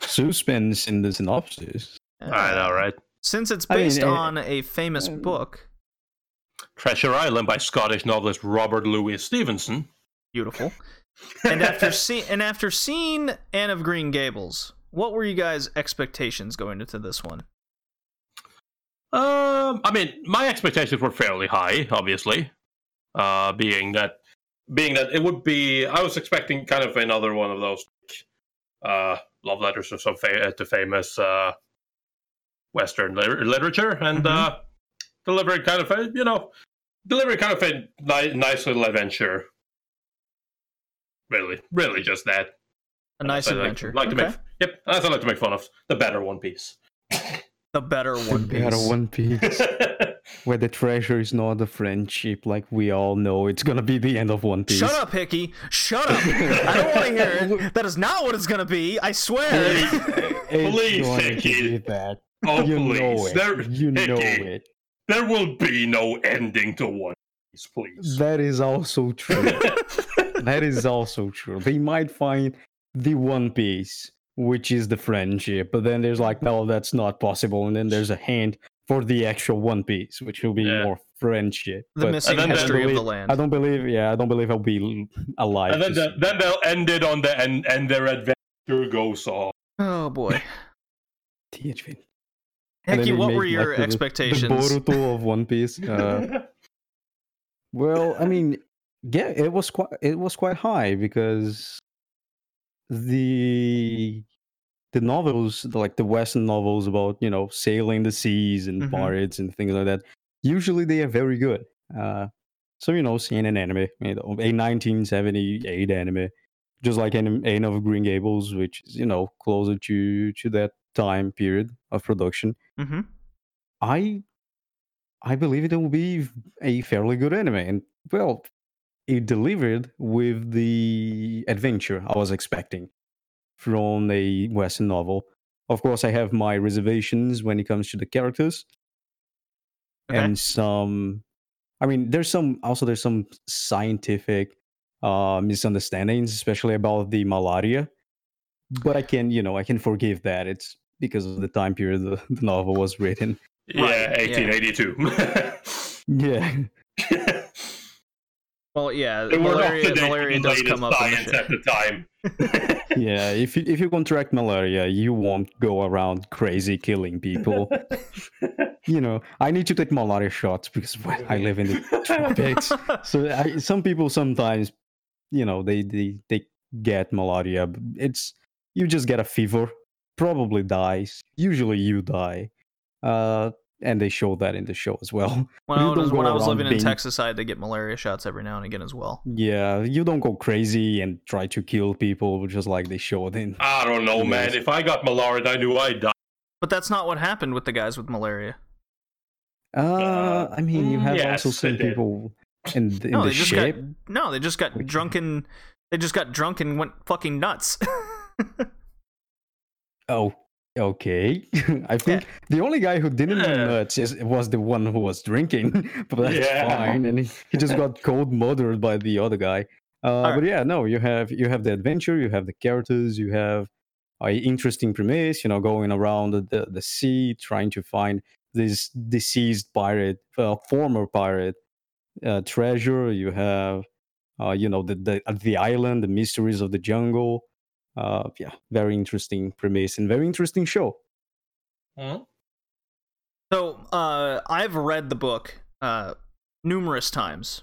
Suspense in the synopsis. I know, right? Since it's I mean, based on a famous uh, book, Treasure Island by Scottish novelist Robert Louis Stevenson. beautiful. and after <laughs> see- and after seeing Anne of Green Gables, what were you guys' expectations going into this one? Um, I mean, my expectations were fairly high, obviously. Uh, being that, being that it would be, I was expecting kind of another one of those, uh, love letters of some fa- to famous uh, Western lit- literature, and uh, delivering kind of a, you know, delivering kind of a ni- nice little adventure. Really, really, just that. A nice I adventure. Like, to Okay. make, yep, that's what I like to make fun of the better One Piece. <laughs> the better One We had a Piece. One Piece <laughs> where the treasure is not a friendship, like we all know. It's gonna be the end of One Piece. Shut up, Hickey. Shut up. I don't want to hear it. <laughs> That is not what it's going to be. I swear. It's Please, Hickey. that. oh, you please. know it. There, you know it. There will be no ending to One Piece, please. That is also true. <laughs> that is also true. They might find the One Piece, which is the friendship, but then there's like, no, that's not possible. And then there's a hint for the actual One Piece, which will be Yeah. more friendship. The But missing And then I don't history of the believe- land. I don't believe, yeah, I don't believe I'll be alive. and then, the, then they'll end it on the end, and their adventure goes on. Oh, boy. <laughs> see THV. And then Hickey, they what make, were like, your the- expectations? The Boruto of One Piece. Uh, <laughs> Well, I mean, yeah, it was quite it was quite high because the the novels, like the Western novels about you know sailing the seas and Mhm. pirates and things like that, usually they are very good. Uh, so you know, seeing an anime, you know, a 1978 anime, just like an Anne of Green Gables, which is you know closer to to that time period of production. hmm I I believe it will be a fairly good anime, and well, it delivered with the adventure I was expecting from a Western novel. Of course, I have my reservations when it comes to the characters Okay. and some. I mean, there's some also there's some scientific uh, misunderstandings, especially about the malaria. But I can, you know, I can forgive that. It's because of the time period the, the novel was written. Yeah, Right, 1882. <laughs> Yeah. Well, yeah, They malaria, up to date malaria does come up in the science at the time. yeah, <laughs> if you, if you contract malaria, you won't go around crazy killing people. <laughs> you know, I need to take malaria shots because well, I live in the tropics. So I, some people sometimes, you know, they, they they get malaria. It's you just get a fever, probably dies. Usually you die, uh, and they show that in the show as well. <laughs> When You I was, don't go when I was around living in Texas, I had to get malaria shots every now and again as well. Yeah, you don't go crazy and try to kill people just like they showed in. I don't know, man. If I got malaria, I knew I'd die. But that's not what happened with the guys with malaria. Uh, I mean, you have yes, also seen people in, in No, the they ship. got no, they just got drunken. They just got drunk and went fucking nuts. <laughs> Oh, okay. <laughs> I think the only guy who didn't Yeah. nuts is, was the one who was drinking, <laughs> but that's Yeah. fine. And he, he just got <laughs> cold murdered by the other guy. Uh, Alright. But yeah, no, you have you have the adventure, you have the characters, you have a interesting premise. You know, going around the, the, the sea, trying to find this deceased pirate, uh, former pirate uh, treasure. You have, uh, you know, the, the the island, the mysteries of the jungle. Uh, yeah, very interesting premise and very interesting show. so uh, I've read the book uh, numerous times.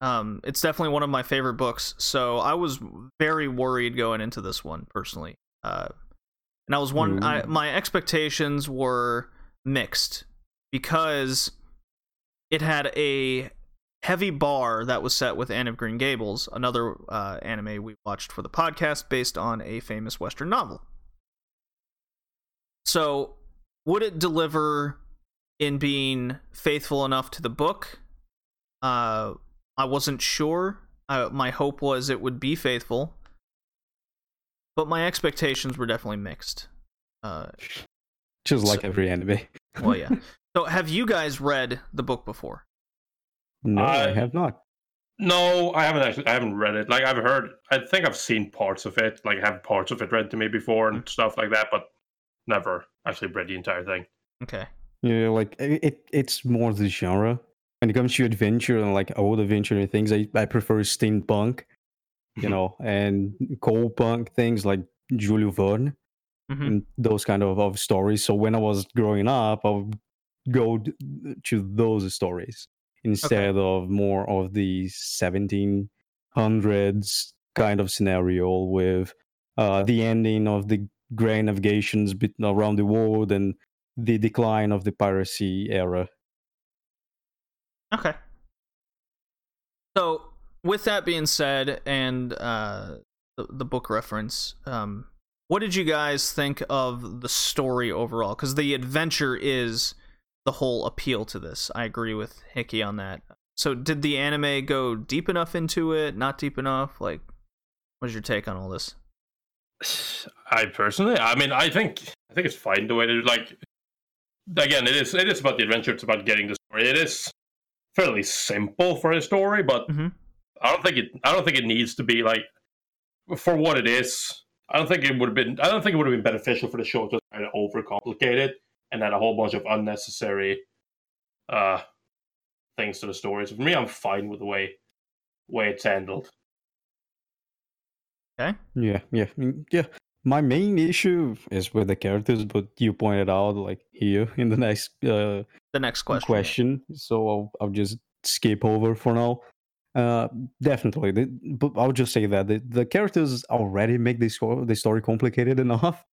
Um, it's definitely one of my favorite books, so I was very worried going into this one personally. Uh, and I was one. I, my expectations were mixed because it had a heavy bar that was set with Anne of Green Gables, another uh, anime we watched for the podcast based on a famous Western novel. So, would it deliver in being faithful enough to the book? Uh, I wasn't sure. Uh, my hope was it would be faithful, but my expectations were definitely mixed. Uh, Just like every anime. well, yeah. <laughs> So, have you guys read the book before? No, I, I- have not. No, I haven't actually. I haven't read it. Like I've heard. I think I've seen parts of it. Like I have parts of it read to me before and stuff like that, but never actually read the entire thing. Okay. Yeah, like it. It's more the genre. When it comes to adventure and like old adventure and things, I, I prefer steampunk, you Mhm. know, and cold punk things like Julio Verne Mhm. and those kind of, of stories. So when I was growing up, I would go d- to those stories instead of more of the 1700s kind of scenario with uh, the ending of the grand navigations around the world and the decline of the piracy era. Okay. So, with that being said, and uh, the, the book reference, um, what did you guys think of the story overall? Because the adventure is the whole appeal to this. I agree with Hickey on that. So, did the anime go deep enough into it? Not deep enough? Like, what's your take on all this? <sighs> I personally, I mean, I think I think it's fine the way they like. Again, it is it is about the adventure. It's about getting the story. It is fairly simple for a story, but Mhm. I don't think it. I don't think it needs to be like for what it is. I don't think it would have been. I don't think it would have been beneficial for the show to try to overcomplicate it and add a whole bunch of unnecessary uh things to the story. So for me, I'm fine with the way way it's handled. Okay. Yeah, yeah, yeah. My main issue is with the characters, but you pointed out like here in the next uh, The next question. question, so I'll, I'll just skip over for now. Uh, definitely, the, but I'll just say that the, the characters already make this the story complicated enough.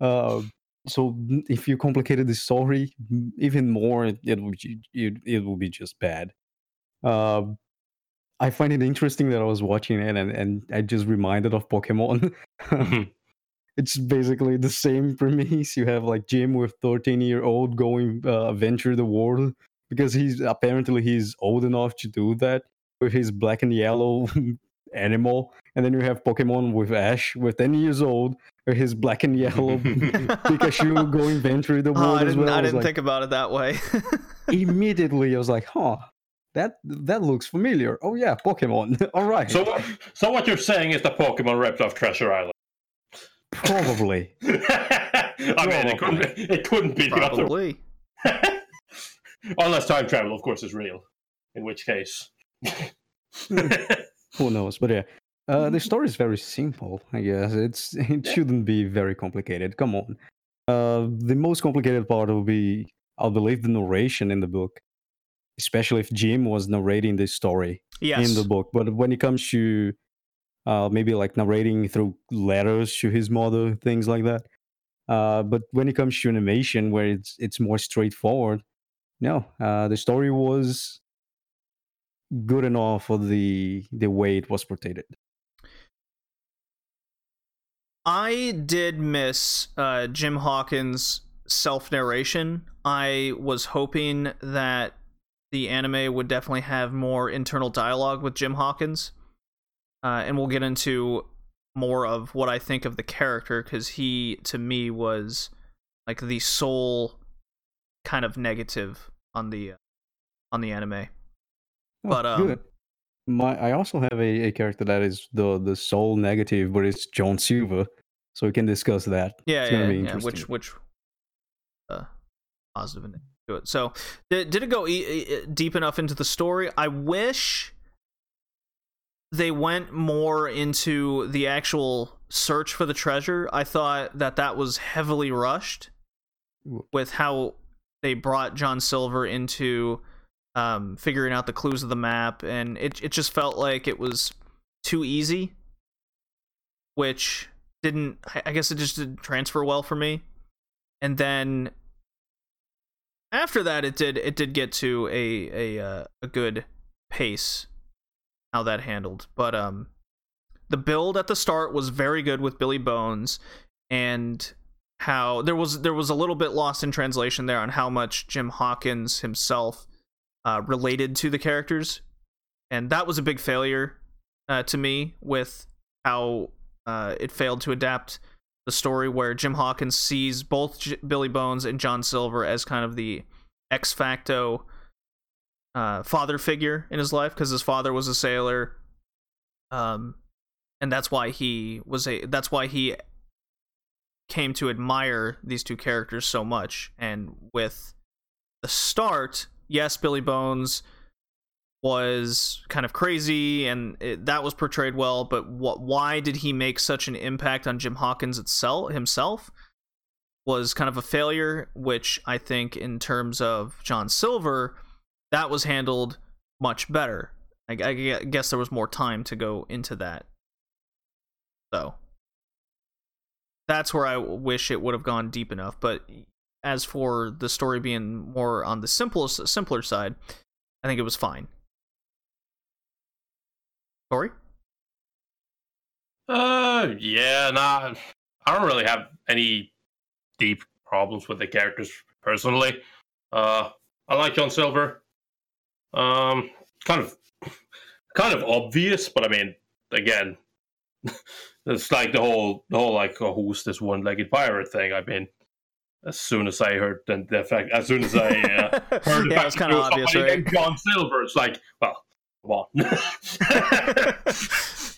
Uh, so if you complicated the story even more, it, it will be it, it will be just bad. Uh, I find it interesting that I was watching it and, and I just reminded of Pokemon. <laughs> it's basically the same premise. <laughs> You have like Jim with 13 year old going uh, venture the world because he's apparently he's old enough to do that with his black and yellow <laughs> animal, and then you have Pokemon with Ash with 10 years old with his black and yellow <laughs> Pikachu going venture the world Oh, I as didn't, well. I didn't like- think about it that way. <laughs> immediately I was like, huh. That that looks familiar. Oh yeah, Pokemon. <laughs> All right. So, what- so what you're saying is the Pokemon ripped off Treasure Island. probably. I mean, it couldn't, it couldn't be the other. Probably. Unless time travel, of course, is real. In which case, hmm. Who knows? But yeah. Uh, the story is very simple, I guess. It's <laughs> it shouldn't be very complicated. Come on. Uh, the most complicated part will be, I believe, the narration in the book, especially if Jim was narrating the story Yes. in the book. But when it comes to uh, maybe like narrating through letters to his mother, things like that. Uh, but when it comes to animation, where it's it's more straightforward, no, uh, the story was good enough for the the way it was portrayed. I did miss uh, Jim Hawkins' self narration. I was hoping that the anime would definitely have more internal dialogue with Jim Hawkins. Uh, and we'll get into more of what I think of the character because he, to me, was like the sole kind of negative on the uh, on the anime. Oh, But, um, good. My I also have a, a character that is the the sole negative, but it's John Silver, so we can discuss that. Yeah, it's yeah, gonna be yeah. interesting. Which which uh, positive and negative to it. So did did it go e- e- deep enough into the story? I wish they went more into the actual search for the treasure. I thought that that was heavily rushed with how they brought John Silver into um, figuring out the clues of the map, and it it just felt like it was too easy, which didn't. I- guess it just didn't transfer well for me. And then after that, it did it did get to a a uh, a good pace. How that handled, but um, the build at the start was very good with Billy Bones, and how there was there was a little bit lost in translation there on how much Jim Hawkins himself uh, related to the characters, and that was a big failure uh, to me with how uh, it failed to adapt the story where Jim Hawkins sees both J- Billy Bones and John Silver as kind of the ex facto uh, father figure in his life because his father was a sailor, um, and that's why he was a that's why he came to admire these two characters so much. And with the start, yes, Billy Bones was kind of crazy and it, that was portrayed well but what why did he make such an impact on Jim Hawkins itself himself was kind of a failure which I think in terms of John Silver that was handled much better. I, I guess there was more time to go into that. So that's where I wish it would have gone deep enough but as for the story being more on the simplest simpler side I think it was fine Corey? Uh, yeah, nah. I don't really have any deep problems with the characters personally. Uh, I like John Silver. Um, kind of, kind of obvious, but I mean, again, <laughs> it's like the whole, the whole like, oh, who's this one-legged pirate thing? I mean, as soon as I heard the, the fact, as soon as I uh, <laughs> heard the yeah, it's kind of obvious, right? John Silver, it's like, well, come on. <laughs>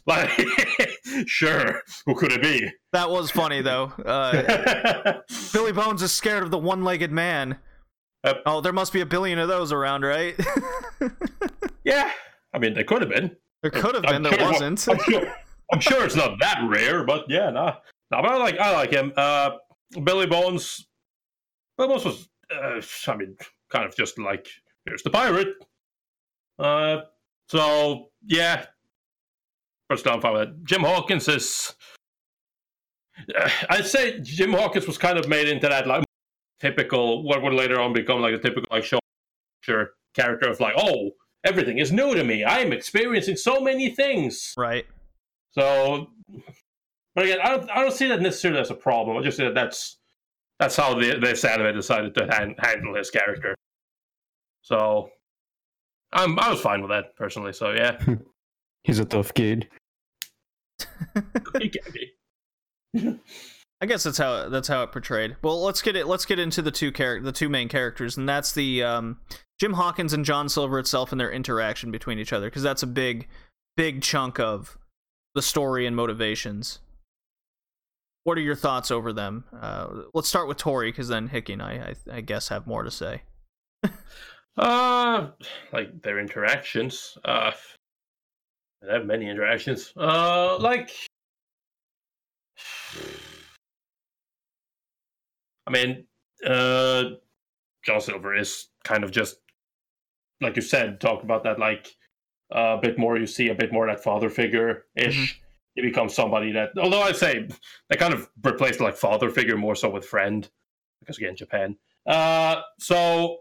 like, <laughs> sure, who could it be? That was funny though. Uh, Billy Bones is scared of the one-legged man. Yep. Oh, there must be a billion of those around, right? yeah, I mean, there could have been. there could have been. There sure- wasn't. I'm sure, I'm sure it's not that rare, but yeah, nah. nah but I like I like him. Uh, Billy Bones. Bones was, uh, I mean, kind of just like here's the pirate. Uh, so yeah, first down fine with that. Jim Hawkins is. Uh, I'd say Jim Hawkins was kind of made into that like typical what would later on become like a typical like show character of like oh everything is new to me i'm experiencing so many things right. so but again i don't, I don't see that necessarily as a problem i just say that that's that's how the, this anime decided to han- handle his character so I'm, i was fine with that personally so yeah <laughs> He's a tough kid. he can be I guess that's how that's how it portrayed. Well, let's get it. Let's get into the two char- the two main characters, and that's the um, Jim Hawkins and John Silver itself and their interaction between each other, because that's a big, big chunk of the story and motivations. What are your thoughts over them? Uh, let's start with Tori, because then Hickey and I, I, I guess, have more to say. Uh, like their interactions. Uh, they have many interactions. Uh, like, I mean, uh, John Silver is kind of just like you said. Talk about that, like a bit more. You see a bit more that father figure ish. He becomes somebody that, although I say they kind of replaced like father figure more so with friend, because again, Japan. Uh, so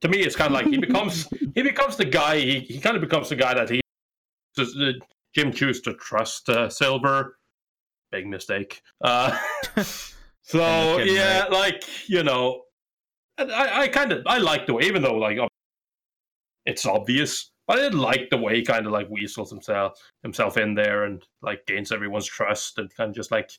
to me, it's kind of like he becomes <laughs> he becomes the guy. He, he kind of becomes the guy that he just, uh, Jim choose to trust uh, Silver. Big mistake. Uh, <laughs> so kidding, yeah, right? like you know, I, I kind of I like the way, even though like it's obvious, I did like the way he kind of like weasels himself himself in there and like gains everyone's trust and kind of just like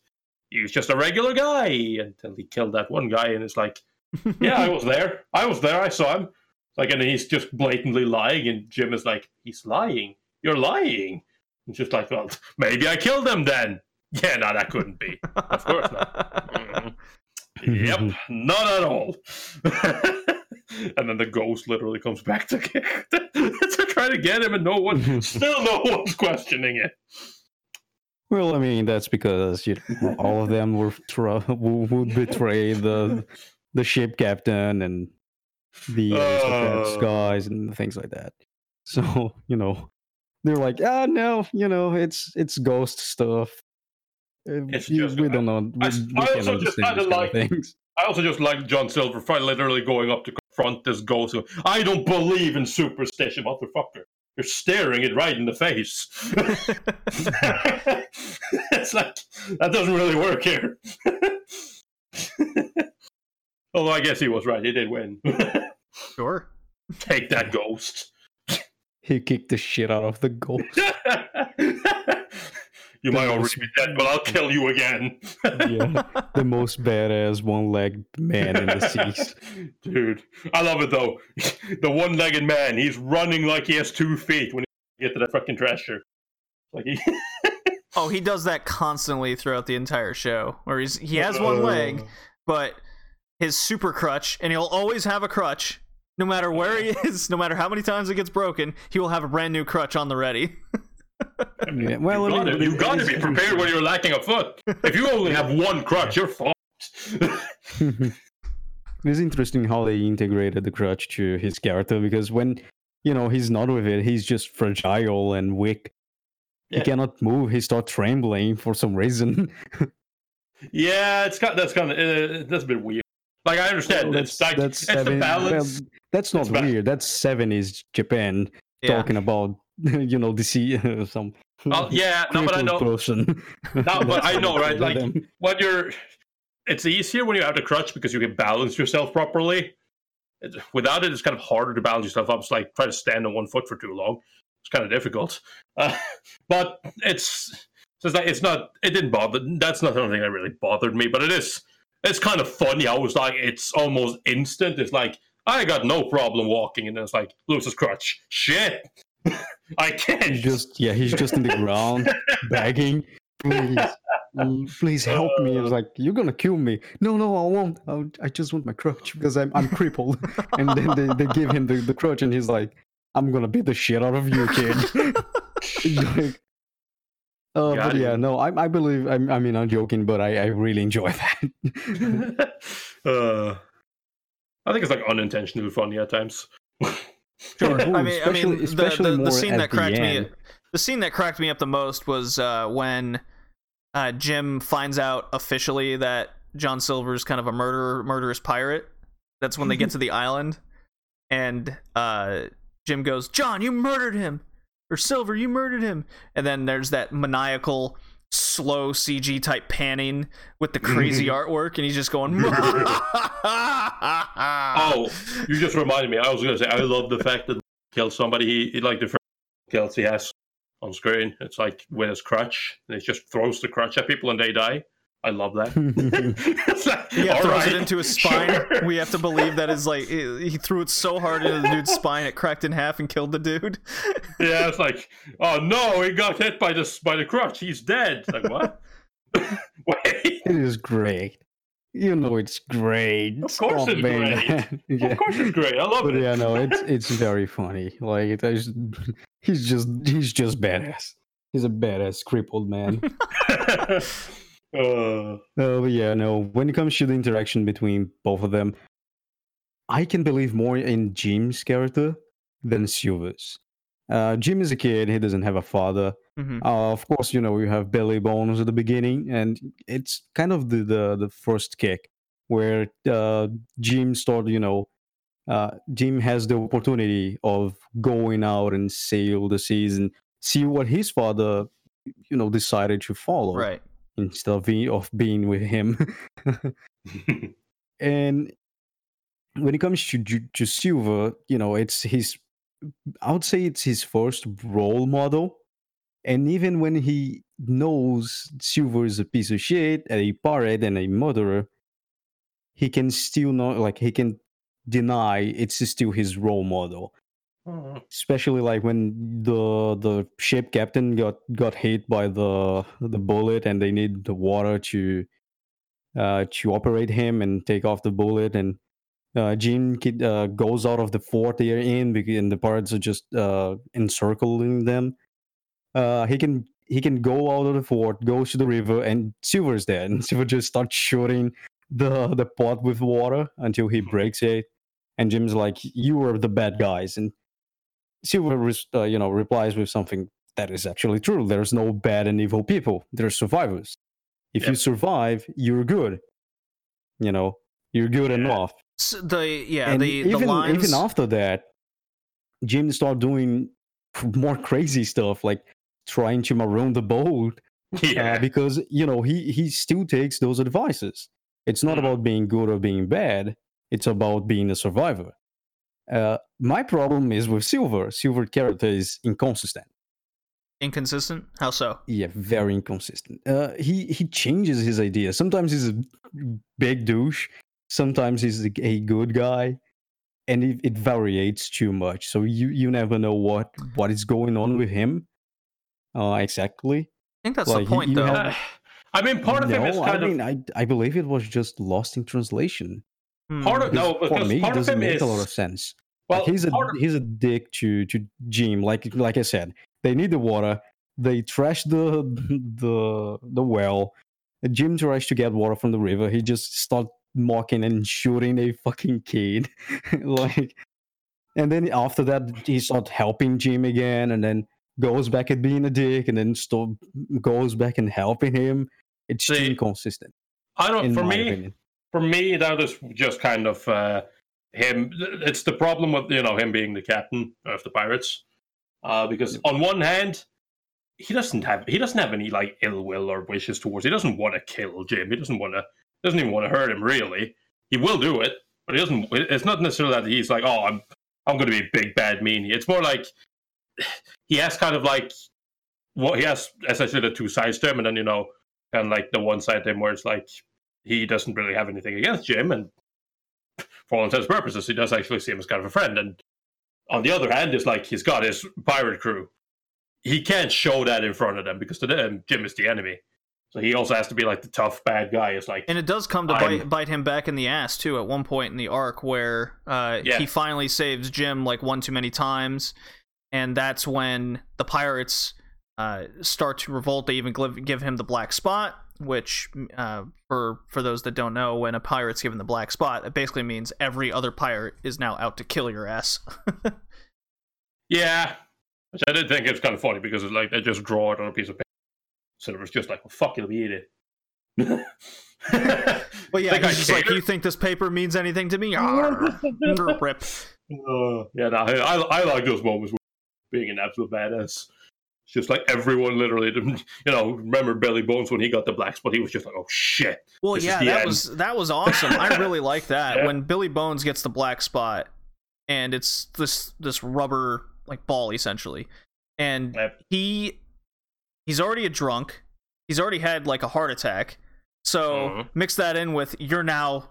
he's just a regular guy until he killed that one guy and it's like <laughs> yeah, I was there. I was there. I saw him. Like, and he's just blatantly lying, and Jim is like, "He's lying. You're lying." And just like, well, <laughs> maybe I killed him then. <laughs> Yeah, no, that couldn't be. Of course not. Yep, not at all. and then the ghost literally comes back to to try to get him, and no one, <laughs> still no one's questioning it. Well, I mean that's because you know, all of them were tr- would betray the the ship captain, and the aristocrat Oh. guys and things like that. So you know, they're like, ah, no, you know, it's it's ghost stuff. Uh, It's you- just- we don't know. We, I we I also just kinda like- things. I also just like John Silver literally going up to confront this ghost. I don't believe in superstition, motherfucker. You're staring it right in the face. <laughs> it's like that doesn't really work here. Although I guess he was right. He did win. Sure. Take that ghost. He kicked the shit out of the ghost. <laughs> you might already be dead, but I'll kill you again. yeah, the most badass one-legged man in the <laughs> seas. Dude, I love it though. The one-legged man, he's running like he has two feet when he get to that fucking treasure. Like he, <laughs> Oh, he does that constantly throughout the entire show. Where he's he has one uh. leg, but his super crutch, and he'll always have a crutch, no matter where he <laughs> is, no matter how many times it gets broken, he will have a brand new crutch on the ready. Yeah, well, you I gotta, you it- gotta be prepared when you're lacking a foot. If you only have one crutch, you're fucked. <laughs> it's interesting how they integrated the crutch to his character because when you know he's not with it, he's just fragile and weak. Yeah. He cannot move. He starts trembling for some reason. <laughs> yeah, it's got that's kind of uh, that's a bit weird. Like I understand, Well, it's like that's it's the seven- balance. well, that's not It's ba- weird. That's seventies Japan Yeah. talking about <laughs> you know sea <laughs> some. Oh, yeah, no, but I know. Person. No, but <laughs> I know, right? Like them. when you're, it's easier when you have the crutch because you can balance yourself properly. Without it, it's kind of harder to balance yourself up. It's like try to stand on one foot for too long. It's kind of difficult. Uh, but it's so it's like it's not. It didn't bother. That's not something that really bothered me. But it is. It's kind of funny. I was like it's almost instant. It's like I got no problem walking, and then it's like lose his crutch. Shit, I can't. He's just yeah, he's just in the ground <laughs> begging, please, mm, please help me. It's like you're gonna kill me. No, no, I won't. I'll, I just want my crutch because I'm I'm crippled. <laughs> and then they, they give him the, the crutch, and he's like, I'm gonna beat the shit out of you, kid. <laughs> like, uh, but yeah, no, I I believe I, I mean I'm joking, but I I really enjoy that. uh, I think it's like unintentionally funny at times. Sure. <laughs> Ooh, I mean, I mean, especially- the, the, the scene that cracked me, end. the scene that cracked me up the most was uh, when uh, Jim finds out officially that John Silver's kind of a murderer, murderous pirate. That's when they get to the island, and uh, Jim goes, "John, you murdered him," or "Silver, you murdered him," and then there's that maniacal. Slow CG type panning with the <laughs> crazy artwork, and he's just going. <laughs> oh, you just reminded me. I was going to say I love the fact that he killed somebody. He, he like the first kills he has on screen. It's like with his crutch, and he just throws the crutch at people and they die. I love that. It's <laughs> <laughs> like, Yeah, throws right, it into his <laughs> spine. sure. We have to believe that is like he he threw it so hard into the dude's spine it cracked in half and killed the dude. yeah, it's like, oh no, he got hit by this by the crutch. He's dead. It's like what? Wait, it is great. You know it's great. Of course Stop it's being great. yeah. of course it's great. I love But it. yeah, no, it's it's very funny. Like it is, he's just he's just badass. He's a badass crippled man. Uh, Oh yeah, no. When it comes to the interaction between both of them, I can believe more in Jim's character than Silver's. Uh, Jim is a kid; he doesn't have a father. Mhm. Uh, of course, you know you have Billy Bones at the beginning, and it's kind of the the, the first kick where uh, Jim started. You know, uh, Jim has the opportunity of going out and sail the seas and see what his father, you know, decided to follow Right. Instead of being, of being with him. <laughs> and when it comes to to Silver, you know, it's his. I would say it's his first role model, and even when he knows Silver is a piece of shit, a pirate, and a murderer, he can still not like he can deny it's still his role model especially like when the the ship captain got got hit by the the bullet and they need the water to uh to operate him and take off the bullet and uh Jim kid, uh, goes out of the fort they're in because and the pirates are just uh encircling them. Uh he can he can go out of the fort goes to the river and silver's there and <laughs> silver just starts shooting the the pot with water until he breaks it. And Jim's like, "You are the bad guys," and Silver, res- uh, you know, replies with something that is actually true. There's no bad and evil people. There's survivors. If you survive, you're good. You know, you're good enough. S- the yeah and the even the lines even after that, Jim started doing more crazy stuff, like trying to maroon the boat <laughs> Yeah. uh, because you know he he still takes those advices. It's not Mhm. about being good or being bad. It's about being a survivor. Uh, my problem is with Silver. Silver character is inconsistent. inconsistent. How so? Yeah, very inconsistent. Uh, he he changes his ideas. Sometimes he's a big douche. Sometimes he's a, a good guy, and it, it varies too much. So you you never know what what is going on with him. Uh, exactly. I think that's Like, the point, you though. have- <sighs> I mean, part of him is No, kind I of mean, I I believe it was just lost in translation. Hmm. part of no, Because because for me, it part of doesn't him make is a lot of sense. well, like he's a of- he's a dick to to Jim. Like like I said, they need the water. They trash the the the well. Jim tries to get water from the river. He just start mocking and shooting a fucking kid, <laughs> like. And then after that, he start helping Jim again, and then goes back at being a dick, and then still goes back and helping him. It's too See, inconsistent, I don't. in For my me, opinion. For me, that is just kind of uh, him. It's the problem with you know him being the captain of the pirates, uh, because on one hand, he doesn't have he doesn't have any like ill will or wishes towards. He doesn't want to kill Jim. He doesn't want to doesn't even want to hurt him. Really, he will do it, but he doesn't. It's not necessarily that he's like, oh, I'm I'm going to be a big bad meanie. It's more like <sighs> he has kind of like what he has essentially the two sides to him, and then you know, kind of like the one side to him where it's like he doesn't really have anything against Jim, and for all intents and purposes, he does actually see him as kind of a friend. And on the other hand, it's like he's got his pirate crew. He can't show that in front of them because to them, Jim is the enemy. So he also has to be like the tough bad guy. It's like And it does come to bite, bite him back in the ass too. At one point in the arc, where uh, Yeah. he finally saves Jim like one too many times, and that's when the pirates uh, start to revolt. They even give, give him the black spot, which uh, for for those that don't know, when a pirate's given the black spot, it basically means every other pirate is now out to kill your ass. <laughs> yeah, which I did think it was kind of funny because it's like they just draw it on a piece of paper. So it was just like, well, fuck, you'll be it. But <laughs> yeah, he's just like, you think this paper means anything to me? <laughs> Arr, rip. Uh, yeah, no, I, I I like those moments where being an absolute badass. Just like everyone literally, <laughs> you know, remember Billy Bones when he got the black spot? He was just like, oh shit. Well, yeah, that end. was that was awesome. I really <laughs> like that Yeah. when Billy Bones gets the black spot, and it's this this rubber like ball essentially, and Yep. he he's already a drunk. He's already had like a heart attack. So Mhm. mix that in with you're now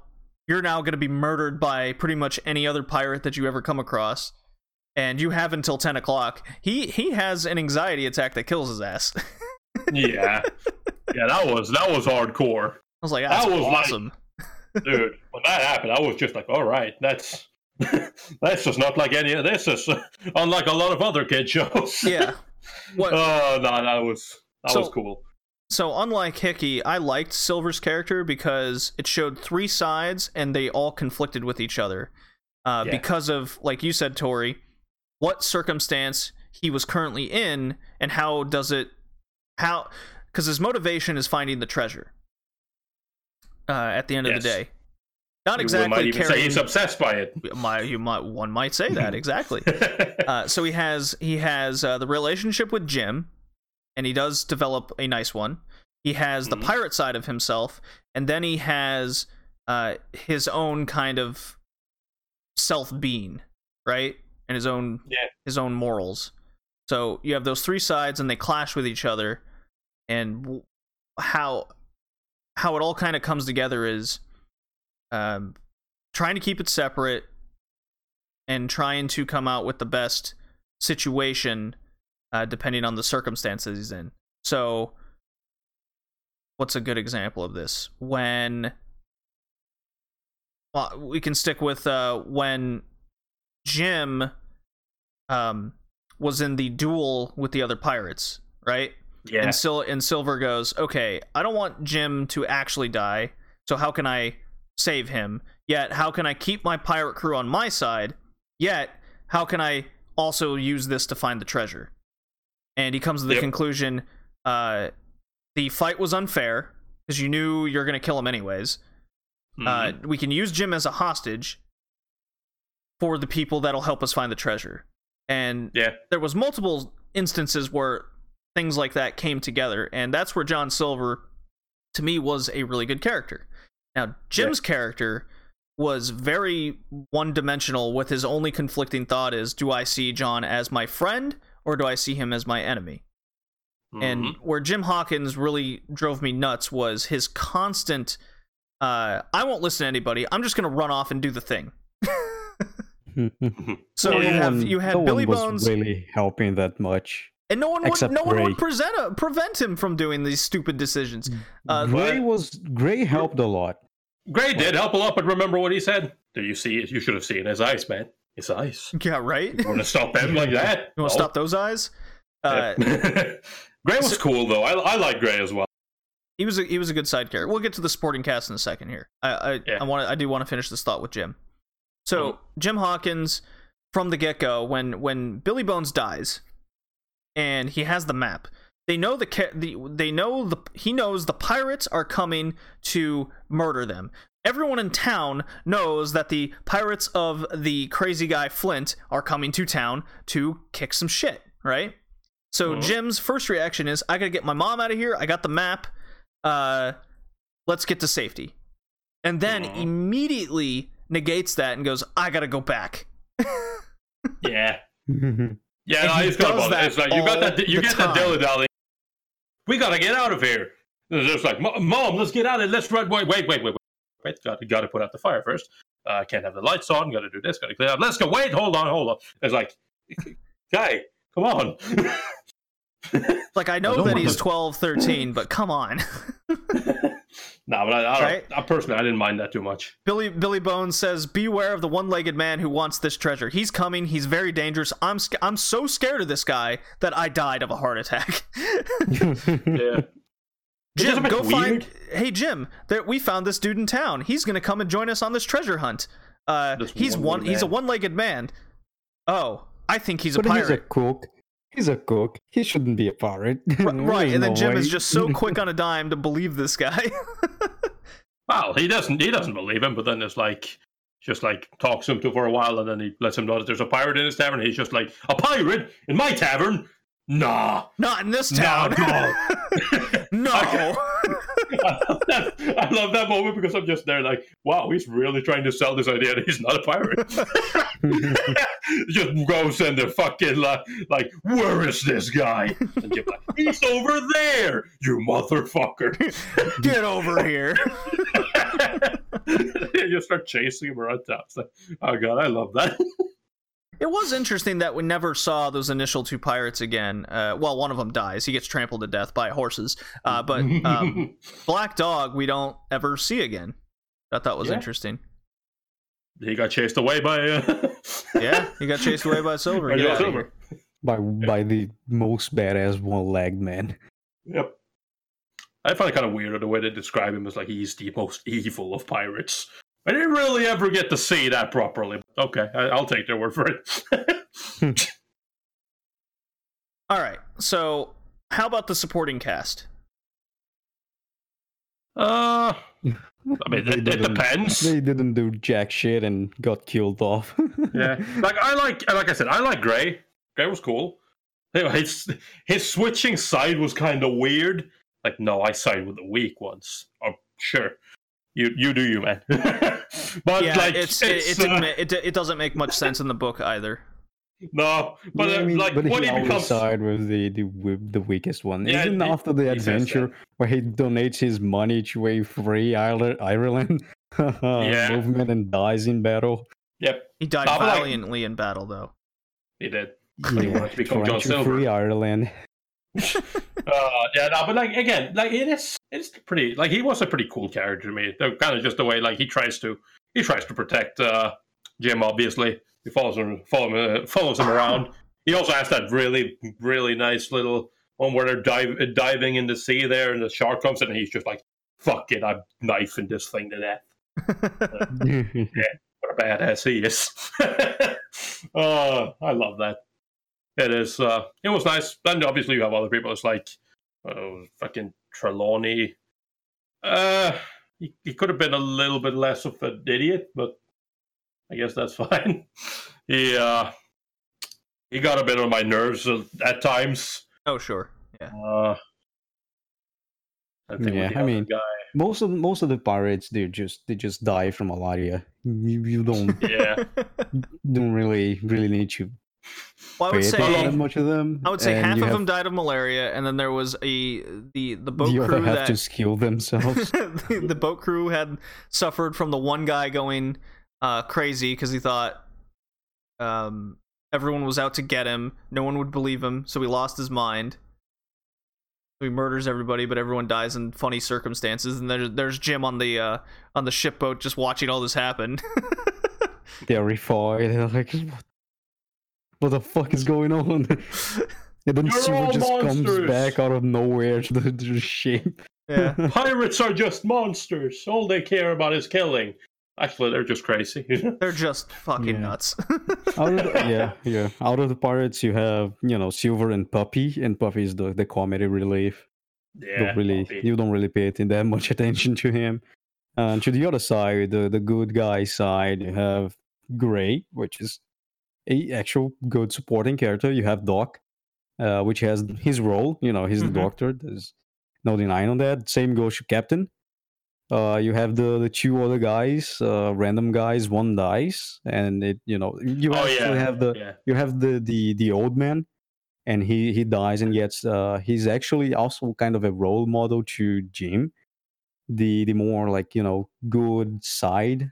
you're now going to be murdered by pretty much any other pirate that you ever come across, and you have until ten o'clock. He he has an anxiety attack that kills his ass. <laughs> Yeah, yeah, that was that was hardcore, I was like, That was like- awesome. <laughs> dude. when that happened, I was just like, all right, that's <laughs> that's just not like any of this. Is unlike a lot of other kid shows. yeah. What Oh no, that was that So- was cool. So unlike Hickey, I liked Silver's character because it showed three sides and they all conflicted with each other. Uh, Yeah. Because of, like you said, Tori, what circumstance he was currently in and how does it, how, because his motivation is finding the treasure. Uh, at the end of the day, not You exactly might even say carrying. he's obsessed by it. my, you might one might say that <laughs> exactly. Uh, <laughs> so he has he has uh, the relationship with Jim, and he does develop a nice one. He has the Mhm. pirate side of himself, and then he has uh, his own kind of self being, right, and his own Yeah. his own morals. So you have those three sides, and they clash with each other, and how how it all kind of comes together is um, trying to keep it separate and trying to come out with the best situation uh, depending on the circumstances he's in. So, what's a good example of this? When well, we can stick with uh, when Jim um, was in the duel with the other pirates, right? yeah, And, Sil- and Silver goes, okay, I don't want Jim to actually die, so how can I save him? Yet, how can I keep my pirate crew on my side? Yet, how can I also use this to find the treasure? And he comes to the Yep. conclusion uh, the fight was unfair because you knew you're going to kill him anyways. Uh, we can use Jim as a hostage for the people that'll help us find the treasure. And Yeah. there was multiple instances where things like that came together, and that's where John Silver, to me, was a really good character. Now, Jim's character was very one-dimensional, with his only conflicting thought is, do I see John as my friend or do I see him as my enemy? And Mhm. where Jim Hawkins really drove me nuts was his constant uh, I won't listen to anybody. I'm just gonna run off and do the thing. <laughs> So No you have you had no Billy one was Bones, really helping that much. and no one would except no one would present a, prevent him from doing these stupid decisions. Uh, Gray was Gray helped a lot. Gray did help a lot, but remember what he said? Do you see? You should have seen his eyes, man. His eyes. yeah, right. You want to stop him like that? <laughs> You want to No. stop those eyes? Uh, <laughs> Gray was cool though. I, I like Gray as well. he was a, he was a good side character. We'll get to the supporting cast in a second here. I I, Yeah. I want I do want to finish this thought with Jim. So Mhm. Jim Hawkins from the get go when when Billy Bones dies, and he has the map. They know the, the they know the he knows the pirates are coming to murder them. Everyone in town knows that the pirates of the crazy guy Flint are coming to town to kick some shit, right? So Mhm. Jim's first reaction is, "I gotta get my mom out of here. I got the map. Uh, let's get to safety." And then Mhm. immediately negates that and goes, "I gotta go back." Yeah. Yeah, no, he he's got does about that It's like you got that you the get that dilly dally. We gotta get out of here. It's just like, Mom, let's get out of it. Let's run. Wait, wait, wait, wait, wait. Wait, got, got to put out the fire first. Uh, can't have the lights on. Got to do this. Got to clear out. Let's go. Wait, hold on, hold on. It's like, <laughs> guy, come on. Like I know don't that he's to- 12, 13, but come on. <laughs> no, but I, I, Right? I personally, I didn't mind that too much. Billy Billy Bones says, "Beware of the one-legged man who wants this treasure. He's coming. He's very dangerous. I'm sc- I'm so scared of this guy that I died of a heart attack." <laughs> Yeah. Jim, a bit go find. Hey Jim, there, we found this dude in town. He's gonna come and join us on this treasure hunt. Uh, This he's one. one-legged He's a one-legged man. Oh, I think he's a but he's a pirate. Cook. He's a cook. He shouldn't be a pirate. <laughs> R- right, and then Jim way. is just so quick <laughs> on a dime to believe this guy. <laughs> Well, he doesn't. He doesn't believe him, but then it's like, just like talks him to for a while, and then he lets him know that there's a pirate in his tavern. He's just like, a pirate in my tavern? Nah. Not in this town. dog. no. I love, that, I love that moment because I'm just there like, wow, he's really trying to sell this idea that he's not a pirate. <laughs> just goes in the fucking like, like, where is this guy? And Jim's like, he's over there, you motherfucker. <laughs> Get over here. <laughs> you start chasing him around town. Like, oh god, I love that. It was interesting that we never saw those initial two pirates again. Uh, well, one of them dies; he gets trampled to death by horses. Uh, but <laughs> um, Black Dog, we don't ever see again. I thought was Yeah. interesting. he got chased away by. Uh, <laughs> Yeah, he got chased away by Silver. <laughs> by Get Joe outta Silver. by by the most badass one-legged man. Yep. I find it kind of weird the way they describe him as like he's the most evil of pirates. I didn't really ever get to see that properly. Okay, I, I'll take their word for it. <laughs> All right, so how about the supporting cast? uh, <laughs> I mean, They it, it didn't- depends. They didn't do jack shit and got killed off. <laughs> yeah, like I like, like I said, I like Gray. Gray was cool. You His his switching side was kind of weird. Like, no, I side with the weak ones. Oh, sure, you you do you, man. <laughs> but yeah, like, it's, it's, it, it, uh, it, it doesn't make much sense in the book either. no, but Yeah, uh, I mean, like but when he he becomes side with the the with the weakest one. Yeah, Even he- after the he adventure where he donates his money to a free Ireland, Ireland <laughs> Yeah. movement and dies in battle. Yep, He died No, but, like- valiantly in battle, though. he did. But he wanted to become John Silver. free Ireland. Uh, yeah, no, but like again, like it is, it's pretty. Like he was a pretty cool character to me. The, kind of just the way like he tries to, he tries to protect uh, Jim. Obviously, he follows him, follow him, uh, follows him around. He also has that really, really nice little one where they're dive, diving in the sea there, and the shark comes in, and he's just like, "Fuck it, I'm knifing this thing to death." <laughs> <laughs> what a badass he is. uh, <laughs> I love that. It is. Uh, it was nice. And obviously, you have other people. It's like uh, fucking Trelawney. Uh, he, he could have been a little bit less of an idiot, but I guess that's <laughs> fine. he uh, he got a bit on my nerves at times. Oh sure, yeah. Uh, I think Yeah, I mean, guy. most of most of the pirates they just they just die from malaria. You, you don't <laughs> yeah, don't really really need to well, I would say much of them. I would say half of have them died of malaria, and then there was a the the boat the crew other half that just kill themselves. <laughs> the, the boat crew had suffered from the one guy going uh, crazy because he thought um, everyone was out to get him. No one would believe him, so he lost his mind. So he murders everybody, but everyone dies in funny circumstances. And there's there's Jim on the uh, on the ship boat just watching all this happen. <laughs> terrified. They're like, what, what the fuck is going on? <laughs> and then You're Silver all just comes back out of nowhere to the, to the ship. yeah. <laughs> pirates are just monsters. All they care about is killing. Actually, they're just crazy. <laughs> They're just fucking Yeah. nuts. Out of the, yeah, yeah. Out of the pirates, you have you know Silver and Puppy, and Puppy is the, the comedy relief. yeah, don't really Bobby. you don't really pay atten- that much attention to him. And to the other side, the the good guy side, you have Gray, which is a actual good supporting character. You have Doc, uh, which has his role. You know, he's Mhm. the doctor. There's no denying on that. Same goes to Captain. Uh, you have the the two other guys, uh, random guys. One dies, and it you know you Oh actually yeah, have the yeah. you have the the the old man and he he dies and gets uh he's actually also kind of a role model to jim the the more like you know good side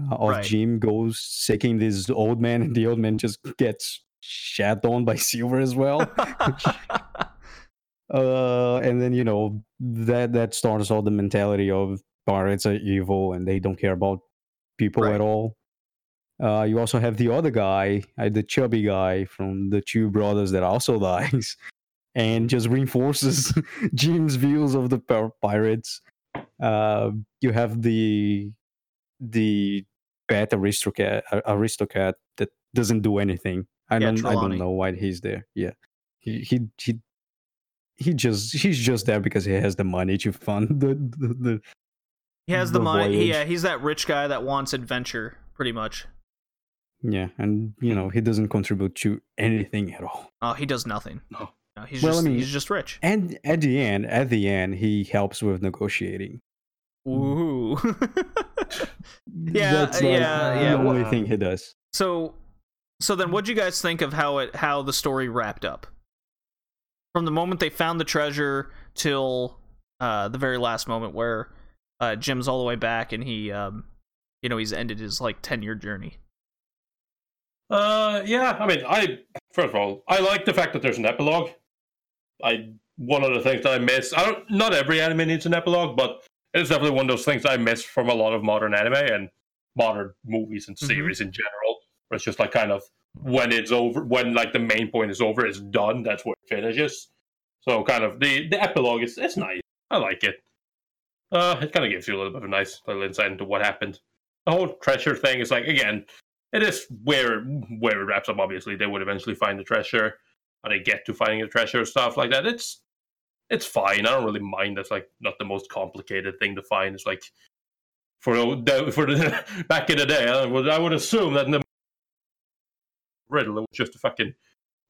uh, of Right. jim goes seeking this old man and the old man just gets shat on by silver as well <laughs> uh and then you know that that starts all the mentality of pirates are evil and they don't care about people Right. at all uh you also have the other guy uh, the chubby guy from the two brothers that also <laughs> dies and just reinforces <laughs> jim's views of the pirates uh you have the the bad aristocrat uh, aristocrat that doesn't do anything i Yeah, don't i don't know why he's there yeah he he he he just he's just there because he has the money to fund the the, the he has the, The money. voyage. Yeah, he's that rich guy that wants adventure, pretty much. yeah and you know he doesn't contribute to anything at all Oh, he does nothing. No. No, he's Well, I mean- he's just rich. and at the end at the end he helps with negotiating Ooh. <laughs> <laughs> Yeah, That's like yeah, the yeah, only well- thing he does so, so then, what do you guys think of how it how the story wrapped up? From the moment they found the treasure till uh, the very last moment where uh, Jim's all the way back and he, um, you know, he's ended his like ten year journey. Uh, yeah. I mean, I first of all, I like the fact that there's an epilogue. I one of the things that I miss. I don't. Not every anime needs an epilogue, but it's definitely one of those things I miss from a lot of modern anime and modern movies and Mhm. series in general. Where it's just like kind of when it's over, when like the main point is over, it's done. That's where it finishes. So kind of the the epilogue is it's nice. I like it. Uh, it kind of gives you a little bit of a nice little insight into what happened. The whole treasure thing is like again, it is where where it wraps up. Obviously, they would eventually find the treasure. How they get to finding the treasure, stuff like that. It's it's fine. I don't really mind. That's like not the most complicated thing to find. It's like for the <laughs> for the back in the day, I would I would assume that in the riddle it was just to fucking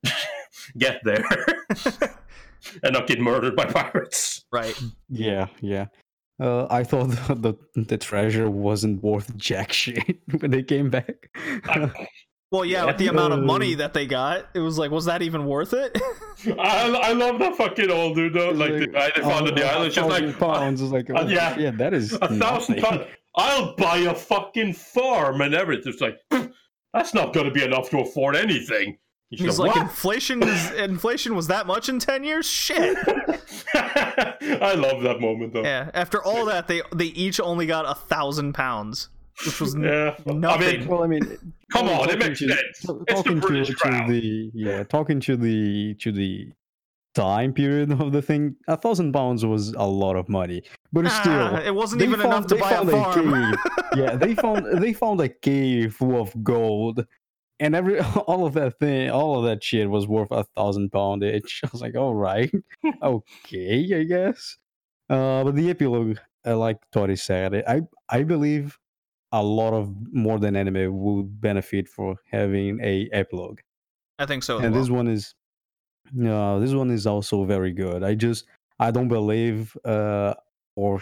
<laughs> get there <laughs> and not get murdered by pirates. Right. yeah yeah uh, I thought the, the the treasure wasn't worth jack shit when they came back. I, Well, yeah, Yeah. with the amount of money that they got, it was like, was that even worth it? <laughs> I, I love that fucking old dude though. Like, the guy they found on the oh, island, a just oh, like pounds. It's like, oh, <laughs> yeah. yeah, that is a thousand pounds. I'll buy a fucking farm and everything. It's like that's not going to be enough to afford anything. He's He's like, like, "What?" inflation <laughs> is inflation was that much in ten years? Shit. I love that moment though. Yeah. After all that, they they each only got a thousand pounds, which was n- Yeah. I nothing. mean, Well, I mean, Come on, it talking makes to- sense. t- It's the Talking to, to the yeah, talking to the to the time period of the thing, a thousand pounds was a lot of money. But Ah, still, it wasn't they even found- enough to buy a found farm. cave. <laughs> yeah, they found they found a cave full of gold, and every <laughs> all of that thing, all of that shit was worth a thousand pound each. <laughs> I was like, all right, okay, I guess. Uh, but the epilogue, uh, like Tori said, I I believe a lot of more than anime would benefit for having a epilogue I think so. And well. this one is no this one is also very good i just i don't believe uh or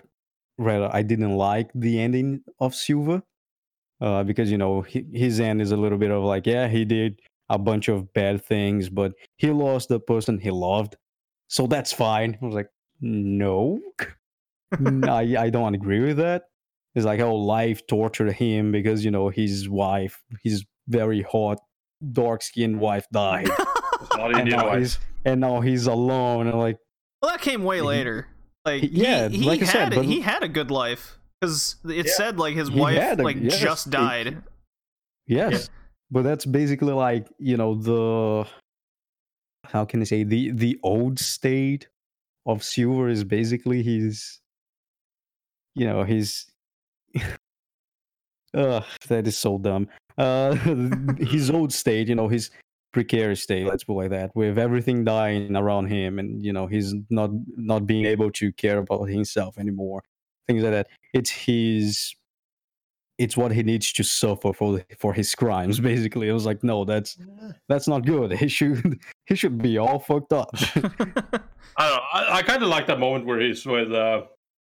rather i didn't like the ending of silver uh because you know hi- his end is a little bit of like yeah he did a bunch of bad things but he lost the person he loved so that's fine i was like no <laughs> I I don't agree with that it's like how life tortured him because you know his wife his very hot dark skinned wife died <laughs> not and now wife. he's and now he's alone and like well, that came way He- later. Like, he- yeah, he, he like I had said, but- he had a good life because it Yeah. said like his wife a- like yes, just it- died. yes but that's basically like you know the how can i say the the old state of silver is basically his you know his uh that is so dumb. Uh <laughs> his <laughs> old state you know his precarious state let's put it like that with everything dying around him and you know he's not not being able to care about himself anymore things like that. It's his it's what he needs to suffer for for his crimes <laughs> basically. I was like no that's that's not good. He should he should be all fucked up. I don't know. I, I kind of like that moment where he's with uh,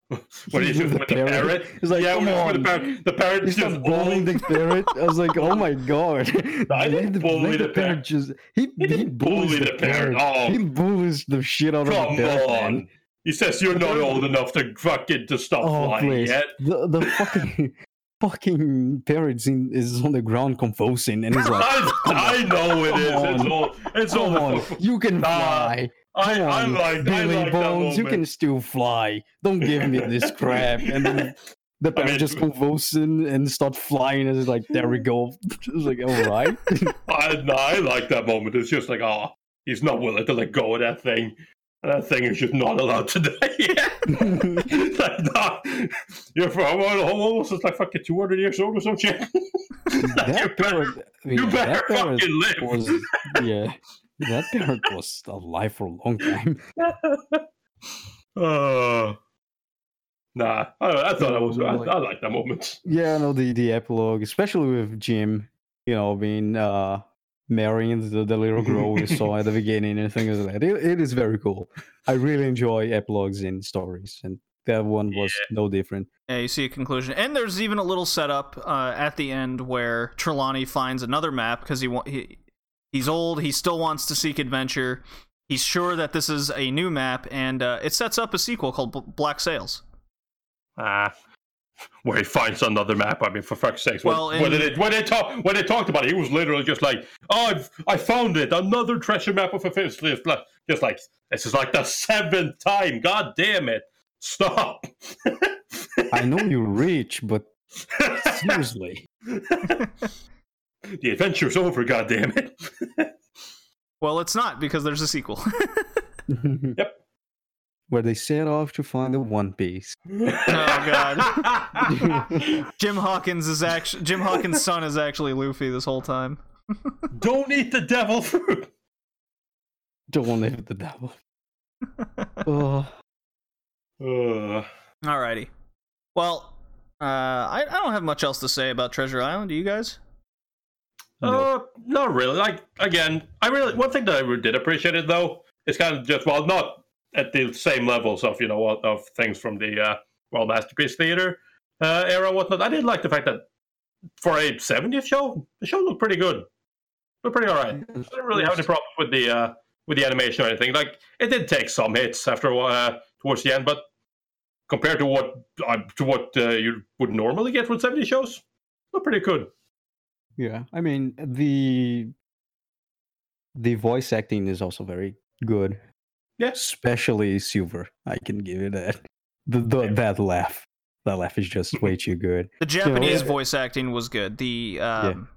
<laughs> when he's with, the parrot. He's like, yeah, come with on. the parrot. The parrot He is just bullying the <laughs> parrot. I was like, oh my god. <laughs> I didn't the, bully let the parrot. just he, He didn't bully the parrot. Oh. He bullies the shit out of Come the parrot. man. on. He says you're not old enough to fucking to stop Oh flying please. yet. The the fucking fucking parrot in, is on the ground convulsing and he's like <laughs> I, I know it come. It's all. It's Come all. on, you can fly. I, I on, like. I Billy like that Bones, you can still fly. Don't give me this <laughs> crap. And then the parrot mean- just convulsing and start flying and it's like, there we <laughs> go. It's like, all right. I, I like that moment. It's just like, oh, he's not willing to let go of that thing. That thing is just not allowed today. <laughs> die <laughs> like, no, you're from how old? It's like fucking 200 years old or some shit. <laughs> you that better, parrot, you yeah, better that parrot live. was, yeah, that parrot was alive for a long time. uh, nah, I, I thought that was, I, Like- I like that moment. Yeah, no, the the epilogue, especially with Jim, you know, being uh marrying the, the little girl we saw at the <laughs> beginning and things like that. It, it is very cool. I really enjoy epilogues in stories, and that one was no different. Yeah, you see a conclusion, and there's even a little setup uh, at the end where Trelawney finds another map because he, wa- he he's old, he still wants to seek adventure. He's sure that this is a new map, and uh, it sets up a sequel called B- Black Sails. Ah. Where he finds another map. I mean, for fuck's sakes. When, Well, when, in- they, when, they talk, when they talked about it, he was literally just like, oh, I've, I found it. Another treasure map of a fifth list. Just like, this is like the seventh time. God damn it. Stop. I know <laughs> you're rich, but seriously, <laughs> the adventure's over, God damn it. <laughs> Well, it's not because there's a sequel. Yep. Where they set off to find the One Piece. <laughs> oh God, <laughs> Jim Hawkins is actually Jim Hawkins' son is actually Luffy this whole time. <laughs> Don't eat the devil fruit. Don't live the devil. oh, Uh, Alrighty. Well, uh, I, I don't have much else to say about Treasure Island. Do you guys? Uh, not really. Like again, I really one thing that I did appreciate it though It's kind of just well, not at the same levels of you know of- things from the uh, well masterpiece theater uh, era and whatnot. I did like the fact that for a 70th show, the show looked pretty good. Looked pretty alright. I didn't really have any problems with the uh, with the animation or anything. Like it did take some hits after a while, uh, towards the end, but compared to what uh, to what uh, you would normally get with 70 shows, looked pretty good. yeah. I mean the the voice acting is also very good. Yeah. especially Silver. I can give you that. The, the that laugh, that laugh is just way too good. The Japanese yeah. voice acting was good. The um,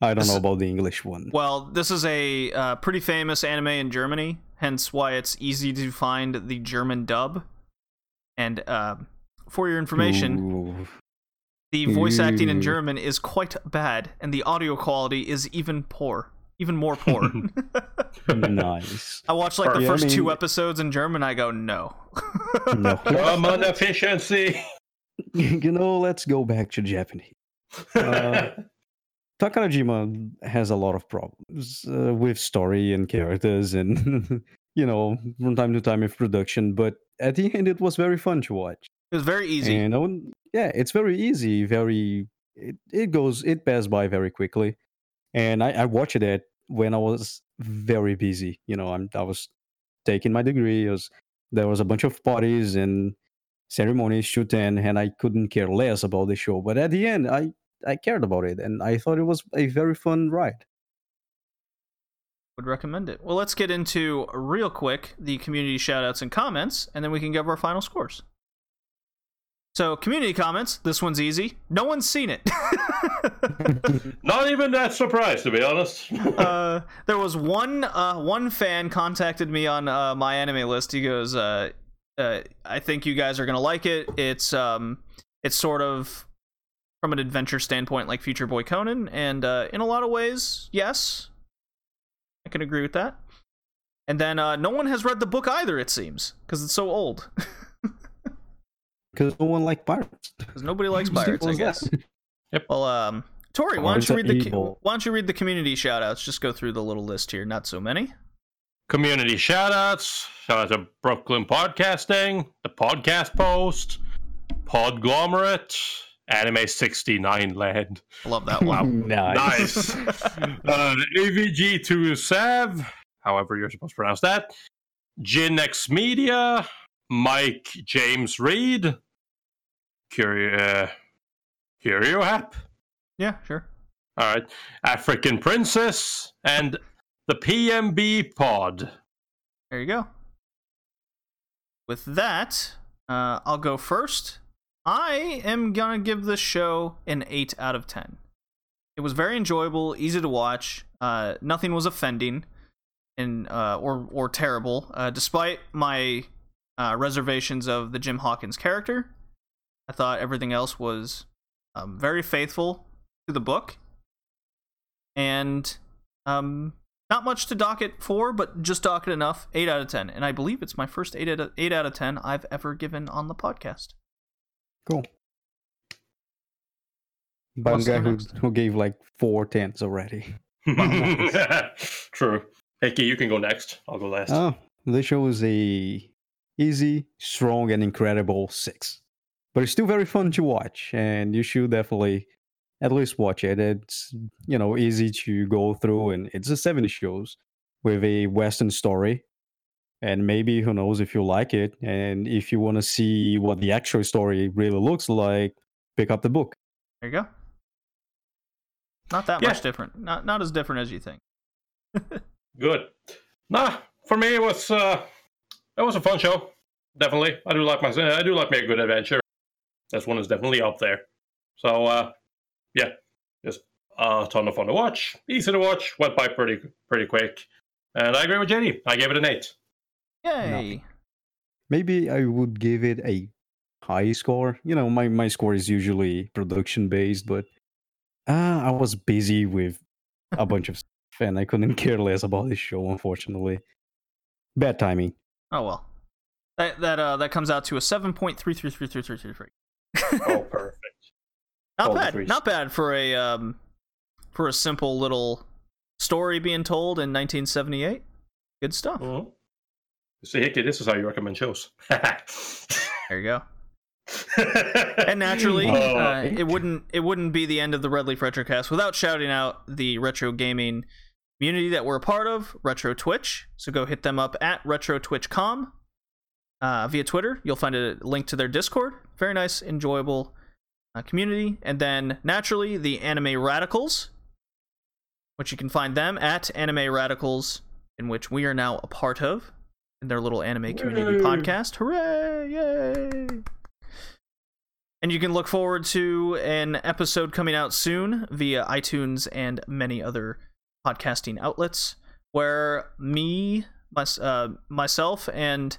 I don't This- know about the English one. well, this is a uh, pretty famous anime in Germany. hence why it's easy to find the German dub. And uh, for your information, Ooh. the voice acting in German is quite bad, and the audio quality is even poor, even more poor. <laughs> nice. I watched like the Yeah, I first two episodes in German. I go, no. No. <laughs> Common efficiency. <laughs> you know, let's go back to Japanese. Uh, Takarajima has a lot of problems uh, with story and characters, and you know, from time to time with production. But at the end, it was very fun to watch. It was very easy. And I wouldn't- yeah, it's very easy. Very, it, it goes, it passed by very quickly. And I, I watched it when I was very busy. You know, I'm I was taking my degree. Was, there was a bunch of parties and ceremonies shooting, and I couldn't care less about the show. But at the end, I I cared about it, and I thought it was a very fun ride. Would recommend it. Well, let's get into real quick the community shoutouts and comments, and then we can give our final scores. So, community comments. This one's easy. No one's seen it. <laughs> Not even that surprised, to be honest. <laughs> uh, there was one uh, one fan contacted me on uh, my anime list. He goes, uh, uh, "I think you guys are gonna like it. It's um, it's sort of from an adventure standpoint like Future Boy Conan, and uh, in a lot of ways, yes, I can agree with that." And then uh, no one has read the book either. It seems because it's so old. <laughs> Because no one liked pirates. <laughs> Because nobody likes Simple pirates, I guess. <laughs> Yep. Well, um, Tori, why don't you read the evil. why don't you read the community shoutouts? Just go through the little list here. Not so many. Community shoutouts. Shout out to Brooklyn Podcasting, the Podcast Post, Podglomerate, Anime 69 Land. I love that. Wow. <laughs> Nice. uh, AVG2 Sav, however you're supposed to pronounce that. Ginex Media, Mike James Reed, Curio, uh, Curio App. yeah, sure. All right. African Princess and the PMB Pod. There you go. With that, uh, I'll go first. I am gonna give this show an eight out of ten. It was very enjoyable, easy to watch. Uh, nothing was offending, and uh, or or terrible. Uh, despite my uh, reservations of the Jim Hawkins character, I thought everything else was um, very faithful to the book, and um, not much to dock it for, but just dock it enough. Eight out of ten, and I believe it's my first eight out of, eight out of ten I've ever given on the podcast. Cool. By a What's guy who, next? who gave like four tens already. <laughs> <laughs> True. Hickey, you can go next. I'll go last. Oh, this show is a easy, strong, and incredible six. But it's still very fun to watch, and you should definitely at least watch it. It's you know easy to go through, and it's a 70 shows with a Western story. And maybe who knows if you like it, and if you want to see what the actual story really looks like, pick up the book. There you go. Not that Yeah. much different. Not not as different as you think. <laughs> Good. Nah, for me it was uh it was a fun show. Definitely. I do like my I do like me a good adventure. This one is definitely up there. So uh yeah, just a ton of fun to watch. Easy to watch, went by pretty pretty quick. And I agree with JD. I gave it an eight. Yay! maybe I would give it a high score. You know, my, my score is usually production based, but uh, I was busy with a bunch of stuff and I couldn't care less about this show, unfortunately. Bad timing. Oh well. That that uh that comes out to a seven point three three three three three three three. Oh <laughs> perfect. Not All bad. Not bad for a um for a simple little story being told in 1978. Good stuff. Mhm. See Hickey, this is how you recommend shows. <laughs> There you go. <laughs> And naturally, Oh. uh, it wouldn't it wouldn't be the end of the Red Leaf Retrocast without shouting out the retro gaming community that we're a part of, Retro Twitch. So go hit them up at Retro RetroTwitch.com uh, via Twitter. You'll find a link to their Discord. Very nice, enjoyable uh, community. And then naturally, the Anime Radicals, which you can find them at Anime Radicals, in which we are now a part of in their little anime community Hooray. podcast. Hooray! Yay! And you can look forward to an episode coming out soon via iTunes and many other podcasting outlets where me, my, uh, myself and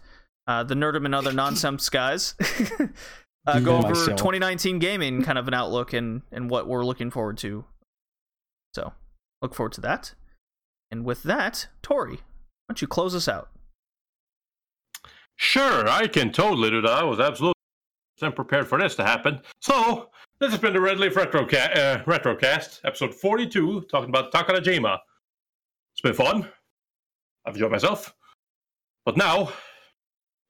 uh, the Nerdum and other nonsense guys <laughs> uh, go over Myself. 2019 gaming, kind of an outlook and and what we're looking forward to. So look forward to that. And with that, Tori, why don't you close us out? Sure, I can totally do that. I was absolutely prepared for this to happen. So, this has been the Red Leaf Retroca- uh, Retrocast, episode 42, talking about Takarajima. It's been fun. I've enjoyed myself. But now,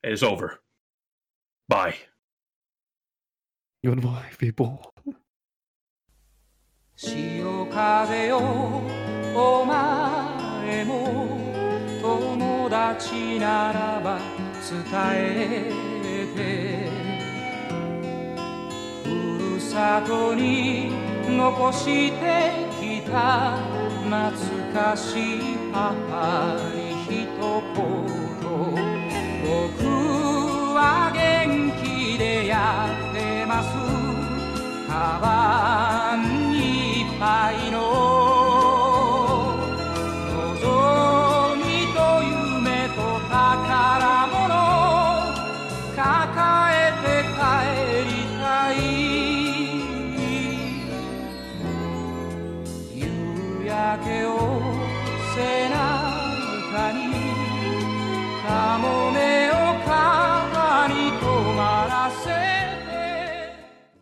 it is over. Bye. Goodbye, people. 潮風よお前も友達ならば伝えてふるさとに残してきた懐かしい母に一言僕は元気でやってます。カバンにいっぱいの